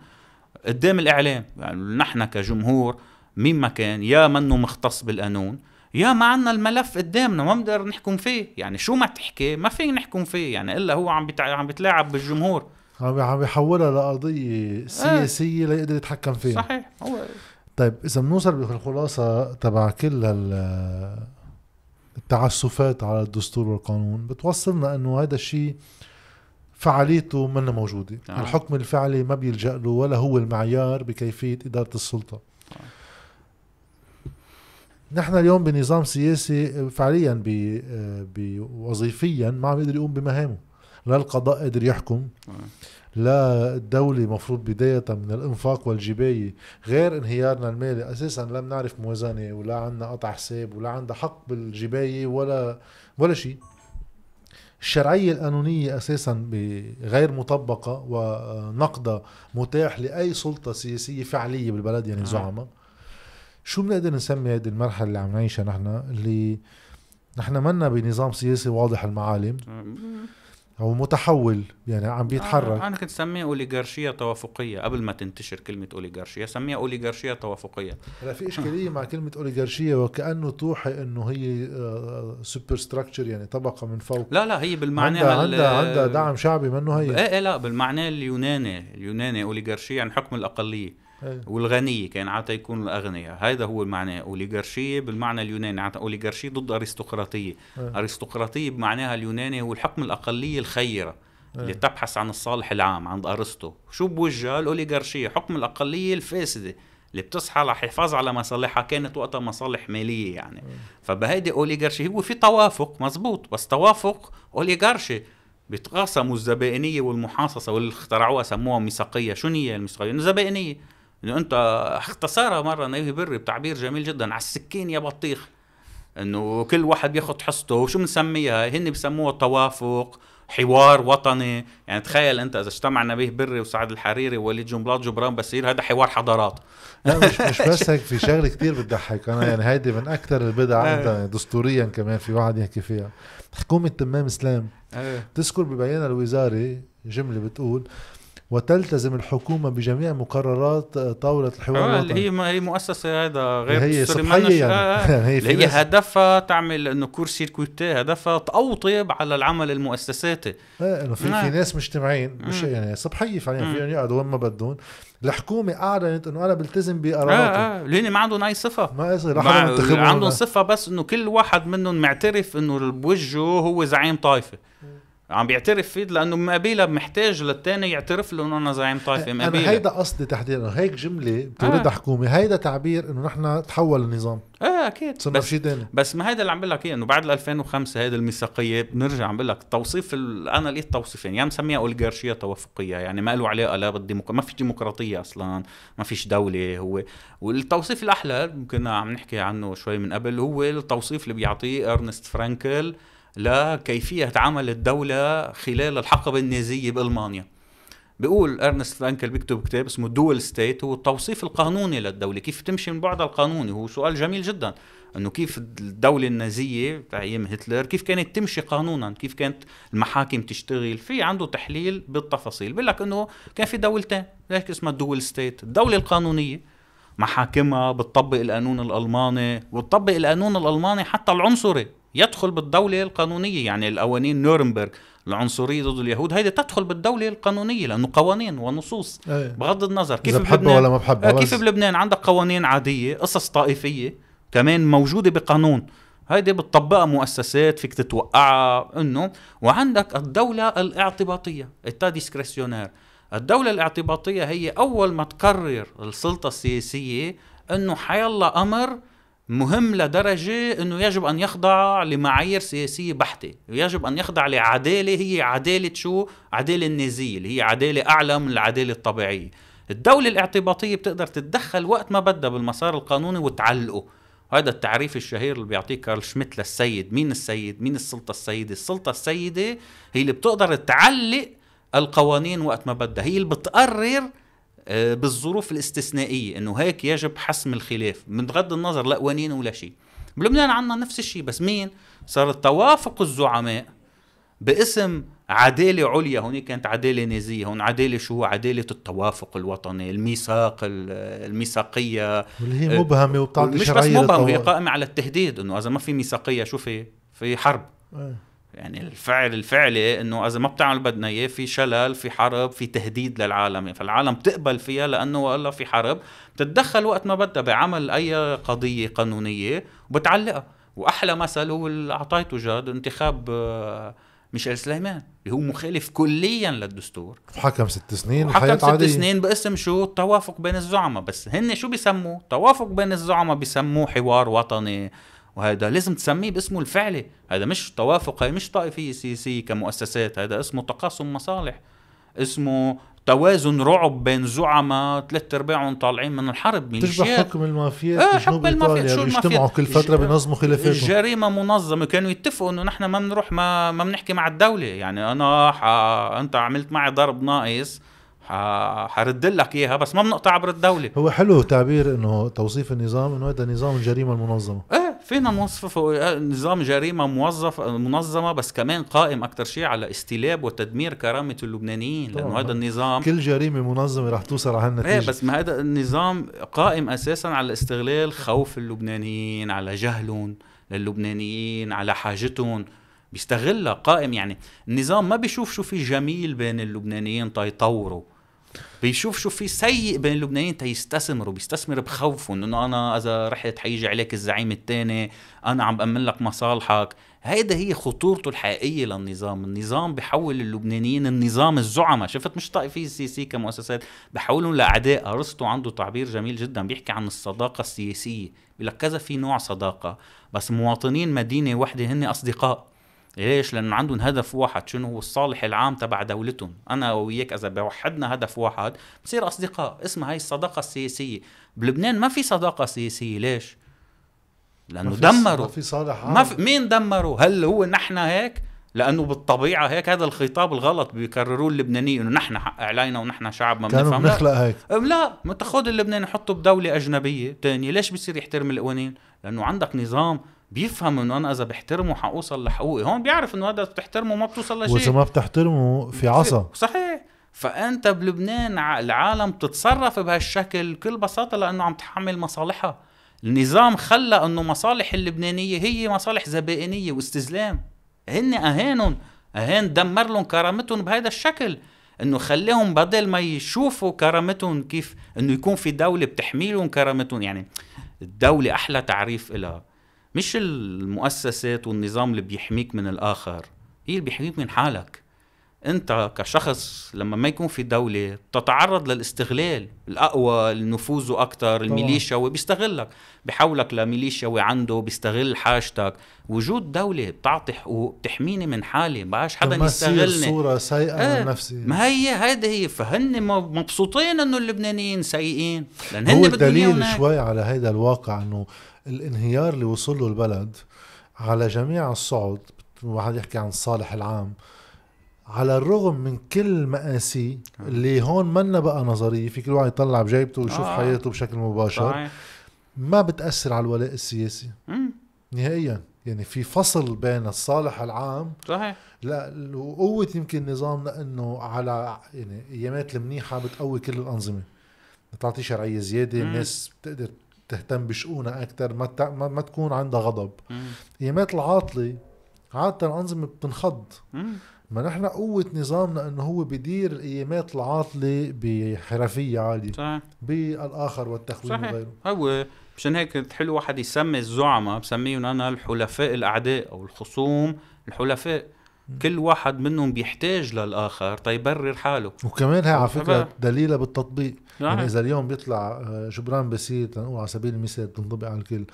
قدام الإعلام. يعني نحن كجمهور مين ما كان يا منه مختص بالقانون يا ما عنا الملف قدامنا ما بنقدر نحكم فيه. يعني شو ما تحكي ما فينا نحكم فيه. يعني إلا هو عم بتع... عم بيتلاعب بالجمهور. عم عم يحولها لقضية سياسية ليقدر يتحكم فيها. صحيح. هو طيب إذا بنوصل بالخلاصة تبع كل التعسفات على الدستور والقانون بتوصلنا إنه هذا الشيء فعاليته منا موجودة. آه. الحكم الفعلي ما بيلجأ له ولا هو المعيار بكيفية إدارة السلطة. نحن اليوم بنظام سياسي فعليا ب- بوظيفيا ما عم يقدر يقوم بمهامه. لا القضاء قادر يحكم. لا الدولة مفروض بداية من الإنفاق والجباية. غير انهيارنا المالي أساسا لا بنعرف موازنة ولا عنا قطع حساب ولا عندها حق بالجباية ولا ولا شيء. الشرعية القانونية أساسا غير مطبقة ونقدها متاح لأي سلطة سياسية فعلية بالبلد يعني آه. زعماء شو بنقدر نسمي هذه المرحلة اللي عم نعيشها نحن؟ اللي نحن منا بنظام سياسي واضح المعالم. أو متحول يعني عم بيتحرك. آه أنا كنت سميها اوليغارشيه توافقية قبل ما تنتشر كلمة اوليغارشيه سميها اوليغارشيه توافقية. هلا في إشكالية مع كلمة اوليغارشيه وكأنه توحي إنه هي superstructure يعني طبقة من فوق. لا لا هي بالمعنى عندها عندها عندها دعم شعبي منه هي. إيه إيه لا بالمعنى اليوناني اليوناني اوليغارشيه يعني حكم الأقلية. إيه. والغنية كان عادة يكون الأغنياء هذا هو المعنى. أوليغارشية بالمعنى اليوناني. عادة أوليغارشية ضد أرستقراطية. إيه. أرستقراطية بمعناها اليوناني هو الحكم الأقلية الخيرة اللي إيه. تبحث عن الصالح العام عند أرسطو. شو بوجهها الأوليغارشية؟ حكم الأقلية الفاسدة اللي بتسعى على حفاظ على مصالحها. كانت وقتها مصالح مالية يعني. فبهيدي أوليغارشي هو في توافق مزبوط بس توافق أوليغارشي بيتقاسموا الزبائنية والمحاصصة واللي اخترعوها سموها ميثاقية شو هي الميثاقية؟ الزبائنية إنه أنت اختصرها مرة نبيه بري بتعبير جميل جدا على السكين يا بطيخ. إنه كل واحد بياخذ حصته. وشو بنسميها هن بسموها توافق حوار وطني. يعني تخيل أنت إذا اجتمع نبيه بري وسعد الحريري ووليد جنبلاط جبران بصير هذا حوار حضارات. لا مش مش بس هيك في شغلة كتير بتضحك. أنا يعني هيدي من أكثر البدع إيه. عندنا دستوريا كمان في واحد يحكي فيها. حكومة تمام إسلام. تذكر ببيانها الوزاري جملة بتقول وتلتزم الحكومة بجميع مقررات طاولة الحوار آه الوطني اللي هي هي مؤسسة هذا غير هي صبحية منش- يعني. آه، آه. هي هي هدفها تعمل إنه كور سيركويتي هدفها تأوطب على العمل المؤسساتي إيه إنه في آه. في ناس مجتمعين مش. يعني صبحية فعليا. فيهم يقعدوا وين ما بدهم الحكومة أعلنت إنه أنا بلتزم بقراراته آه لأن ما عندهم أي صفة ما ينتخبوا عندهم صفة بس إنه كل واحد منهم معترف إنه اللي بوجهه هو زعيم طائفة عم بيعترف فيه لأنه مقابلها محتاج للتاني يعترف له إنه أنا زعيم طائفة أنا مقابلها. هيدا قصدي تحديدا. هيك جملة بتوردها آه. حكومة. هيدا تعبير إنه نحن تحول النظام. آه أكيد. صرنا بس بس ما هيدا اللي عم بقول لك إياه إنه بعد ال 2005 هيدي الميثاقية بنرجع عم بقول لك توصيف ال... أنا لقيت توصيفين. يا مسميها أوليغارشية توافقية يعني ما له علاقة لا بالديمقراطيه ما في ديمقراطية أصلا ما فيش دولة هو. والتوصيف الأحلى ممكن عم نحكي عنه شوي من قبل هو التوصيف اللي بيعطيه إرنست فرانكل لكيفيه عمل الدولة خلال الحقبة النازية بألمانيا. بيقول إرنست فرانكل بيكتب كتاب اسمه Dual State هو التوصيف القانوني للدولة. كيف تمشي من بعدها القانوني؟ هو سؤال جميل جدا. إنه كيف الدولة النازية أيام هتلر كيف كانت تمشي قانونا؟ كيف كانت المحاكم تشتغل؟ في عنده تحليل بالتفاصيل. بيقول لك إنه كان في دولتين هيك اسمها دول ستيت الدولة القانونية محاكمها بتطبق القانون الألماني وتطبق القانون الألماني حتى العنصري. يدخل بالدولة القانونية يعني القوانين نورنبرغ العنصرية ضد اليهود هيدي تدخل بالدولة القانونية لأنه قوانين ونصوص إيه. بغض النظر كيف بحبها ولا ما بحبها آه، كيف بلبنان؟ عندك قوانين عادية قصص طائفية كمان موجودة بقانون. هيدي بتطبقها مؤسسات فيك تتوقعها إنه وعندك الدولة الاعتباطية التا ديسكريسيونير. الدولة الاعتباطية هي أول ما تقرر السلطة السياسية أنه حيلا أمر مهم لدرجة أنه يجب أن يخضع لمعايير سياسية بحتة ويجب أن يخضع لعدالة هي عدالة شو؟ عدالة النازية اللي هي عدالة أعلى من العدالة الطبيعية. الدولة الاعتباطية بتقدر تتدخل وقت ما بدها بالمسار القانوني وتعلقه. هذا التعريف الشهير اللي بيعطيه كارل شميت للسيد. مين السيد؟ مين السلطة السيدة؟ السلطة السيدة هي اللي بتقدر تعلق القوانين وقت ما بدها. هي اللي بتقرر آه، بالظروف الاستثنائية إنه هيك يجب حسم الخلاف. من بغض النظر لا قوانين ولا شيء. بلبنان عنا نفس الشيء بس مين؟ صار توافق الزعماء باسم عدالة عليا. هون كانت عدالة نازية هون عدالة شو؟ عدالة التوافق الوطني الميثاق ال- الميثاقية. واللي هي إيه. مبهمة وبتعطي مش بس شرعيه مبهم هي. قائمة على التهديد إنه إذا ما في ميثاقية شو في؟ في حرب. إيه. يعني الفعل الفعلي إنه إذا ما بتعمل بدنا اياه في شلل في حرب في تهديد للعالم. فالعالم تقبل فيها لأنه والله في حرب. بتتدخل وقت ما بدها بعمل أي قضية قانونية وبتعلقها. وأحلى مثل هو اللي أعطيته جاد انتخاب آه، ميشيل سليمان اللي هو مخالف كليا للدستور. حكم ست سنين وحكم وحياة ست عادية. سنين باسم شو؟ التوافق بين الزعماء. بس هن شو بيسموه؟ توافق بين الزعماء بيسموه حوار وطني. وهذا لازم تسميه باسمه الفعلي. هذا مش توافق هي مش طائفية سياسية كمؤسسات هذا اسمه تقاسم مصالح. اسمه توازن رعب بين زعماء ثلاث أرباعهم طالعين من الحرب تشبه ميليشيات حكم المافيات آه، حكم المافيا. شو بيجتمعوا المافيا؟ كل فترة بينظموا خلافاتهم. الجريمه منظمة. كانوا يتفقوا إنه نحن ما بنروح ما ما بنحكي مع الدولة. يعني أنا ح... أنت عملت معي ضرب ناقص ح... حرد لك إياها بس ما بنقطع عبر الدولة. هو حلو تعبير إنه توصيف النظام إنه هذا نظام الجريمة المنظمة. إيه فينا نوصفه نظام جريمة موظف منظمة بس كمان قائم أكثر شيء على استلاب وتدمير كرامة اللبنانيين لأنه هذا النظام كل جريمة منظمة رح توصل على هالنتيجة. إيه بس ما هذا النظام قائم أساسا على استغلال خوف اللبنانيين على جهلهم للبنانيين على حاجتهم. بيستغلها قائم يعني النظام ما بيشوف شو في جميل بين اللبنانيين تيطوروا بيشوف شو في سيء بين اللبنانيين تيستثمروا بيستثمر بخوفهم إنه أنا إذا رحت حيجي عليك الزعيم الثاني أنا عم بأمن لك مصالحك. هيدا هي خطورته الحقيقية للنظام. النظام بحول اللبنانيين النظام الزعماء. شفت مش طائفيه السياسيه كمؤسسات؟ بحولهم لأعداء. أرسطو عنده تعبير جميل جدا بيحكي عن الصداقة السياسية. بيقول لك كذا في نوع صداقة بس مواطنين مدينة وحدة هن أصدقاء. ليش؟ لأنه عندهم هدف واحد شنو هو الصالح العام تبع دولتهم، أنا وياك إذا بوحدنا هدف واحد بصير أصدقاء، اسمها هي الصداقة السياسية، بلبنان ما في صداقة سياسية، ليش؟ لأنه ما دمروا ما في صالح ما عام. في مين دمروا؟ هل هو نحن هيك؟ لأنه بالطبيعة هيك هذا الخطاب الغلط بيكرروه اللبنانيين إنه نحن حق علينا ونحن شعب ما بنفهم لا. بنخلق هيك لا ما تاخذ اللبناني حطه بدولة أجنبية تانية ليش بصير يحترم القوانين لأنه عندك نظام بيفهم إنه أنا إذا بحترمه حوصل لحقوقي. هون بيعرف إنه هذا بتحترمه ما بتوصل وإذا لشيء ما بتحترمه في عصا. صحيح. فأنت بلبنان العالم تتصرف بهالشكل بكل بساطة لأنه عم تحمل مصالحها. النظام خلى إنه مصالح اللبنانية هي مصالح زبائنية واستزلام هن أهانهم. أهان دمر لهم كرامتهم بهذا الشكل. إنه خليهم بدل ما يشوفوا كرامتهم كيف إنه يكون في دولة بتحميلهم كرامتهم. يعني الدولة أحلى تعريف لها مش المؤسسات والنظام اللي بيحميك من الآخر هي اللي بيحميك من حالك. انت كشخص لما ما يكون في دولة تتعرض للاستغلال الأقوى اللي نفوذه أكثر الميليشياوي بيستغلك بحولك لميليشياوي عنده بيستغل حاجتك. وجود دولة بتعطي حقوق بتحميني من حالي بقاش حدا يستغلني. صورة سيئة من نفسي ما هي هيدا هي. فهن مبسوطين إنه اللبنانيين سيئين. لأن هو هن بدهم الدليل. شوي على هيدا الواقع إنه الانهيار اللي وصل له البلد على جميع الصعد واحد يحكي عن الصالح العام على الرغم من كل مآسي اللي هون منا بقى نظرية في كل واحد يطلع بجيبته ويشوف آه. حياته بشكل مباشر. صحيح. ما بتأثر على الولاء السياسي. مم، نهائيا. يعني في فصل بين الصالح العام صحيح. لا وقوة يمكن نظامنا إنه على يعني أيامات المنيحة بتقوي كل الأنظمة. بتعطي شرعية زيادة مم. الناس بتقدر تهتم بشؤونها أكثر ما, تع- ما ما تكون عندها غضب. مم، أيامات العاطلة عادة الأنظمة بتنخض. مم. ما نحن قوة نظامنا إنه هو بيدير الايامات العاطلة بحرفية عالية صحيح. بالآخر والتخوين صحيح. وغيره. هو مشان هيك حلو واحد يسمي الزعماء بسميهم أنا الحلفاء الأعداء أو الخصوم الحلفاء. كل واحد منهم بيحتاج للآخر تيبرر حاله. وكمان هي على فكرة طبعا. دليلة بالتطبيق. يعني. إذا اليوم بيطلع آه، جبران بسيط على سبيل المثال بتنطبق على الكل.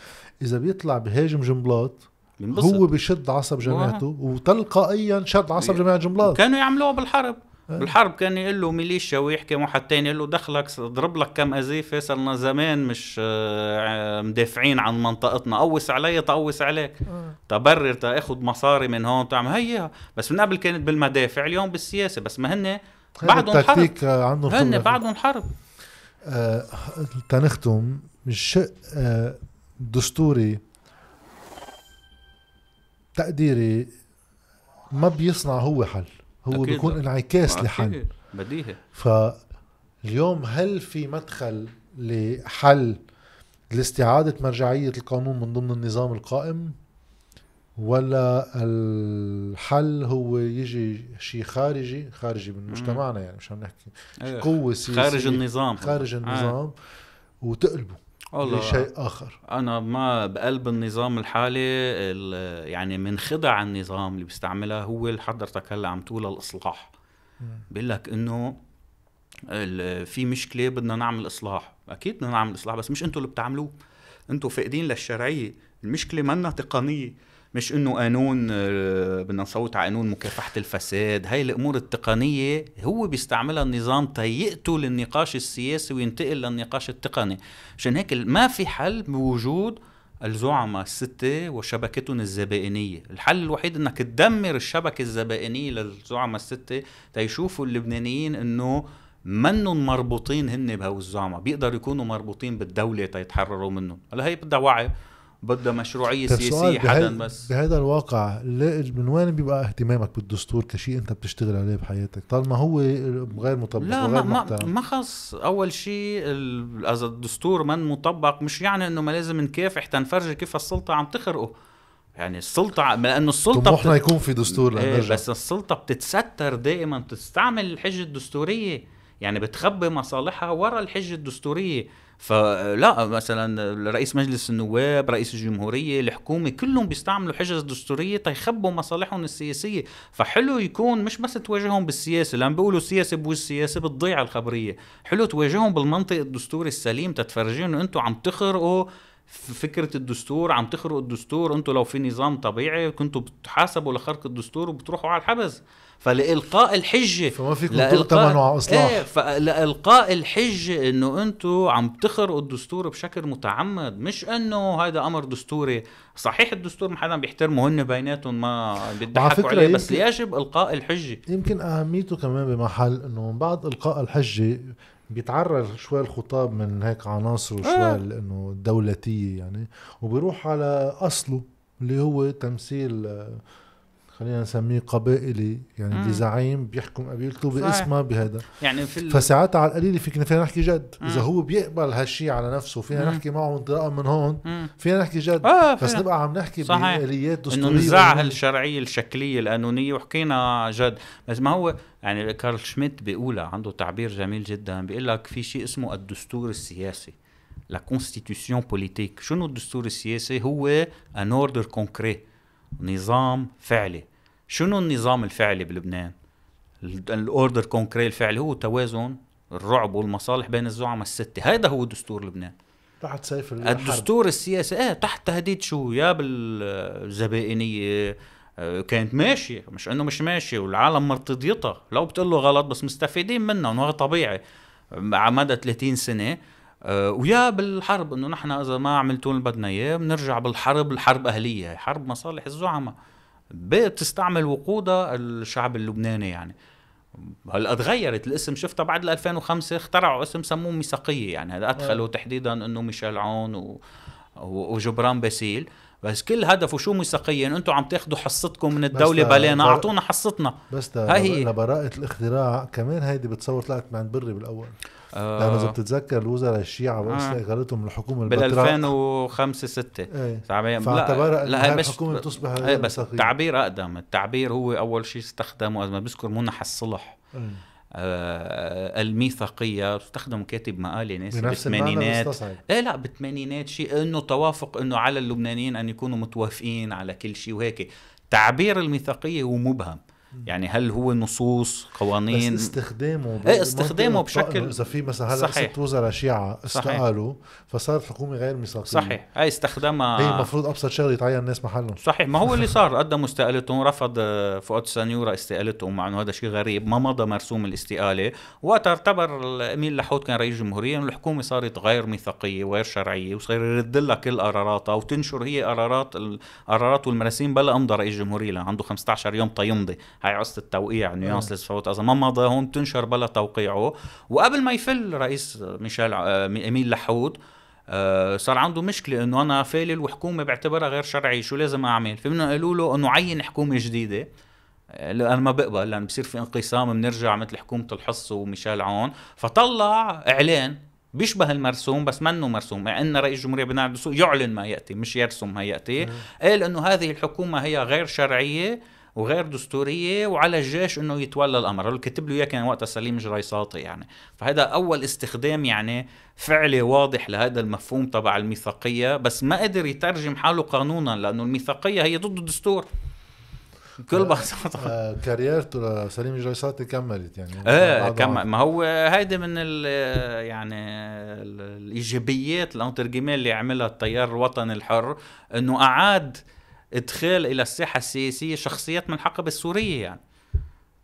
إذا بيطلع بهاجم جنبلاط بينبسط. هو بيشد عصب جماعته وتلقائيا شد عصب جماعة جنبلاط كانوا يعملوها بالحرب إيه. بالحرب كان يقول له ميليشيا ويحكي مع تاني يقول له دخلك اضرب لك كم قذيفه صرنا زمان مش آه، مدافعين عن منطقتنا قوس علي تقوس عليك آه. تبرر تاخذ مصاري من هون تعمل هي بس من قبل كانت بالمدافع اليوم بالسياسة بس ما هن بعدهم حرب آه، عندهم هن. بعدهم حرب آه تنختم الشق آه دستوري تقديري ما بيصنع هو حل هو أكيد بيكون. انعكاس لحل. بديهي فاليوم هل في مدخل لحل لاستعادة مرجعية القانون من ضمن النظام القائم ولا الحل هو يجي شيء خارجي خارجي من مجتمعنا يعني مش عم نحكي إيه. قوة سياسية خارج النظام خارج آه. النظام وتقلبه والله لشيء آخر. أنا ما بقلب النظام الحالي ال- يعني من خدع النظام اللي بيستعملها هو اللي حضرتك هلأ عم تقول الإصلاح. بيقول لك إنه في مشكلة بدنا نعمل إصلاح. أكيد بدنا نعمل إصلاح بس مش أنتوا اللي بتعملوه. أنتوا فاقدين للشرعية. المشكلة منا تقنية. مش إنه قانون آه، بدنا نصوت على قانون مكافحة الفساد. هاي الأمور التقنية هو بيستعملها النظام تيقتل النقاش السياسي وينتقل للنقاش التقني. عشان هيك ما في حل بوجود الزعماء الستة وشبكتهم الزبائنية. الحل الوحيد إنك تدمر الشبكة الزبائنية للزعماء الستة تيشوفوا اللبنانيين إنه منهم مربوطين هن بهو الزعماء. بيقدروا يكونوا مربوطين بالدولة تيتحرروا منهم. هلا هي بدها وعي. بدها مشروعية طيب سياسية حدا بس. بهذا الواقع من وين بيبقى اهتمامك بالدستور كشيء انت بتشتغل عليه بحياتك؟ طالما هو غير مطبق لا وغير ما ما, محترم. ما خص أول شيء إذا الدستور من مطبق مش يعني إنه ما لازم نكافح تنفرجي كيف السلطة عم تخرقه. يعني السلطة ع- لأنه السلطة طموحنا بت... يكون في دستور إيه بس السلطة بتتستر دائما بتستعمل الحجة الدستورية. يعني بتخبي مصالحها ورا الحجة الدستورية. فلا مثلا رئيس مجلس النواب رئيس الجمهورية الحكومة كلهم بيستعملوا حجج دستورية تيخبوا مصالحهم السياسية. فحلو يكون مش بس تواجههم بالسياسة لأن بيقولوا السياسة بوجه السياسة بتضيع الخبرية. حلو تواجههم بالمنطق الدستوري السليم تتفرجين إنه أنتم عم تخرقوا ف- فكرة الدستور عم تخرقوا الدستور أنتم لو في نظام طبيعي كنتوا بتحاسبوا لخرق الدستور وبتروحوا على الحبس. فلإلقاء الحجة فما فيكم ثمنه على اصلاح إيه فلإلقاء الحجة إنه أنتم عم تخرقوا الدستور بشكل متعمد. مش إنه هذا أمر دستوري. صحيح الدستور ما حدا بيحترمه هن بيناتهم ما بيضحكوا عليه بس يجب إلقاء الحجة. يمكن أهميته كمان بمحل إنه من بعد إلقاء الحجة بيتعرر شوي الخطاب من هيك عناصره شوي آه. إنه الدولتيه يعني وبيروح على أصله اللي هو تمثيل آه، خلينا نسميه قبائلي يعني. اللي زعيم بيحكم قبيلته. باسمها بهذا يعني في ال... فساعتها على القليل فينا فينا نحكي جد إذا مم. هو بيقبل هالشي على نفسه فينا مم. نحكي معه انطلاقا من هون مم. فينا نحكي جد آه بس. نبقى عم نحكي صحيح. بآليات إنه قانونية. هالشرعية الشكلية القانونية وحكينا جد بس ما هو يعني كارل شميت بيقولها عنده تعبير جميل جدا بيقول لك في شيء اسمه الدستور السياسي la constitution politique شنو الدستور السياسي هو un ordre concret نظام فعلي. شنو النظام الفعلي بلبنان؟ ال ordre concret الفعلي هو توازن الرعب والمصالح بين الزعماء الستة. هذا هو دستور لبنان. تحت سيف الحرب. الدستور السياسي إيه تحت تهديد شو؟ يا بالزبائنية آه، كانت ماشية. مش إنه مش ماشية والعالم مرتضيتها لو بتقول له غلط بس مستفيدين منها وهذا طبيعي. على مدى 30 سنة ويا بالحرب إنه نحن إذا ما عملتوا اللي بدنا إياه بنرجع بالحرب الحرب أهلية هي حرب مصالح الزعماء. بتستعمل وقودها الشعب اللبناني يعني. هلا تغيرت الاسم؟ شفتها بعد ال 2005 اخترعوا اسم سموه ميثاقية يعني. هذا أدخلوا تحديدا إنه ميشيل عون و... وجبران باسيل. بس كل هدفه شو ميثاقية؟ إنه أنتم عم تاخذوا حصتكم من الدولة بلانا بر- أعطونا حصتنا. بس هاي هي. لبراءة الاختراع كمان هيدي بتصور طلعت من عند بري بالأول. آه لأنه إذا بتتذكر الوزراء الشيعة بس آه. اقالتهم من الحكومة بال البتراء 2005 6 إيه. تعبير فاعتبرها انه هاي هاي مش- الحكومة تصبح إيه بس. التعبير أقدم. التعبير هو أول شيء استخدمه ما بذكر منح الصلح. إيه. آه الميثاقية. استخدم كاتب مقالة ناس المعنى بالثمانينات. إيه لا بالثمانينات شيء إنه توافق إنه على اللبنانيين أن يكونوا متوافقين على كل شيء وهيك. تعبير الميثاقية هو مبهم. يعني هل هو نصوص بس قوانين استخدامه إيه، استخدامه بشكل- إذا في مثلا هلا. ست وزراء صحيح. استقالوا فصارت الحكومة غير ميثاقية صحيح. هاي استخدمها هي المفروض أبسط شغلة يتعين الناس محلهم. صحيح. ما هو اللي صار؟ قدموا استقالتهم رفض آه، فؤاد سانيورا استقالتهم مع إنه هذا شيء غريب. ما مضى مرسوم الاستقالة. وقتها اعتبر امين لحود كان رئيس جمهوريه انه الحكومة صارت غير ميثاقية وغير شرعية وصار يرد لها كل قراراتها. وتنشر هي قرارات القرارات والمراسيم بلا أمضى رئيس جمهوريه عنده 15 يوم تيمضي هاي قصه التوقيع nuance لسه فوت اذا ما مضى هون بتنشر بلا توقيعه. وقبل ما يفل رئيس ميشيل ع- امين لحود آه، صار عنده مشكلة إنه أنا فالل وحكومه بعتبرها غير شرعيه شو لازم أعمل؟ فمن قالوا له إنه عين حكومة جديدة. آه، أنا ما بقبل لأن بصير في انقسام بنرجع مثل حكومة الحص وميشيل عون فطلع إعلان بيشبه المرسوم بس منه مرسوم. مع إن رئيس الجمهوريه بناء الدستور يعلن ما يأتي مش يرسم ما يأتي. قال إنه هذه الحكومة هي غير شرعية وغير دستورية وعلى الجيش إنه يتولى الأمر. اللي كتب له إياه كان وقتها سليم جريساطي يعني. فهذا أول استخدام يعني فعلي واضح لهذا المفهوم تبع الميثاقية بس ما قدر يترجم حاله قانونا لأنه الميثاقية هي ضد الدستور. بكل بساطة. آه carrière ته لسليم جريساتي كملت يعني. إيه بعد كم عام. ما هو هيدي من ال يعني ال- الإيجابيات entre guillemets اللي عملها التيار الوطني الحر إنه أعاد إدخال إلى الساحة السياسية شخصيات من الحقبه السوريه يعني.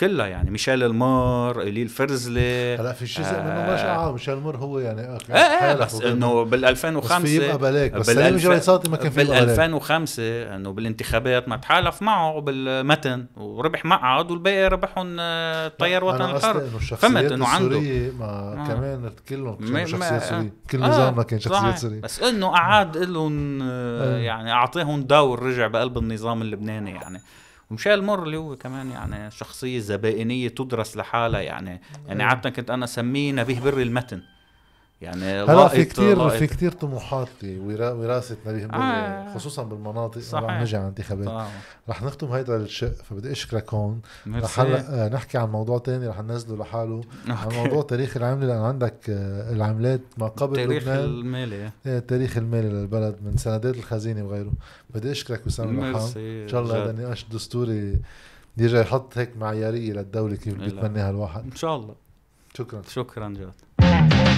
كلها يعني ميشيل المر إيلي الفرزلي هلا في جزء منه مش آه ميشيل المر هو يعني إيه إيه بس إنه بال 2005 بس في يبقى بلاك بس سليم جريصاتي ما كان في بال 2005 إنه بالانتخابات ما تحالف معه بالمتن وربح مقعد والباقي ربحهم التيار وطن الحر فهمت إنه عنده ما آه. كمان كلهم شخصيات سورية. كل نظامنا آه. كان شخصيات سورية. بس إنه قعد لهم آه. يعني أعطيهم دور رجع بقلب النظام اللبناني يعني. ومشال مر اللي هو كمان يعني شخصية زبائنية تدرس لحالها يعني. يعني عادة كنت أنا اسميه نبيه بر المتن. يعني هلا في كثير في كثير طموحات وراثه نبيه آه. خصوصا بالمناطق. صحيح. رح نجي على الانتخابات رح نختم هيدا الشق فبدي أشكرك هون. رح هلا آه، نحكي عن موضوع تاني رح ننزله لحاله عن موضوع تاريخ العملة لأن عندك آه، العملات ما قبل تاريخ لبنان. المالي. إيه التاريخ المالي للبلد من سندات الخزينة وغيره. بدي أشكرك وسام الرحام إن شاء الله هذا النقاش الدستوري يرجع يحط هيك معيارية للدولة كيف بيتمناها الواحد. إن شاء الله. شكرا. شكرا جاد